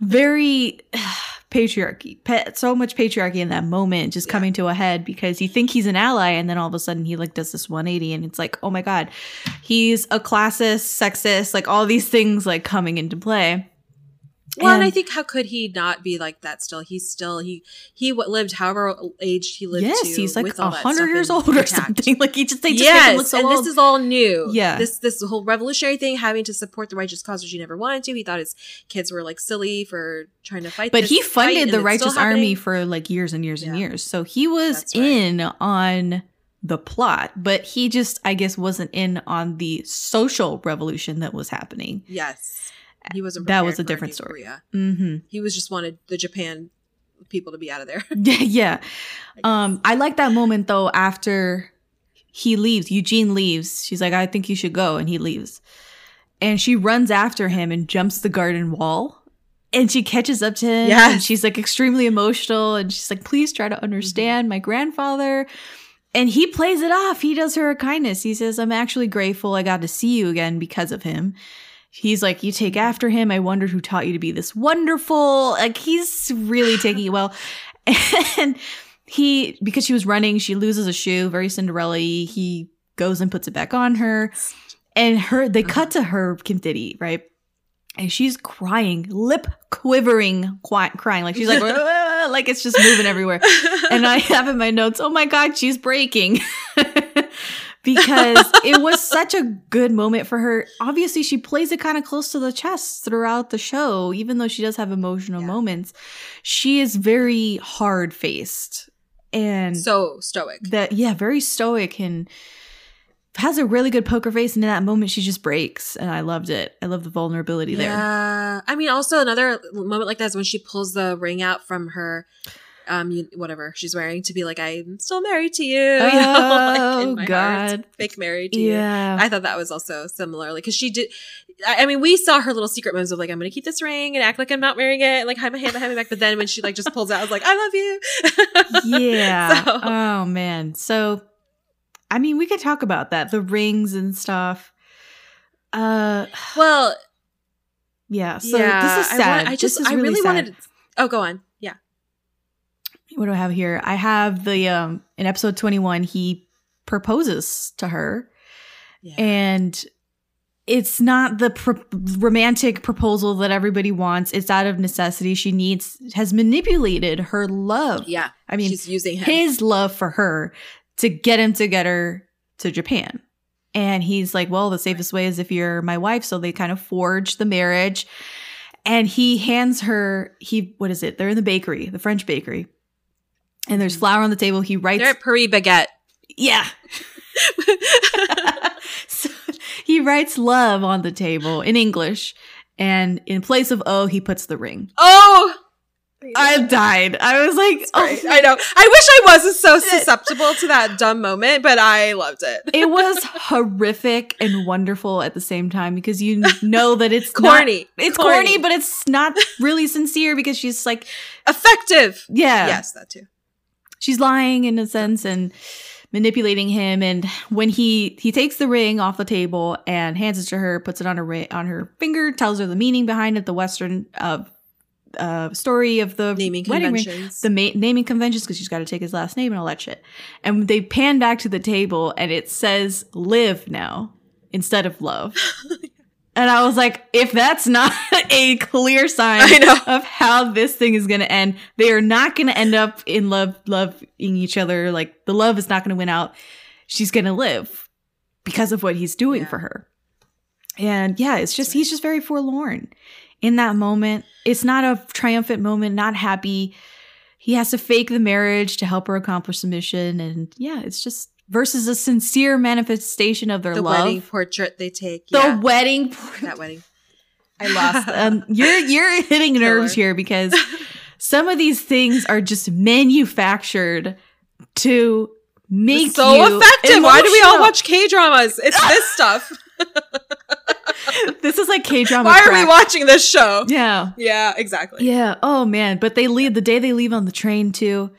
very patriarchy, pa- so much patriarchy in that moment just Yeah. coming to a head because you think he's an ally and then all of a sudden he like does this 180 and it's like, oh my God, he's a classist, sexist, like all these things like coming into play. Well, and, I think how could he not be like that? Still, he's still he he lived however aged he lived. yes, he's like a hundred years old or something. Like he just they just yes, so and old. this is all new. Yeah. this this whole revolutionary thing, having to support the righteous cause which he never wanted to. He thought his kids were like silly for trying to fight. but he funded and the righteous army for like years and years and years so he was right. in on the plot but he just i guess wasn't in on the social revolution that was happening Yes, he wasn't. That was a different story. Mm-hmm. He was just wanted the Japan people to be out of there. yeah yeah. Um i like that moment though after he leaves. Eugene leaves. She's like i think you should go and he leaves. And she runs after him and jumps the garden wall and she catches up to him Yes. and she's like extremely emotional and she's like please try to understand my grandfather. And he plays it off. He does her a kindness. He says i'm actually grateful i got to see you again because of him he's like you take after him. I wonder who taught you to be this wonderful. Like he's really taking it well. And he because she was running she loses a shoe very cinderella he goes and puts it back on her. And her they mm-hmm. cut to her Kim Tae-ri, right? And she's crying lip quivering qui- crying. Like she's like like it's just moving everywhere. And i have in my notes oh my god she's breaking because it was such a good moment for her obviously she plays it kind of close to the chest throughout the show even though she does have emotional Yeah. moments she is very hard faced and so stoic. that yeah very stoic and has a really good poker face and in that moment she just breaks and i loved it i love the vulnerability there Yeah. I mean, also another moment like that is when she pulls the ring out from her, um, you- whatever she's wearing to be like, I'm still married to you. you know, like, Oh, my heart, God. fake married to you. yeah I thought that was also similar, like, cause she did. I I mean, we saw her little secret moves of like, I'm gonna keep this ring and act like I'm not wearing it, and like hide my hand behind my back. But then when she like just pulls out, I was like, I love you. yeah So- oh man so i mean we could talk about that the rings and stuff uh well, yeah so yeah. this is I sad want- I just, I really really sad. wanted. Oh, go on. What do I have here? I have the um in episode 21 he proposes to her Yeah. and it's not the pro- romantic proposal that everybody wants. It's out of necessity. She needs has manipulated her love. yeah. I mean she's using him. his love for her to get him to get her to Japan. And he's like, well, the safest way is if you're my wife. So they kind of forge the marriage. And he hands her, he, what is it? They're in the bakery, the French bakery. And there's flour on the table. He writes, They're at Paris Baguette. yeah. so he writes love on the table in English. And in place of O, he puts the ring. oh, I died. I was like, Right. oh I know. I wish I wasn't so susceptible to that dumb moment, but I loved it. it was horrific and wonderful at the same time because you know that it's corny. Not, it's corny. but it's not really sincere because she's like, effective. yeah, Yes, that too. She's lying in a sense and manipulating him. And when he he takes the ring off the table and hands it to her, puts it on her ri- on her finger, tells her the meaning behind it, the Western uh, uh, story of the Naming wedding ring, conventions. the ma- naming conventions because she's got to take his last name and all that shit. And they pan back to the table and it says "live" now instead of "love." and I was like, if that's not a clear sign of how this thing is going to end, they are not going to end up in love, loving each other. Like the love is not going to win out. She's going to live because of what he's doing Yeah. for her. And yeah, it's just, he's just very forlorn in that moment. It's not a triumphant moment, not happy. He has to fake the marriage to help her accomplish the mission. And yeah, it's just versus a sincere manifestation of their the love. wedding portrait they take. the yeah, wedding. that wedding. I lost. Um, you're you're hitting nerves here because some of these things are just manufactured to make so you effective. Why do we all watch K dramas? It's this stuff. This is like K drama. Why are we watching this show? Yeah, Yeah, exactly. yeah. Oh man, but they leave the day they leave on the train too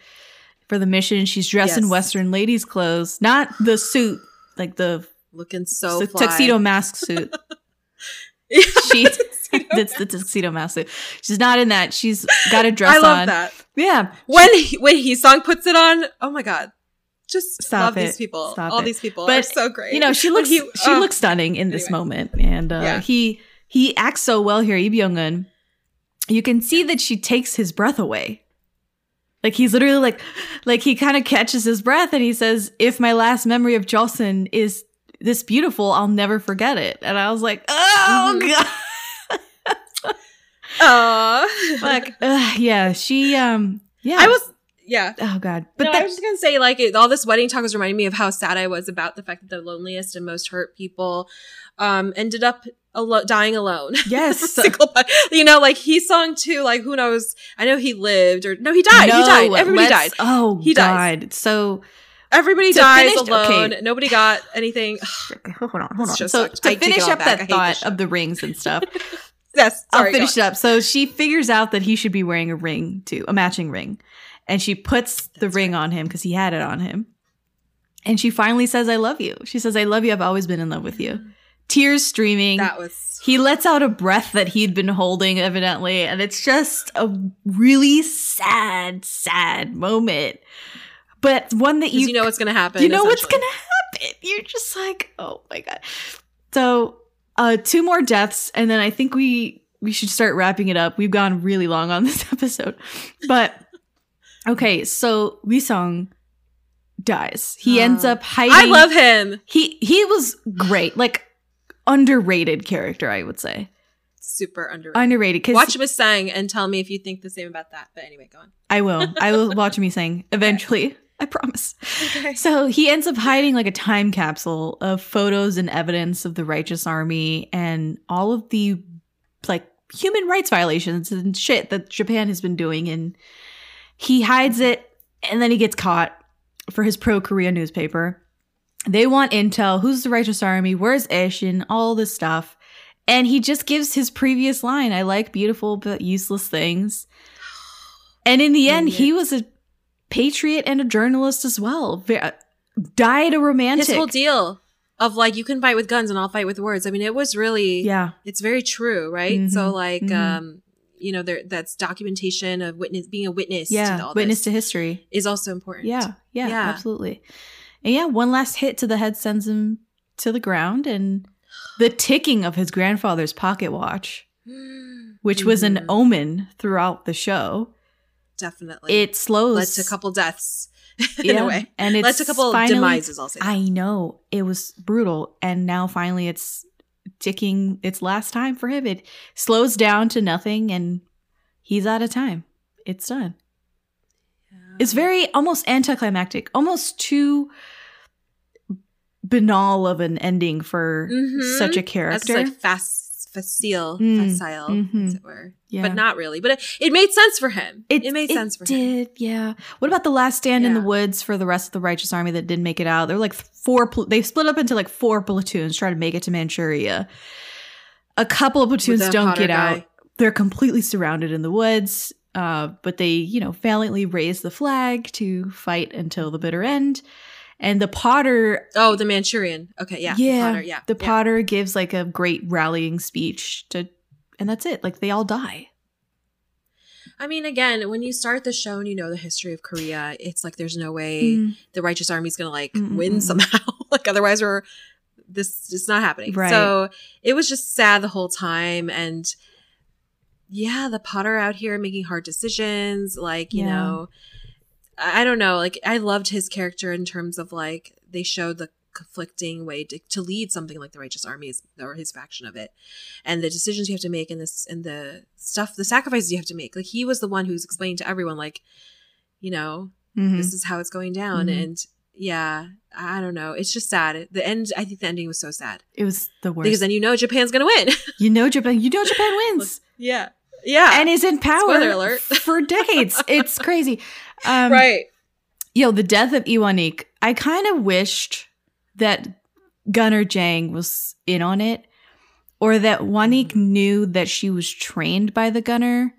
for the mission. She's dressed in Western ladies' clothes, not the suit, like the, Looking so the tuxedo mask suit. Yeah. She that's the tuxedo mask suit. She's not in that. She's got a dress I love on. that. Yeah, When he, when he song puts it on, oh my god, just Stop love it. these people. Stop All it. these people But, are so great. you know she looks he- she oh. looks stunning in this Anyway. moment and uh Yeah. he he acts so well here Lee Byung-hun you can see that she takes his breath away like he's literally like like he kind of catches his breath and he says if my last memory of Joseon is this beautiful I'll never forget it and I was like oh Mhm. god Aw. like ugh, yeah she um yeah I was yeah. oh god But but I was just gonna say, like, it, all this wedding talk was reminding me of how sad I was about the fact that the loneliest and most hurt people um ended up alo- dying alone. yes you know, like Hee-sung too. Like, who knows? I know he lived or no, he died. he died. Everybody died. oh He dies. died so Everybody dies finish- alone. okay. Nobody got anything. Hold on, hold on. So sucked. I to take finish up back. That thought of the rings and stuff, yes, sorry, I'll finish it up. So she figures out that he should be wearing a ring too, a matching ring, and she puts the That's ring on him because he had it on him. And she finally says, "I love you." She says, "I love you. I've always been in love with you." Mm. Tears streaming. That was he lets out a breath that he'd been holding, evidently, and it's just a really sad, sad moment. But one that you you, know what's gonna happen. you know what's gonna happen. You're just like, oh my god. So, uh, two more deaths, and then I think we we should start wrapping it up. We've gone really long on this episode, but okay. So Hee-sung dies. He Uh, ends up hiding. I love him. he. He was great, like underrated character, I would say. Super underrated. Underrated Watch Misaeng and tell me if you think the same about that. But anyway, go on. I will. I will watch Misaeng eventually. I promise. Okay. So he ends up hiding like a time capsule of photos and evidence of the righteous army and all of the like human rights violations and shit that Japan has been doing. And he hides it and then he gets caught for his pro Korea newspaper. They want intel. Who's the righteous army? Where's Ae-shin? All this stuff. And he just gives his previous line I like beautiful but useless things. And in the end, he was a patriot and a journalist as well. Died a romantic. His whole deal of like you can fight with guns and I'll fight with words. I mean, it was really yeah. it's very true, right? Mhm, So like mhm. um you know there that's documentation of witness being a witness Yeah. to all Witness to history. is also important. Yeah, yeah. Yeah. Absolutely. And yeah, one last hit to the head sends him to the ground and the ticking of his grandfather's pocket watch, which was an Mhm. omen throughout the show. definitely It slows led to a couple deaths in yeah, a way. And it's led a couple finally- demises, I'll say. that. I know it was brutal, and now finally it's ticking its last time for him. It slows down to nothing, and he's out of time. It's done. It's very almost anticlimactic, almost too banal of an ending for Mhm. such a character. That's like fast, facile, Mm, facile, mhm. as it were. yeah. But not really. But it, it made sense for him. It, made sense for him. did, yeah. What about the last stand in the woods for the rest of the righteous army that didn't make it out? They're like four. Pl- they split up into like four platoons trying to make it to Manchuria. A couple of platoons don't get guy. out. They're completely surrounded in the woods. Uh, but they, you know, valiantly raise the flag to fight until the bitter end. And the Potter Oh, the Manchurian. Okay, yeah. yeah, The Potter, yeah. the yeah. Potter gives like a great rallying speech to, and that's it. Like they all die. I mean, again, when you start the show and you know the history of Korea, it's like there's no way Mm, the righteous army's gonna like Mm, mm, win mm. somehow. like otherwise, we're this is not happening. Right. So it was just sad the whole time, and yeah, the Potter out here making hard decisions. Like you Yeah. know, I don't know. Like I loved his character in terms of like they showed the conflicting way to, to lead something like the righteous army or his faction of it and the decisions you have to make and this and the stuff the sacrifices you have to make like he was the one who's explaining to everyone like you know mhm. this is how it's going down Mhm. and yeah i don't know it's just sad the end i think the ending was so sad It was the worst. because then you know japan's gonna win you know Japan. You know Japan wins. yeah yeah and is in power Spoiler alert. for decades. it's crazy. Um, right Yo, the death of Lee Wan-ik. I kind of wished that Gunner Jang was in on it, or that Wanik knew that she was trained by the Gunner,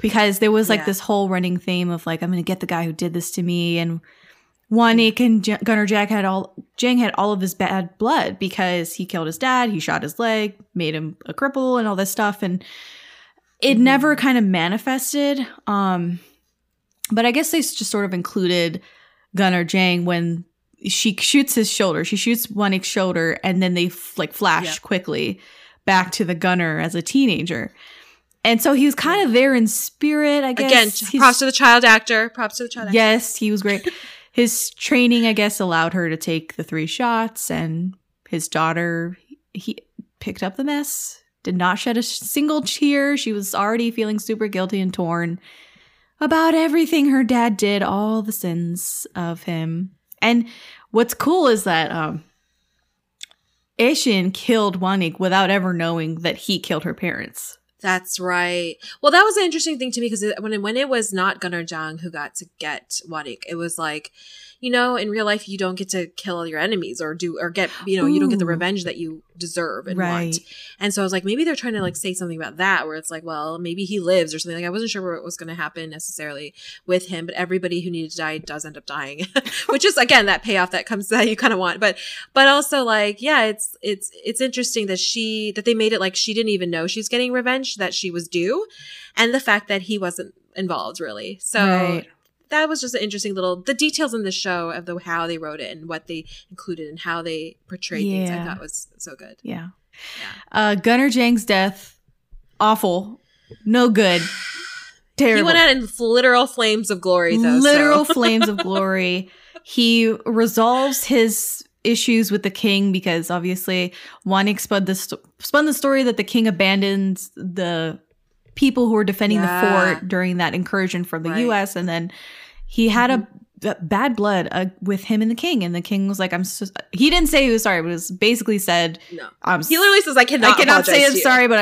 because there was like Yeah. this whole running theme of like I'm gonna get the guy who did this to me, and Wanik and J- Gunnar Jack had all Jang had all of his bad blood because he killed his dad, he shot his leg, made him a cripple, and all this stuff, and it never kind of manifested. Um, but I guess they just sort of included Gunner Jang when she shoots his shoulder. She shoots Wanik's shoulder, and then they f- like flash Yeah. quickly back to the Gunner as a teenager. And so he was kind of there in spirit, I guess. again He's- props to the child actor props to the child actor Yes, he was great. his training, I guess, allowed her to take the three shots, and his daughter, he picked up the mess, did not shed a single tear. She was already feeling super guilty and torn about everything her dad did, all the sins of him. And what's cool is that um Ae-shin killed Wanik without ever knowing that he killed her parents. That's right. Well, that was an interesting thing to me because when it, when it was not Gunner Jang who got to get Wanik, it was like, you know, in real life you don't get to kill your enemies or do or get you know you don't get the revenge that you deserve and Right. want. And so I was like, maybe they're trying to like say something about that where it's like, well, maybe he lives or something. Like I wasn't sure what was going to happen necessarily with him, but everybody who needed to die does end up dying, which is again that payoff that comes that you kind of want. But but also like yeah, it's it's it's interesting that she that they made it like she didn't even know she's getting revenge that she was due, and the fact that he wasn't involved really. So Right. That was just an interesting little the details in the show of the how they wrote it and what they included and how they portrayed things. I thought was so good. Yeah. Yeah. Uh, Gunner Jang's death, awful, no good, terrible. He went out in literal flames of glory, though. literal so. flames of glory. He resolves his issues with the king because obviously Wanik spun the st- spun the story that the king abandons the people who were defending Yeah. the fort during that incursion from the Right. U.S. and then he had a b- bad blood uh, with him and the king, and the king was like, "I'm." So, he didn't say he was sorry, but it was basically said, No. "I'm." He literally says, "I cannot." I cannot say I'm sorry, but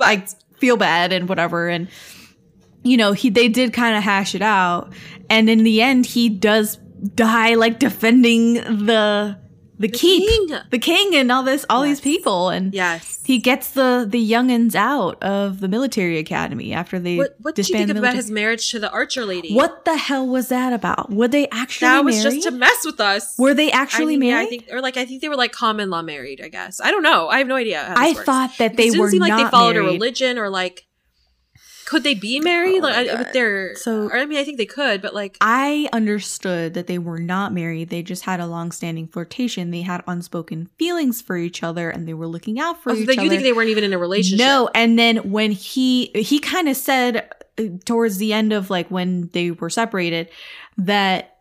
I, I feel bad and whatever. And you know, he they did kind of hash it out, and in the end, he does die like defending the the, keep, king. the king, and all this, all these people, and Yes. he gets the the youngins out of the military academy after they what what did you think the about his marriage to the archer lady? What the hell was that about? Were they actually That was married? just to mess with us. Were they I actually think, yeah, married? I think, or like I think they were like common law married. I guess I don't know. I have no idea. I works. thought that It they didn't were seem like they followed a religion or like. Could they be married? Oh like my I, God. with their So- or, I mean, I think they could, but like I understood that they were not married. They just had a long-standing flirtation. They had unspoken feelings for each other, and they were looking out for oh, so each that other. you think they weren't even in a relationship? No, and then when he he kind of said uh, towards the end of like when they were separated that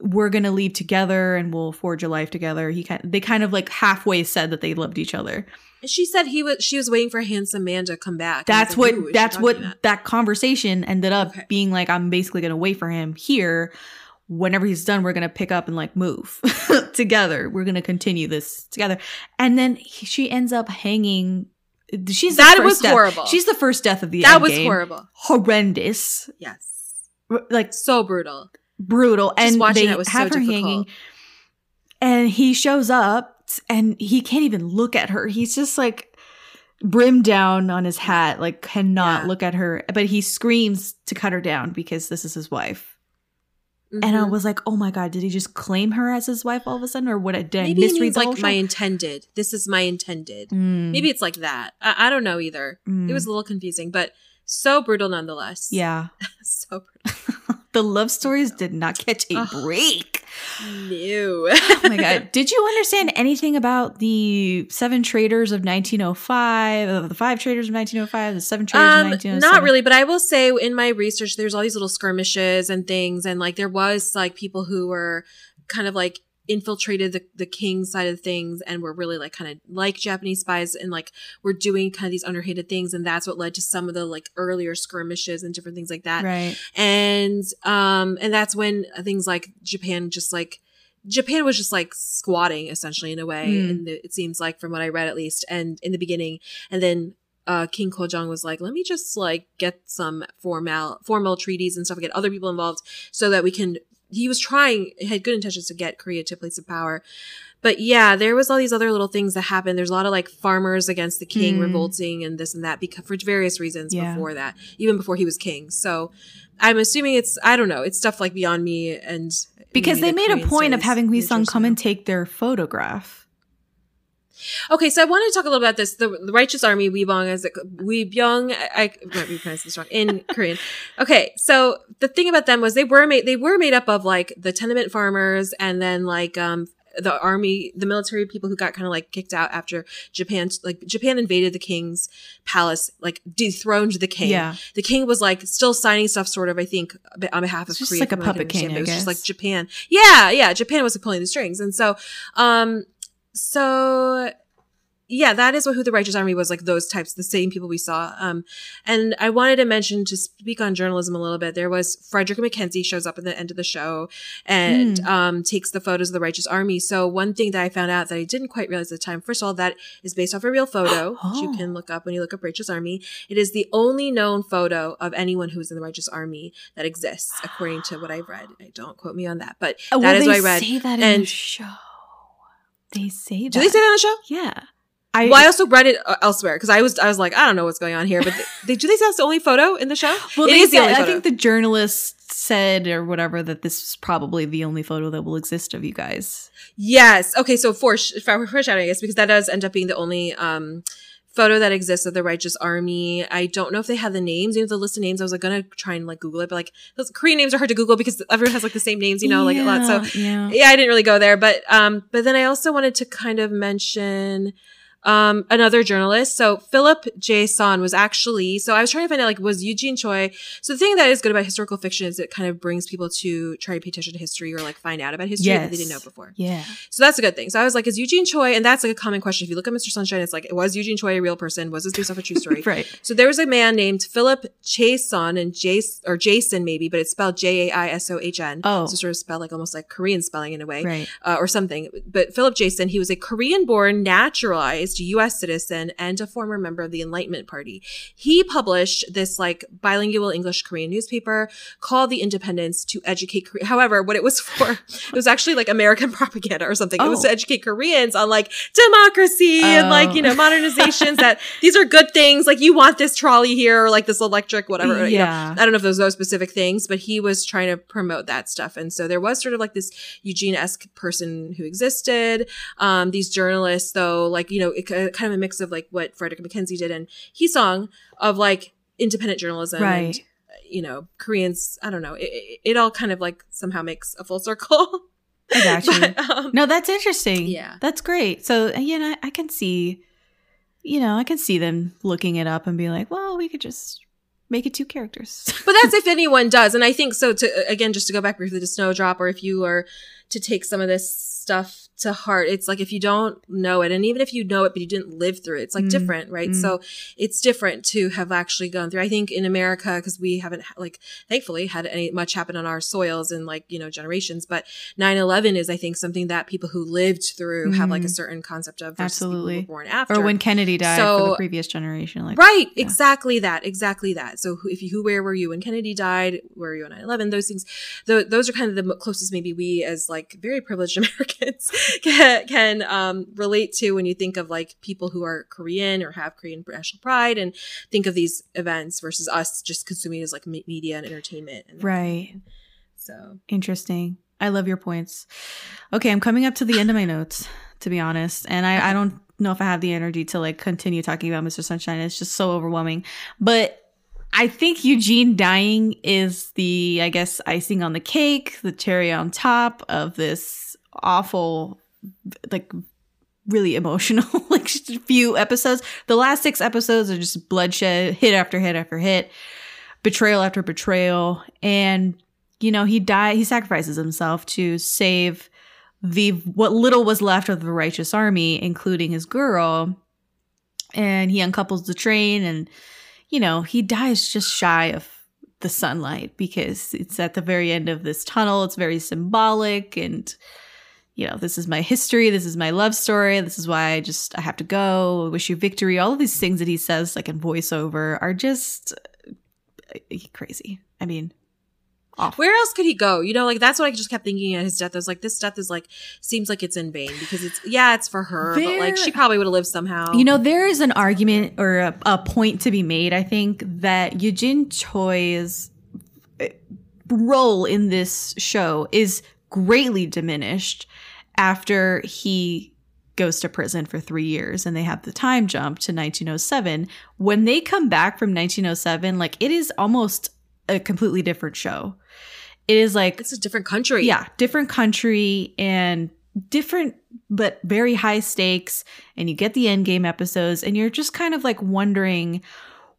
we're gonna leave together and we'll forge a life together. He kind they kind of like halfway said that they loved each other. She said he was. She was waiting for handsome man to come back. That's like, what "Who is she that's what about?" that conversation ended up Okay. being like. I'm basically gonna wait for him here. Whenever he's done, we're gonna pick up and like move together. We're gonna continue this together. And then he, she ends up hanging. She's That was death. horrible. She's the first death of the That was Endgame. horrible. horrendous, Yes, like so brutal. brutal. Just and watching they that was so have her difficult. hanging, and he shows up, and he can't even look at her. He's just like brim down on his hat, like cannot Yeah. look at her. But he screams to cut her down because this is his wife. And I Mhm. was like, oh my god, did he just claim her as his wife all of a sudden, or what? Did I maybe misread means the whole like my intended. This is my intended. Mm, Maybe it's like that. I, I don't know either. mm. It was a little confusing, but So brutal nonetheless. Yeah. so brutal. the love stories did not catch a break. No. Oh my god. Did you understand anything about the seven traitors of 1905, the five traitors of 1905, the seven traitors Um, of 1907? not really, but I will say in my research, there's all these little skirmishes and things, and like there was like people who were kind of like infiltrated the, the king side of things and were really like kind of like Japanese spies and like were doing kind of these underhanded things, and that's what led to some of the like earlier skirmishes and different things like that. Right. and um and that's when things like japan just like japan was just like squatting essentially in a way Mm. and it seems like from what i read at least and in the beginning and then uh, King Kojong was like, let me just like get some formal formal treaties and stuff, get other people involved so that we can. He was trying, had good intentions to get Korea to a place of power, but yeah, there was all these other little things that happened. There's a lot of like farmers against the king Mm. revolting and this and that because for various reasons Yeah. before that, even before he was king. So I'm assuming it's I don't know, it's stuff like beyond me and Because they the made a point of having Hee-sung come and take their photograph. Okay, so I wanted to talk a little about this. The, the Righteous Army, Weebong, as it, Weebyong, I, I might be pronouncing this wrong in Korean. Okay, so the thing about them was they were made they were made up of like the tenement farmers and then like um the army, the military people who got kind of like kicked out after Japan, like Japan invaded the king's palace, like dethroned the king. Yeah. The king was like still signing stuff, sort of, I think, on behalf of just Korea. like a from what I can puppet king, understand, but I It was just like Japan. Yeah, yeah. Japan was like, pulling the strings. And so, um, so yeah, that is what who the Righteous Army was like. Those types, the same people we saw. Um, and I wanted to mention to speak on journalism a little bit. There was Frederick McKenzie shows up at the end of the show and Hmm. um takes the photos of the Righteous Army. So one thing that I found out that I didn't quite realize at the time. First of all, that is based off a real photo, which you Oh. can look up when you look up Righteous Army. It is the only known photo of anyone who's in the Righteous Army that exists, according to what I've read. I don't quote me on that, but Oh, that well, is what I read. say that in And- the show. They say that. Do they say that on the show? Yeah. I, well, I also read it uh, elsewhere because I was I was like I don't know what's going on here, but they, do they say that's the only photo in the show? well, it they is the said- only I think the journalist said or whatever that this is probably the only photo that will exist of you guys. yes. Okay, so for for foreshadowing, I guess because that does end up being the only um photo that exists of the righteous army. I don't know if they have the names. You know, the list of names. I was like gonna try and like Google it, but like those Korean names are hard to Google because everyone has like the same names. You know, like a lot. So yeah. yeah, I didn't really go there, but um, but then I also wanted to kind of mention um another journalist. So Philip Jaisohn was actually so I was trying to find out like was Eugene Choi. So the thing that is good about historical fiction is it kind of brings people to try to pay attention to history or like find out about history that they didn't know before. Yeah. So that's a good thing. So I was like, is Eugene Choi? And that's like a common question. If you look at Mr. Sunshine, it's like, was Eugene Choi a real person? Was this based off a true story? Right. So there was a man named Philip Chason and Jason or Jason maybe, but it's spelled J A I S O H N. Oh. so sort of spelled like almost like Korean spelling in a way, Right. uh, or something. But Philip Jaisohn, he was a Korean-born, naturalized U.S. citizen and a former member of the Enlightenment Party. He published this like bilingual English Korean newspaper called The Independence to educate. Kore- However, what it was for, it was actually like American propaganda or something. It was Oh. to educate Koreans on like democracy and like Oh. you know modernizations that these are good things. Like you want this trolley here or like this electric whatever. you know. Yeah. I don't know if those those specific things, but he was trying to promote that stuff. And so there was sort of like this Eugene esque person who existed. Um, these journalists, though, like, you know, it, kind of a mix of like what Frederick McKenzie did and Hee-sung of like independent journalism. Right. And, you know, Koreans, I don't know. It, it, it all kind of like somehow makes a full circle. I got you. But, um, No, that's interesting. Yeah. That's great. So, uh, you know, I can see, you know, I can see them looking it up and be like, well, we could just make it two characters. but that's if anyone does. And I think so to, uh, again, just to go back briefly to Snowdrop, or if you are to take some of this stuff to heart, it's like if you don't know it, and even if you know it, but you didn't live through it, it's like Mm, different, right? mm. So it's different to have actually gone through. I think in America, because we haven't, like, thankfully had any much happen on our soils in like, you know, generations, but 9 11 is, I think, something that people who lived through have like a Mhm. certain concept of Absolutely. born after. or when Kennedy died for So- the previous generation. Like, right yeah. exactly that exactly that so if you who where were you when kennedy died where were you on 9-11 those things th- those are kind of the closest maybe we as like very privileged americans can, can um, relate to when you think of like people who are korean or have korean national pride and think of these events versus us just consuming as like me- media and entertainment and that kind of Right. so Interesting. I love your points. Okay, I'm coming up to the end of my notes, to be honest. And I, I don't know if I have the energy to like continue talking about Mr. Sunshine. It's just so overwhelming. But I think Eugene dying is the, I guess, icing on the cake, the cherry on top of this awful, like, really emotional, like, a few episodes. The last six episodes are just bloodshed, hit after hit after hit, betrayal after betrayal. And, you know, he died, he sacrifices himself to save the, what little was left of the righteous army, including his girl. And he uncouples the train and, you know, he dies just shy of the sunlight because it's at the very end of this tunnel. It's very symbolic and you know, this is my history, this is my love story, this is why I just I have to go, I wish you victory. All of these things that he says like in voiceover are just uh, crazy. I mean, awful. Where else could he go? You know, like that's what I just kept thinking at his death. I was like, this death is like seems like it's in vain because it's yeah, it's for her, but like she probably would have lived somehow. You know, there is an argument or a, a point to be made, I think, that Eugene Choi's uh, role in this show is greatly diminished after he goes to prison for three years and they have the time jump to 1907. When they come back from 1907, like it is almost a completely different show. It is like it's a different country. yeah, different country and different but very high stakes. And you get the end game episodes, and you're just kind of like wondering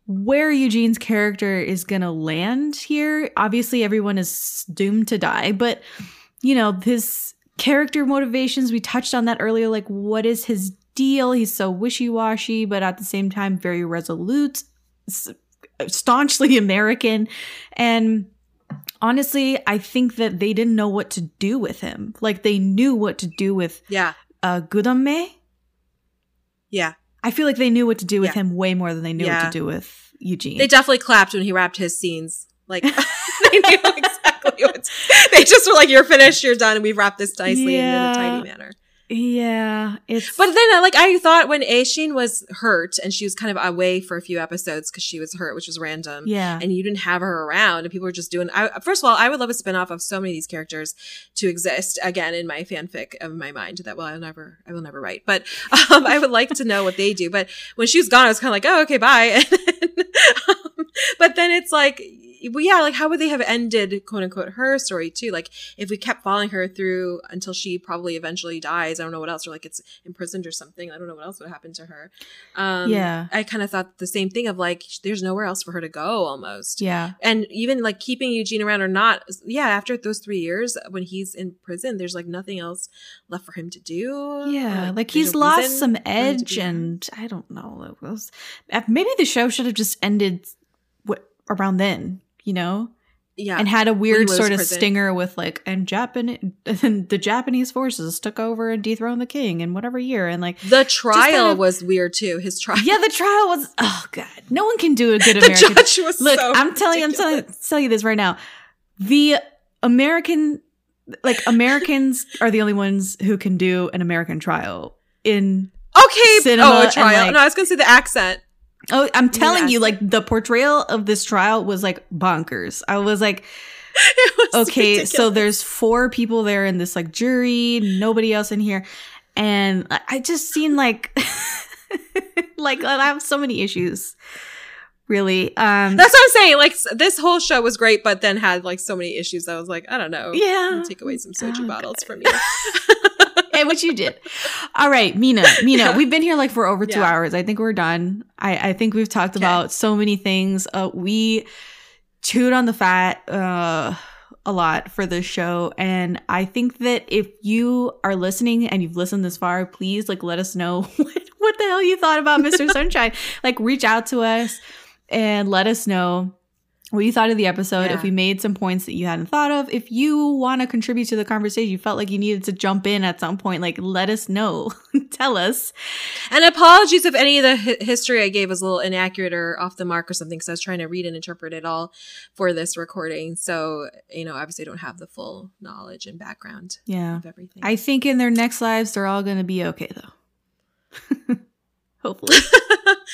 where Eugene's character is going to land here. Obviously, everyone is doomed to die, but you know, his character motivations, we touched on that earlier. Like, what is his deal? He's so wishy washy, but at the same time, very resolute, staunchly American. And honestly, I think that they didn't know what to do with him. Like they knew what to do with yeah, uh Goo Dong-mae. yeah. I feel like they knew what to do with Yeah. him way more than they knew what to do with Eugene. They definitely clapped when he wrapped his scenes. Like they knew exactly what. They just were like, "You're finished. You're done. And we've wrapped this nicely and in a tidy manner." yeah, it's But then, like, I thought when Ae-shin was hurt and she was kind of away for a few episodes because she was hurt, which was random. yeah, and you didn't have her around and people were just doing I, first of all i would love a spin-off of so many of these characters to exist again in my fanfic of my mind that well i'll never i will never write but um, i would like to know what they do but when she was gone i was kind of like oh okay bye and then, but then it's like well, yeah like how would they have ended quote unquote her story too like if we kept following her through until she probably eventually dies i don't know what else or like it's imprisoned or something i don't know what else would happen to her um Yeah. i kind of thought the same thing of like there's nowhere else for her to go almost yeah, and even like keeping Eugene around or not, yeah, after those three years when he's in prison, there's like nothing else left for him to do. yeah. Like there's he's no lost some for him to edge, and I don't know. It was maybe the show should have just ended around then. You know, yeah, and had a weird sort of prison. stinger with like and Japan and the Japanese forces took over and dethroned the king in whatever year and like the trial kind of- was weird too. His trial, yeah the trial was oh god no one can do a good the American judge was look so I'm telling you I'm telling tell you this right now the American like Americans are the only ones who can do an American trial in Okay, cinema oh, a trial. like- no, I was gonna say the accent. Oh I'm telling you like the portrayal of this trial was like bonkers I was like was okay so there's four people there in this like jury nobody else in here and i just seen like like i have so many issues really um That's what I'm saying. Like this whole show was great, but then had like so many issues. I was like, I don't know. Yeah. I'll take away some soju Oh, bottles from you. What you did all right mina mina Yeah. we've been here like for over two Yeah. hours i think we're done i i think we've talked Okay. about so many things uh we chewed on the fat uh a lot for this show and i think that if you are listening and you've listened this far please like let us know what, what the hell you thought about mr sunshine like reach out to us and let us know what you thought of the episode Yeah. if we made some points that you hadn't thought of if you want to contribute to the conversation you felt like you needed to jump in at some point like let us know tell us And apologies if any of the hi- history I gave was a little inaccurate or off the mark or something, because I was trying to read and interpret it all for this recording. So, you know, obviously I don't have the full knowledge and background yeah of everything. i think in their next lives they're all gonna be okay though hopefully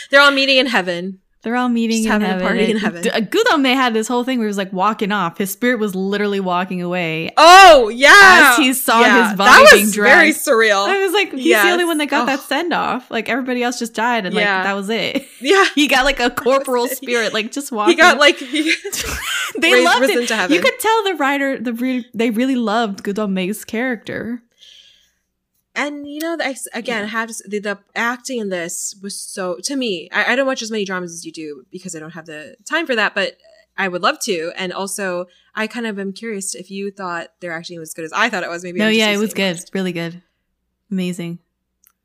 They're all meeting in heaven. They're all meeting Just in having a heaven. party in And heaven. D- uh, Goo Dong-mae had this whole thing where he was like walking off. His spirit was literally walking away. Oh yeah, As he saw Yeah, his body that being was very surreal. I was like, he's the only one that got that send off. Like everybody else just died, and like that was it. yeah, He got like a corporal spirit, like just walking. he got like he, they raised- loved it. You could tell the writer, the re- they really loved Goo Dong-mae's character. And you know, I, again, I have to, the, the acting in this was so to me. I, I don't watch as many dramas as you do because I don't have the time for that, but I would love to. And also, I kind of am curious if you thought their acting was as good as I thought it was. Maybe no, yeah, it was good, most. really good, amazing.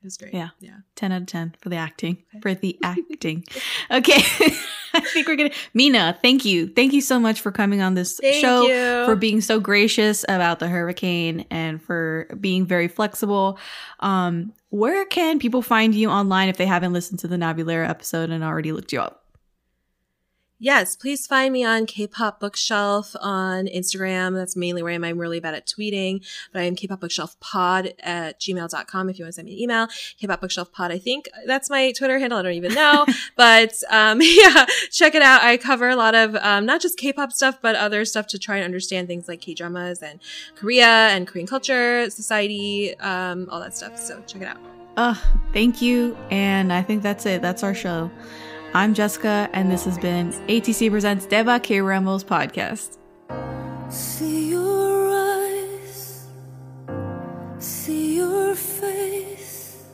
It was great. Yeah. yeah. 10 out of 10 for the acting. For the acting. Okay. I think we're going to. Mina, thank you. Thank you so much for coming on this Thank show, you. for being so gracious about the hurricane, and for being very flexible. Um, where can people find you online if they haven't listened to the Navillera episode and already looked you up? Yes, please find me on K-pop Bookshelf on Instagram. That's mainly where I am. I'm really bad at tweeting, but I am K-pop Bookshelf Pod at gmail.com if you want to send me an email. K-pop Bookshelf Pod, I think that's my Twitter handle. I don't even know, but um, yeah, check it out. I cover a lot of um, not just K-pop stuff, but other stuff to try and understand things like K-dramas and Korea and Korean culture, society, um, all that stuff. So check it out. Uh, thank you. And I think that's it. That's our show. I'm Jessica, and this has been ATC Presents Daebak Dramas Podcast. See your eyes, see your face.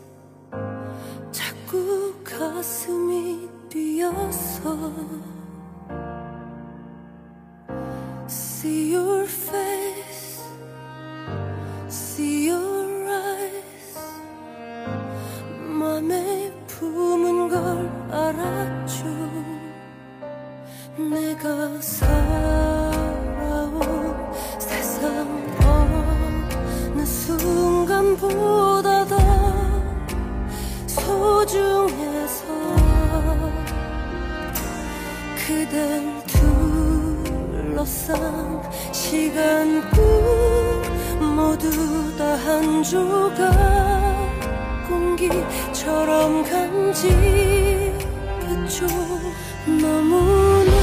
자꾸 가슴이 뛰어서. See your face, see your eyes. 맘에 품은 걸 알았죠. 내가 살아온 세상 어느 순간보다 더 소중해서 그댈 둘러싼 시간뿐 모두 다 한 조각 공기처럼 간직했죠 너무나